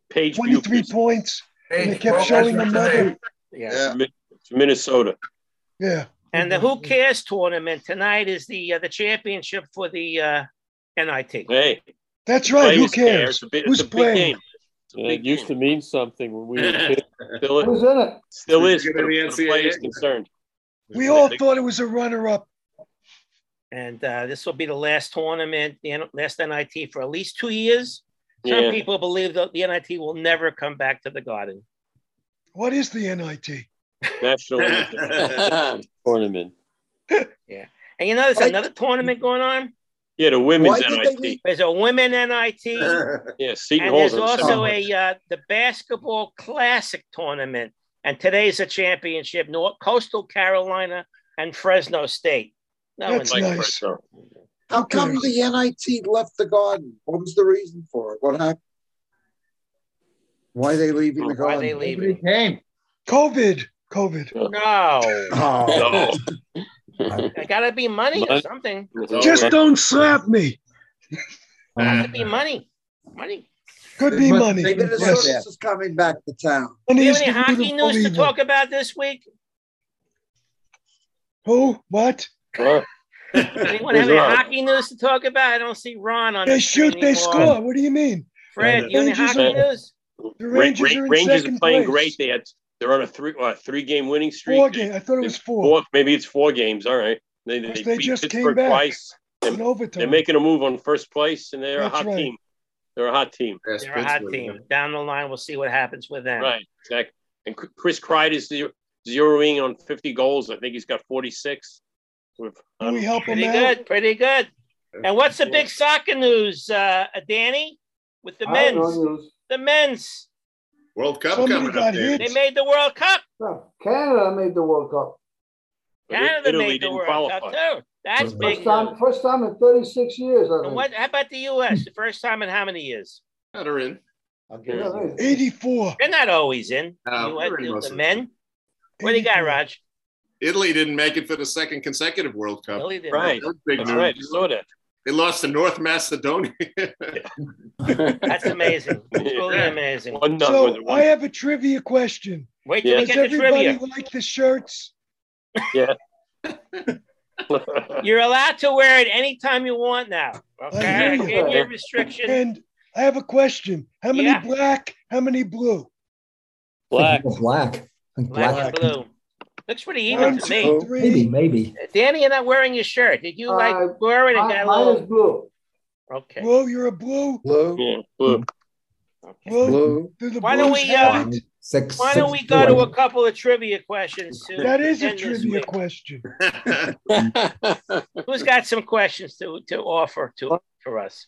Speaker 9: Paige
Speaker 20: 23
Speaker 9: Bueckers.
Speaker 20: points. And they kept
Speaker 8: well,
Speaker 20: showing
Speaker 8: that's
Speaker 20: the
Speaker 8: what's
Speaker 1: Yeah.
Speaker 4: Yeah.
Speaker 9: Minnesota.
Speaker 20: Yeah.
Speaker 1: And the Who Cares tournament tonight is the uh, the championship for the uh, NIT.
Speaker 9: Hey,
Speaker 20: That's right. Who
Speaker 9: players care.
Speaker 20: cares?
Speaker 9: It's bit,
Speaker 20: Who's
Speaker 9: it's a big
Speaker 20: playing?
Speaker 9: game. It's a
Speaker 18: Yeah, it used to mean something when we were [laughs] kids.
Speaker 9: Still,
Speaker 17: Who's in it?
Speaker 9: still is.
Speaker 10: gonna
Speaker 9: For the for the players
Speaker 10: NCAA.
Speaker 9: concerned.
Speaker 20: We all thought it was a runner up.
Speaker 1: And uh, this will be the last tournament, the N- last NIT for at least two years. Some
Speaker 9: Yeah.
Speaker 1: people believe that the NIT will never come back to the Garden.
Speaker 20: What is the NIT?
Speaker 9: National. [laughs]
Speaker 18: tournament.
Speaker 1: Yeah. And you know, there's
Speaker 12: Like-
Speaker 1: another tournament going on.
Speaker 9: yeah, the women's
Speaker 12: Why they
Speaker 9: NIT.
Speaker 12: leave?
Speaker 1: There's a women NIT,
Speaker 9: Yeah, Seton
Speaker 1: and
Speaker 9: Hall's
Speaker 1: there's also
Speaker 9: second.
Speaker 1: a uh, the basketball classic tournament. And today's a championship, North Coastal Carolina and Fresno State. No
Speaker 20: That's
Speaker 1: one
Speaker 20: nice.
Speaker 9: Fresno.
Speaker 12: how come the NIT left the garden? What was the reason for it? What happened? Why are they leaving the
Speaker 1: why
Speaker 12: garden?
Speaker 1: they
Speaker 4: Nobody
Speaker 1: leaving.
Speaker 4: came.
Speaker 20: COVID. COVID.
Speaker 1: No, [laughs]
Speaker 12: Oh,
Speaker 9: No.
Speaker 1: it gotta be money or something.
Speaker 20: Just don't slap me.
Speaker 1: Got to be money. Money.
Speaker 20: Could be
Speaker 4: But
Speaker 20: money.
Speaker 4: they-
Speaker 12: Minnesota's
Speaker 20: Yes.
Speaker 12: is coming back to town.
Speaker 20: And
Speaker 1: Do you have any hockey
Speaker 20: beautiful
Speaker 1: news to talk about this week?
Speaker 20: Who? What?
Speaker 9: Huh?
Speaker 1: Anyone have any
Speaker 9: Ron?
Speaker 1: hockey news to talk about? I don't see Ron on
Speaker 20: They
Speaker 1: the
Speaker 20: shoot, they
Speaker 1: anymore.
Speaker 20: score. What do you mean?
Speaker 1: Fred, you have any
Speaker 20: Rangers
Speaker 1: hockey
Speaker 20: are-
Speaker 1: news?
Speaker 20: The
Speaker 9: Ra-
Speaker 20: Rangers
Speaker 9: Ra-
Speaker 20: are in
Speaker 9: Rangers are playing
Speaker 20: place.
Speaker 9: great. They had they're on a three uh, three game winning streak.
Speaker 20: Four game. I thought it was four.
Speaker 9: Four, maybe it's four games. All right. They, they,
Speaker 20: They
Speaker 9: beat
Speaker 20: just came back
Speaker 9: twice.
Speaker 20: in overtime.
Speaker 9: They're making a move on first place, and they're
Speaker 20: That's
Speaker 9: a hot
Speaker 20: right.
Speaker 9: team. They're a hot team.
Speaker 1: They're a hot team. Down the line, we'll see what happens with them.
Speaker 9: Right. Exactly. And Chris Kreider is zeroing on 50 goals. I think he's got 46. With,
Speaker 20: Can we help him
Speaker 1: Pretty
Speaker 20: out?
Speaker 1: good. Pretty good. And what's the big soccer news, uh, Danny? With the
Speaker 17: I have no
Speaker 1: men's,
Speaker 17: news.
Speaker 1: the men's,
Speaker 10: World Cup
Speaker 20: Somebody
Speaker 10: coming up there.
Speaker 1: they made the World Cup.
Speaker 17: Canada made the World Cup.
Speaker 1: Canada
Speaker 9: Italy
Speaker 1: made the
Speaker 9: didn't
Speaker 1: World Cup too. That's
Speaker 17: First
Speaker 1: big.
Speaker 17: time, first time in 36 years. I
Speaker 1: And
Speaker 17: think.
Speaker 1: what? How about the U.S.? The first time in how many years?
Speaker 10: Yeah, they're in.
Speaker 17: Yeah,
Speaker 20: 84.
Speaker 1: They're not always in.
Speaker 10: No,
Speaker 1: You-
Speaker 10: they're in
Speaker 1: the- the men. What do you got, Raj?
Speaker 10: Italy didn't make it for the second consecutive World Cup.
Speaker 1: Italy didn't.
Speaker 9: Right.
Speaker 10: That big
Speaker 9: That's
Speaker 10: news.
Speaker 9: right. I saw that.
Speaker 10: They lost to North Macedonia. [laughs]
Speaker 1: That's amazing. It's [laughs] really
Speaker 10: Yeah.
Speaker 1: amazing.
Speaker 9: One.
Speaker 20: So
Speaker 9: with one-
Speaker 20: I have a trivia question.
Speaker 1: Wait till
Speaker 9: Yeah.
Speaker 1: we
Speaker 20: Does
Speaker 1: get the
Speaker 20: everybody
Speaker 1: trivia.
Speaker 20: like the shirts?
Speaker 9: yeah. [laughs] [laughs]
Speaker 1: You're allowed to wear it anytime you want now. Okay,
Speaker 20: I
Speaker 1: I gave
Speaker 20: you.
Speaker 1: you a restriction.
Speaker 20: And I have a question. How many
Speaker 1: Yeah.
Speaker 20: black? How many blue?
Speaker 18: Black. [laughs]
Speaker 13: Black.
Speaker 1: Black
Speaker 13: black.
Speaker 1: blue. Looks pretty even
Speaker 20: One,
Speaker 1: to
Speaker 20: two,
Speaker 1: me.
Speaker 20: three.
Speaker 13: Maybe, maybe.
Speaker 1: Danny, you're not wearing your shirt. Did you like
Speaker 17: Uh,
Speaker 1: wear it and
Speaker 17: Mine
Speaker 1: get a little?
Speaker 17: blue.
Speaker 1: Okay.
Speaker 20: Blue, you're a blue.
Speaker 19: Blue,
Speaker 9: Yeah. Blue.
Speaker 20: Blue.
Speaker 19: blue.
Speaker 20: Do the
Speaker 1: Why don't we,
Speaker 20: have
Speaker 1: uh,
Speaker 20: it?
Speaker 13: Six.
Speaker 1: Why don't
Speaker 13: six,
Speaker 1: we go to a couple of trivia questions? To
Speaker 20: That is a trivia question. [laughs]
Speaker 1: Who's got some questions to, to offer to for us?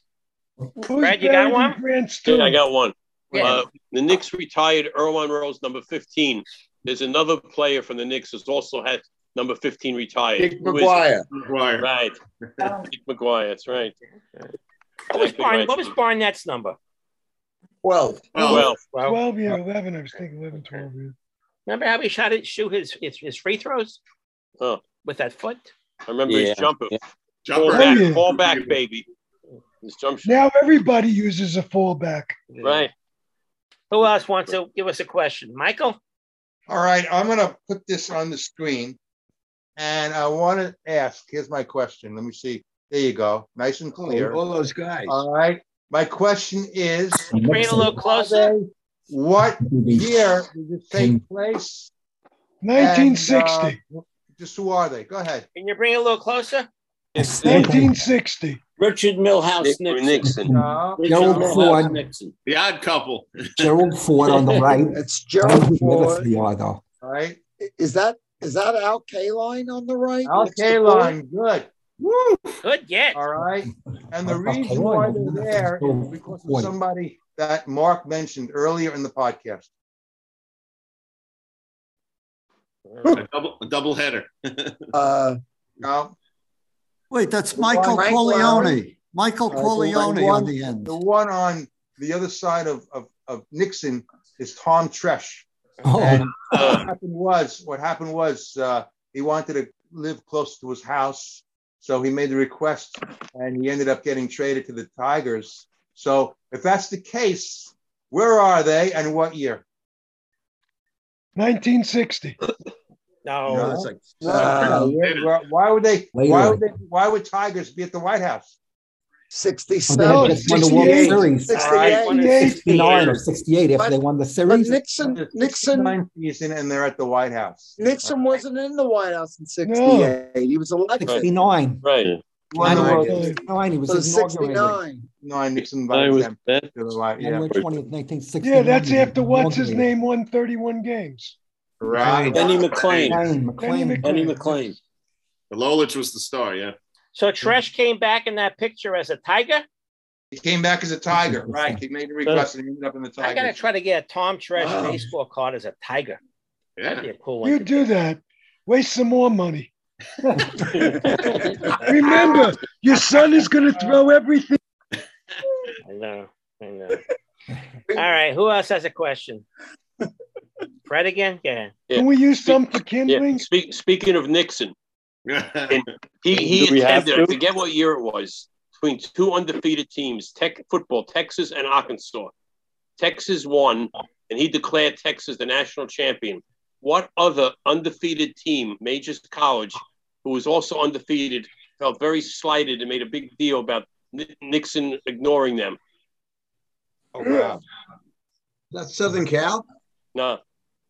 Speaker 20: Who's
Speaker 1: Brad, you got one?
Speaker 20: Grant
Speaker 9: Yeah, I got one.
Speaker 1: Yeah.
Speaker 9: Uh, the Knicks retired Earl Monroe, number 15. There's another player from the Knicks who's also had number 15 retired.
Speaker 12: Dick
Speaker 9: Who is it?
Speaker 12: McGuire.
Speaker 10: McGuire.
Speaker 9: Right. Dick McGuire, that's right.
Speaker 1: What was,
Speaker 9: Exactly
Speaker 1: Barn,
Speaker 9: right.
Speaker 1: what was Barnett's number?
Speaker 12: 12.
Speaker 9: Well,
Speaker 1: Well,
Speaker 20: 12, yeah, 11. I was thinking 11, 12. Yeah.
Speaker 1: remember how he shot it, shoot his, his, his free throws
Speaker 9: oh,
Speaker 1: with that foot?
Speaker 9: I remember
Speaker 15: Yeah,
Speaker 9: his jumper.
Speaker 15: yeah.
Speaker 9: Fall
Speaker 10: oh,
Speaker 9: back,
Speaker 20: Oh, yeah.
Speaker 9: fall back, baby. His jump shot.
Speaker 20: Now everybody uses a fallback.
Speaker 9: Right.
Speaker 1: Who else wants to give us a question? Michael?
Speaker 4: All right, I'm gonna put this on the screen. And I want to ask, here's my question. Let me see. There you go. Nice and oh, clear.
Speaker 12: All those guys.
Speaker 4: All right. My question is,
Speaker 1: Bring it a little closer.
Speaker 4: what year did this take place? And,
Speaker 20: 1960.
Speaker 4: uh, just who are they? Go ahead.
Speaker 1: Can you bring it a little closer?
Speaker 20: It's 1960.
Speaker 15: Richard
Speaker 9: Milhous
Speaker 15: Nixon.
Speaker 9: Nixon.
Speaker 4: No.
Speaker 13: Gerald
Speaker 15: Milhous
Speaker 13: Ford.
Speaker 15: Nixon.
Speaker 10: The odd couple. [laughs]
Speaker 13: Gerald Ford on the [laughs] right.
Speaker 19: It's Gerald
Speaker 13: think the other
Speaker 19: Ford.
Speaker 13: three are, though.
Speaker 4: All right.
Speaker 19: Is that is that Al Kaline on the right?
Speaker 4: Al
Speaker 19: next to Ford?
Speaker 4: Kaline, good. Woo!
Speaker 1: Good get.
Speaker 4: All right. And the reason why they're there is because of somebody that Mark mentioned earlier in the podcast.
Speaker 10: A double, a double header. [laughs]
Speaker 19: Uh,
Speaker 4: No,
Speaker 14: Wait, that's Michael
Speaker 19: Frank
Speaker 14: Corleone. Michael
Speaker 19: Uh, the
Speaker 14: Corleone
Speaker 19: one-
Speaker 14: on the end.
Speaker 4: the one on the other side of, of, of Nixon is Tom Tresh.
Speaker 13: Oh,
Speaker 4: And what happened was, what happened was, uh, he wanted to live close to his house, so he made the request, and he ended up getting traded to the Tigers. So, if that's the case, where are they, and what year?
Speaker 20: 1960.
Speaker 1: No.
Speaker 4: No,
Speaker 12: it's like
Speaker 4: Uh, where- where- why would they? Why would they? Why would Tigers be at the White House?
Speaker 19: 67.
Speaker 13: Oh, they just won the World
Speaker 19: 68,
Speaker 13: Series.
Speaker 19: 68.
Speaker 13: 69 or 68 after
Speaker 19: But-
Speaker 13: they won the series.
Speaker 19: Nixon, Nixon,
Speaker 4: 69 season, and they're at the White House.
Speaker 19: Nixon wasn't in the White House in 68. He was elected.
Speaker 13: 69.
Speaker 9: Right.
Speaker 4: Won the
Speaker 19: Nine.
Speaker 4: Series.
Speaker 13: 69, he was
Speaker 19: So 69.
Speaker 4: No, Nixon
Speaker 18: I was
Speaker 4: them
Speaker 18: that.
Speaker 4: to the White. Yeah,
Speaker 13: January 20th, 1969.
Speaker 20: Yeah, that's after what's his name won 31 games.
Speaker 4: right.
Speaker 15: Benny McLain.
Speaker 13: McLain,
Speaker 20: Benny
Speaker 13: McLain.
Speaker 15: Benny McLain.
Speaker 10: Lolich was the star, yeah.
Speaker 1: So Tresh came back in that picture as a tiger.
Speaker 4: He came back as a Tiger. Right. He made a request and he ended up in the tiger.
Speaker 1: I gotta try to get a Tom Tresh
Speaker 19: Wow.
Speaker 1: baseball card as a tiger. That'd be a cool one.
Speaker 20: You
Speaker 1: to
Speaker 20: do that. Waste some more money. [laughs] [laughs] Remember, your son is going to throw everything.
Speaker 1: I know. I know. All right. Who else has a question? [laughs] Fred again? Yeah.
Speaker 9: Yeah.
Speaker 20: Can we use some for
Speaker 9: Yeah.
Speaker 20: kindling?
Speaker 9: Speak, speaking of Nixon, and he, [laughs] he
Speaker 18: Do
Speaker 9: attended, I
Speaker 18: to?
Speaker 9: forget what year it was, between two undefeated teams, tech football, Texas and Arkansas. Texas won, and he declared Texas the national champion. What other undefeated team, major college, who was also undefeated, felt very slighted and made a big deal about Nixon ignoring them?
Speaker 4: Oh, wow.
Speaker 12: That's Southern Cal.
Speaker 9: No,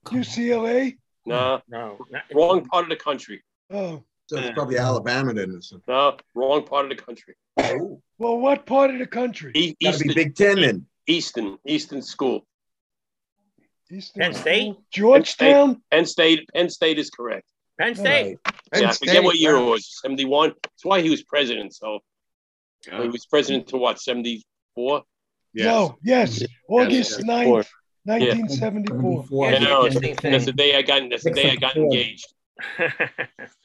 Speaker 20: UCLA?
Speaker 9: No,
Speaker 1: no,
Speaker 9: wrong part of the country.
Speaker 20: Oh,
Speaker 12: So it's probably Alabama then. or something.
Speaker 9: No, wrong part of the country. Oh.
Speaker 20: well, what part of the country?
Speaker 9: E-
Speaker 12: Gotta be Big Ten then.
Speaker 9: Easton, Easton School.
Speaker 20: Eastern
Speaker 1: Penn State?
Speaker 20: School. Georgetown?
Speaker 9: Penn State. Penn State is correct.
Speaker 1: Penn State.
Speaker 9: yeah, I forget what year it was. Seventy-one. That's why he was president. So he was president to what? Seventy-four.
Speaker 20: No, yes, August
Speaker 9: yes.
Speaker 20: 9th, 1974.
Speaker 9: I know. That's,
Speaker 1: Interesting
Speaker 9: that's the day I got. That's the day I got engaged.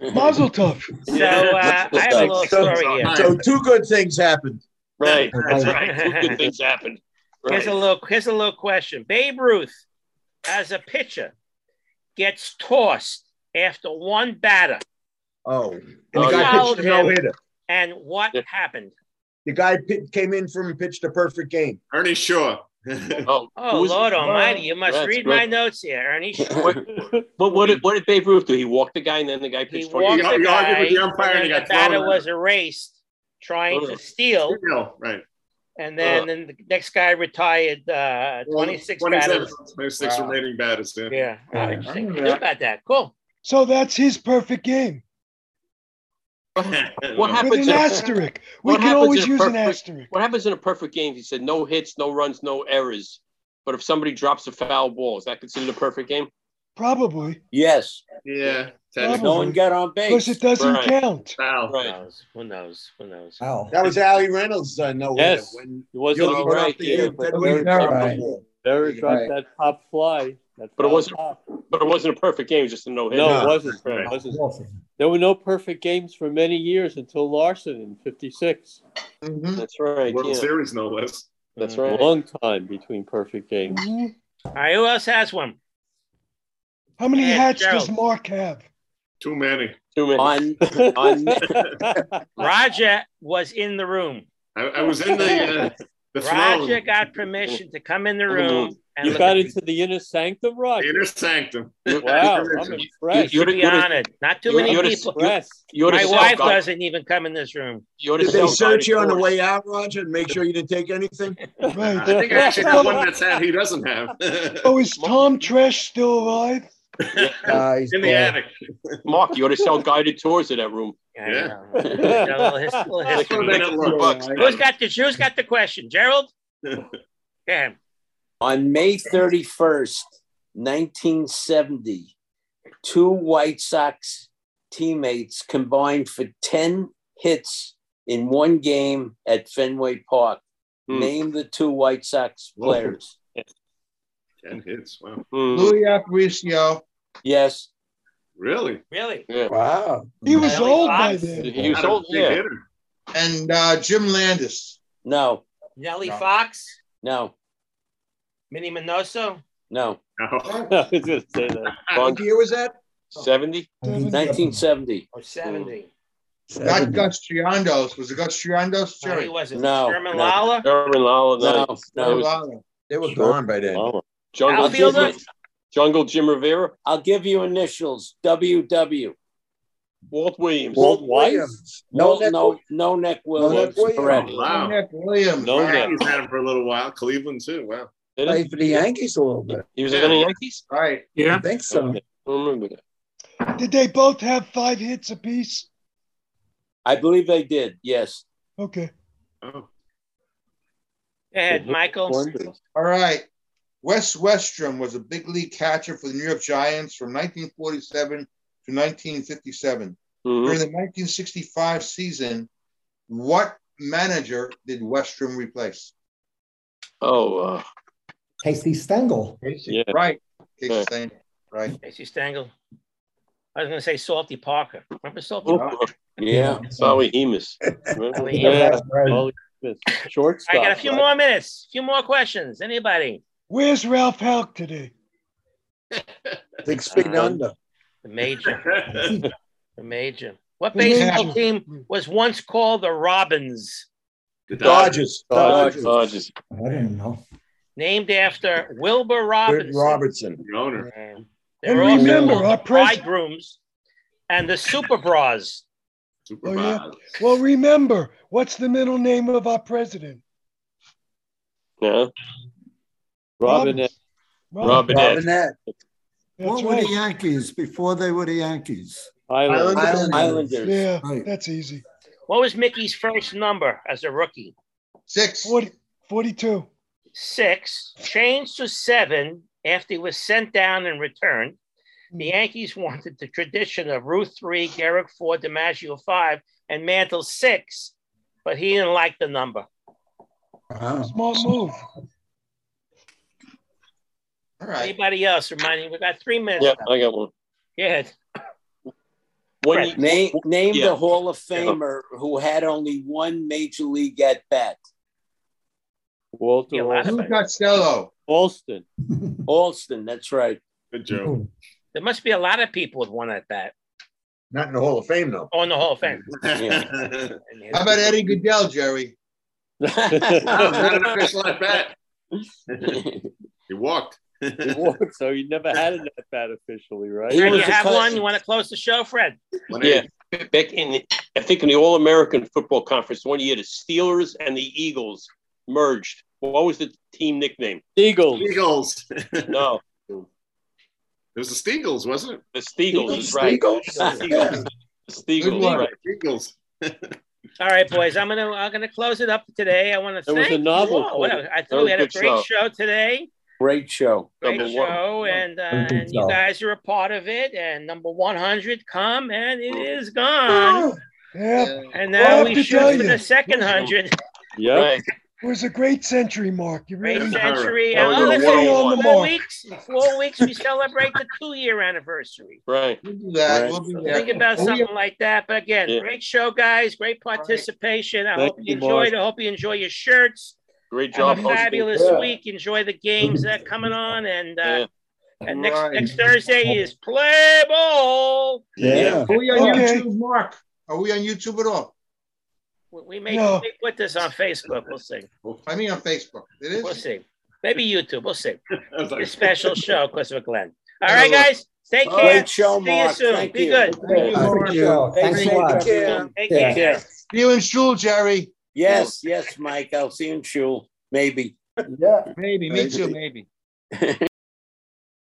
Speaker 20: Mazel [laughs] tov.
Speaker 1: So uh, I have a little story here.
Speaker 12: So two good things happened.
Speaker 9: Right. That's right. Two good things happened.
Speaker 1: Here's a little here's a little question. Babe Ruth, as a pitcher, gets tossed after one batter.
Speaker 12: Oh, and
Speaker 1: Who
Speaker 12: the guy pitched a no hitter.
Speaker 1: And what happened?
Speaker 12: The guy pi- came in from and pitched a perfect game.
Speaker 10: Ernie Shore. [laughs]
Speaker 9: oh,
Speaker 1: Oh Lord Almighty! You must
Speaker 9: That's
Speaker 1: read
Speaker 9: good.
Speaker 1: my notes here, Ernie. [laughs]
Speaker 9: What, what, what, did, what did Babe Ruth do? He walked the guy and then the guy
Speaker 1: He
Speaker 9: pitched for
Speaker 1: walked
Speaker 9: you.
Speaker 1: the
Speaker 10: you argued
Speaker 1: guy,
Speaker 10: with the umpire
Speaker 1: and
Speaker 10: and he got
Speaker 1: the batter
Speaker 10: thrown
Speaker 1: was erased, trying to steal,
Speaker 10: No, right.
Speaker 1: and then,
Speaker 10: Oh.
Speaker 1: then the next guy retired. Uh, Twenty six batters.
Speaker 10: 26
Speaker 1: Wow.
Speaker 10: remaining batters. Yeah.
Speaker 1: Yeah, oh. I knew about that. Cool.
Speaker 20: So that's his perfect game.
Speaker 9: What [laughs]
Speaker 20: With an
Speaker 9: in a-
Speaker 20: asterisk. We can always
Speaker 9: in a
Speaker 20: use an asterisk.
Speaker 9: What happens in a perfect game? He said no hits, no runs, no errors. But if somebody drops a foul ball, is that considered a perfect game?
Speaker 20: Probably.
Speaker 15: Yes.
Speaker 10: Yeah.
Speaker 15: No one got on base.
Speaker 20: Because it doesn't
Speaker 9: Right.
Speaker 20: count.
Speaker 10: Foul.
Speaker 1: Who knows? Who knows? Who knows?
Speaker 13: Oh.
Speaker 12: That was Allie Reynolds' uh, no hitter
Speaker 18: Yes.
Speaker 12: when
Speaker 18: It wasn't
Speaker 12: Yogi
Speaker 18: a right
Speaker 12: up the,
Speaker 18: game, but
Speaker 12: Fenway
Speaker 18: Derek-
Speaker 12: Park ball.
Speaker 18: Derek dropped
Speaker 12: Right.
Speaker 18: that pop fly. That
Speaker 9: But it wasn't.
Speaker 18: pop.
Speaker 9: But it wasn't a perfect game. Just a no hit.
Speaker 18: No, it wasn't.
Speaker 9: Right.
Speaker 18: It wasn't. There were no perfect games for many years until Larsen in '56.
Speaker 9: That's right.
Speaker 10: World
Speaker 9: yeah.
Speaker 10: Series, no less.
Speaker 9: That's
Speaker 18: A
Speaker 9: right.
Speaker 18: long time between perfect games.
Speaker 1: All right, who else has one?
Speaker 20: How many
Speaker 1: Yeah,
Speaker 20: hats
Speaker 1: Gerald.
Speaker 20: does Mark have?
Speaker 10: Too many.
Speaker 9: Too many.
Speaker 15: On, [laughs] on, [laughs]
Speaker 1: Roger was in the room.
Speaker 10: I, I was in the uh, the
Speaker 1: Roger
Speaker 10: throne.
Speaker 1: got permission to come in the room and
Speaker 18: You got into the inner sanctum, Roger.
Speaker 10: Inner sanctum.
Speaker 18: Wow, I'm
Speaker 9: You-
Speaker 18: impressed.
Speaker 9: you-
Speaker 1: to be honored. Not too many
Speaker 9: you're
Speaker 1: people.
Speaker 9: You're
Speaker 1: My wife
Speaker 9: guy.
Speaker 1: doesn't even come in this room.
Speaker 9: You're
Speaker 12: Did they search you on the way out, Roger, and make sure you didn't take anything? [laughs]
Speaker 10: I think I actually [laughs] have one that's had he doesn't have. [laughs]
Speaker 20: Oh, is Tom Tresh still alive?
Speaker 19: Uh, he's
Speaker 10: in the
Speaker 19: dead.
Speaker 10: attic.
Speaker 9: Mark, you ought to sell guided tours to that room.
Speaker 1: I
Speaker 10: Yeah.
Speaker 1: know. A little his- little
Speaker 10: That's
Speaker 1: history.
Speaker 10: what they look.
Speaker 9: bucks.
Speaker 1: Who's got the who's got the question? Gerald? Go ahead.
Speaker 15: On May 31st, 1970, two White Sox teammates combined for 10 hits in one game at Fenway Park.
Speaker 9: Hmm.
Speaker 15: Name the two White Sox players.
Speaker 10: Ten hits. Wow.
Speaker 9: Hmm.
Speaker 4: Louis Aparicio,
Speaker 15: Yes.
Speaker 10: Really?
Speaker 1: Really?
Speaker 9: Yeah.
Speaker 19: Wow.
Speaker 20: He was
Speaker 1: Ellie
Speaker 20: old by then.
Speaker 9: He was old. Yeah.
Speaker 10: hitter.
Speaker 4: and uh, Jim Landis.
Speaker 15: No.
Speaker 1: Nellie Fox?
Speaker 15: No.
Speaker 1: Minnie Minoso?
Speaker 15: No.
Speaker 10: No. [laughs]
Speaker 18: I was going to say that. [laughs]
Speaker 12: What year was that?
Speaker 9: 70?
Speaker 15: 1970.
Speaker 1: Or 70?
Speaker 4: Not Gus Triandos. Was it Gus Triandos?
Speaker 1: No, wasn't.
Speaker 15: No,
Speaker 1: Sherman
Speaker 15: no.
Speaker 1: Lollar?
Speaker 9: Sherman Lollar.
Speaker 15: No.
Speaker 9: No.
Speaker 15: No.
Speaker 9: was-
Speaker 4: Lollar.
Speaker 12: They were gone by then.
Speaker 18: Oh,
Speaker 9: Jungle,
Speaker 1: Outfielder?
Speaker 9: Jungle Jim Rivera.
Speaker 15: I'll give you initials. WW.
Speaker 9: Walt Williams.
Speaker 18: Walt
Speaker 19: Williams. No,
Speaker 15: No,
Speaker 19: Nick-
Speaker 15: no, no Nick Williams.
Speaker 19: Williams.
Speaker 15: Correct.
Speaker 10: Wow.
Speaker 4: Nick Williams.
Speaker 18: No,
Speaker 4: right.
Speaker 18: Nick.
Speaker 10: Yankees had him for a little while. Cleveland too. Wow.
Speaker 9: Did he?
Speaker 19: played for the Yankees a little bit.
Speaker 9: He was in the Yankees?
Speaker 4: Right.
Speaker 19: I
Speaker 2: Yeah.
Speaker 19: think so.
Speaker 9: I remember that.
Speaker 20: Did they both have five hits apiece?
Speaker 15: I believe they did. Yes.
Speaker 20: Okay.
Speaker 10: Oh.
Speaker 1: Go ahead, Michael.
Speaker 4: All right. Wes Westrum was a big league catcher for the New York Giants from 1947 to 1957.
Speaker 9: Mhm.
Speaker 4: During the 1965 season, what manager did Westrum replace?
Speaker 9: Oh, uh,
Speaker 13: Casey Stengel.
Speaker 18: Yeah.
Speaker 4: Right. Casey
Speaker 9: Okay.
Speaker 4: Stengel. Right.
Speaker 1: Casey Stengel. I was going to say Salty Parker. Remember Salty
Speaker 9: oh,
Speaker 1: Parker?
Speaker 15: Yeah.
Speaker 9: Solly Hemus.
Speaker 1: Solly
Speaker 18: Yeah.
Speaker 13: Right.
Speaker 18: Holy Shortstop.
Speaker 1: I got a few
Speaker 18: right?
Speaker 1: more minutes. A few more questions. Anybody?
Speaker 20: Where's Ralph Houk today?
Speaker 19: Six feet
Speaker 1: Uh,
Speaker 19: under.
Speaker 1: The major. [laughs] The major. What baseball team was once called the Robins?
Speaker 10: The
Speaker 12: Dodgers.
Speaker 15: Dodgers.
Speaker 9: Dodgers.
Speaker 13: I didn't know.
Speaker 1: Named after Wilbur
Speaker 12: Whit
Speaker 1: Robinson.
Speaker 12: Robertson.
Speaker 10: The owner.
Speaker 1: And
Speaker 20: And
Speaker 1: they're also
Speaker 20: remember, our
Speaker 1: the
Speaker 20: pres-
Speaker 1: bridegrooms and the Superbas.
Speaker 10: Super
Speaker 20: Oh, yeah. Well, remember, what's the middle name of our president?
Speaker 9: Yeah.
Speaker 18: Robinette.
Speaker 1: Oh,
Speaker 9: Robinette.
Speaker 19: Robinette.
Speaker 14: What were the Yankees before they were the Yankees?
Speaker 18: Islanders.
Speaker 15: Islanders.
Speaker 20: Yeah,
Speaker 14: Right.
Speaker 20: that's easy.
Speaker 1: What was Mickey's first number as a rookie?
Speaker 4: Six.
Speaker 20: 40, 42.
Speaker 1: Six, changed to seven after he was sent down and returned. The hmm. Yankees wanted the tradition of Ruth three, Gehrig four, DiMaggio five, and Mantle six, but he didn't like the number.
Speaker 20: Smart move.
Speaker 4: All right.
Speaker 1: Anybody else? Reminding we got three minutes.
Speaker 9: Yeah,
Speaker 1: left.
Speaker 9: I got one.
Speaker 1: Go ahead.
Speaker 9: When you,
Speaker 15: Name name
Speaker 9: Yeah.
Speaker 15: the Hall of Famer who had only one major league at bat.
Speaker 18: Walter
Speaker 1: Yeah, a lot of
Speaker 4: Lou
Speaker 1: it.
Speaker 4: Costello.
Speaker 18: Alston. [laughs]
Speaker 15: Alston, that's right.
Speaker 10: Good joke.
Speaker 1: There must be a lot of people with one at bat
Speaker 12: Not in the Hall of Fame, though.
Speaker 1: Oh, on the Hall of Fame. [laughs]
Speaker 4: How about Eddie Gaedel, Jerry?
Speaker 10: Not an official at bat. He walked.
Speaker 18: He walked, so he never had an at bat officially, right?
Speaker 15: He
Speaker 1: Fred, you have one? You want to close the show, Fred?
Speaker 9: yeah, back in I think in the All American Football Conference one year, the Steelers and the Eagles merged. What was the team nickname?
Speaker 18: Eagles.
Speaker 10: Eagles. [laughs]
Speaker 9: No,
Speaker 10: It was the Steagles, wasn't it?
Speaker 9: the Steagles is right.
Speaker 12: Steagles?
Speaker 9: The Steagles. [laughs] The Steagles,
Speaker 4: one.
Speaker 9: right.
Speaker 10: Eagles. [laughs]
Speaker 1: All right, boys. I'm gonna I'm gonna close it up today. I want to
Speaker 18: There was a novel
Speaker 1: you all. What a- I thought we had a great
Speaker 9: show.
Speaker 1: show today.
Speaker 15: Great show.
Speaker 1: Great
Speaker 9: Number one.
Speaker 1: show, and, uh, and you guys are a part of it. And number 100 come, and it is gone. [gasps]
Speaker 20: Yeah,
Speaker 1: And now we
Speaker 20: to
Speaker 1: shoot for the second hundred.
Speaker 18: Yep.
Speaker 9: Right.
Speaker 20: It was a great century, Mark. You
Speaker 1: Great
Speaker 20: really
Speaker 1: century.
Speaker 9: That
Speaker 1: And
Speaker 9: was
Speaker 1: oh,
Speaker 9: a
Speaker 1: listen,
Speaker 20: Way on the
Speaker 1: four
Speaker 20: mark.
Speaker 1: weeks, in four weeks, we celebrate the two-year anniversary.
Speaker 9: Right.
Speaker 4: We'll do that.
Speaker 15: Right.
Speaker 4: We'll do that.
Speaker 1: Think about
Speaker 4: Oh, yeah.
Speaker 1: something like that. But again,
Speaker 9: Yeah.
Speaker 1: great show, guys. Great participation. I
Speaker 18: Thank
Speaker 1: hope you
Speaker 18: you, Mark.
Speaker 1: enjoyed. I hope you enjoy your shirts.
Speaker 9: Great
Speaker 1: Have
Speaker 9: job.
Speaker 1: a
Speaker 9: hosting.
Speaker 1: fabulous
Speaker 17: Yeah.
Speaker 1: week. Enjoy the games that are coming on, and uh,
Speaker 9: Yeah.
Speaker 1: and next
Speaker 4: Right.
Speaker 1: next Thursday is play ball.
Speaker 12: Yeah.
Speaker 4: Are we on
Speaker 20: Okay.
Speaker 4: YouTube, Mark? Are we on YouTube at all?
Speaker 1: We- We may,
Speaker 20: No.
Speaker 1: put this on Facebook. We'll see.
Speaker 4: I mean, on Facebook. It is.
Speaker 1: We'll see. Maybe YouTube. We'll see. [laughs]
Speaker 10: Like,
Speaker 1: A special [laughs] show because of Glenn. All right, guys. Take
Speaker 15: Great
Speaker 1: care.
Speaker 15: show,
Speaker 1: See you soon.
Speaker 15: Thank
Speaker 1: Be
Speaker 15: you.
Speaker 1: good.
Speaker 17: Thank you,
Speaker 13: Thank you. Thanks a
Speaker 15: Take
Speaker 13: lot.
Speaker 15: care.
Speaker 1: Take
Speaker 13: Yeah.
Speaker 1: care.
Speaker 4: See you in school, Jerry.
Speaker 15: Yes, yes, Mike. I'll see you in Shul. Maybe.
Speaker 17: Yeah.
Speaker 21: Maybe, me too, maybe. [laughs]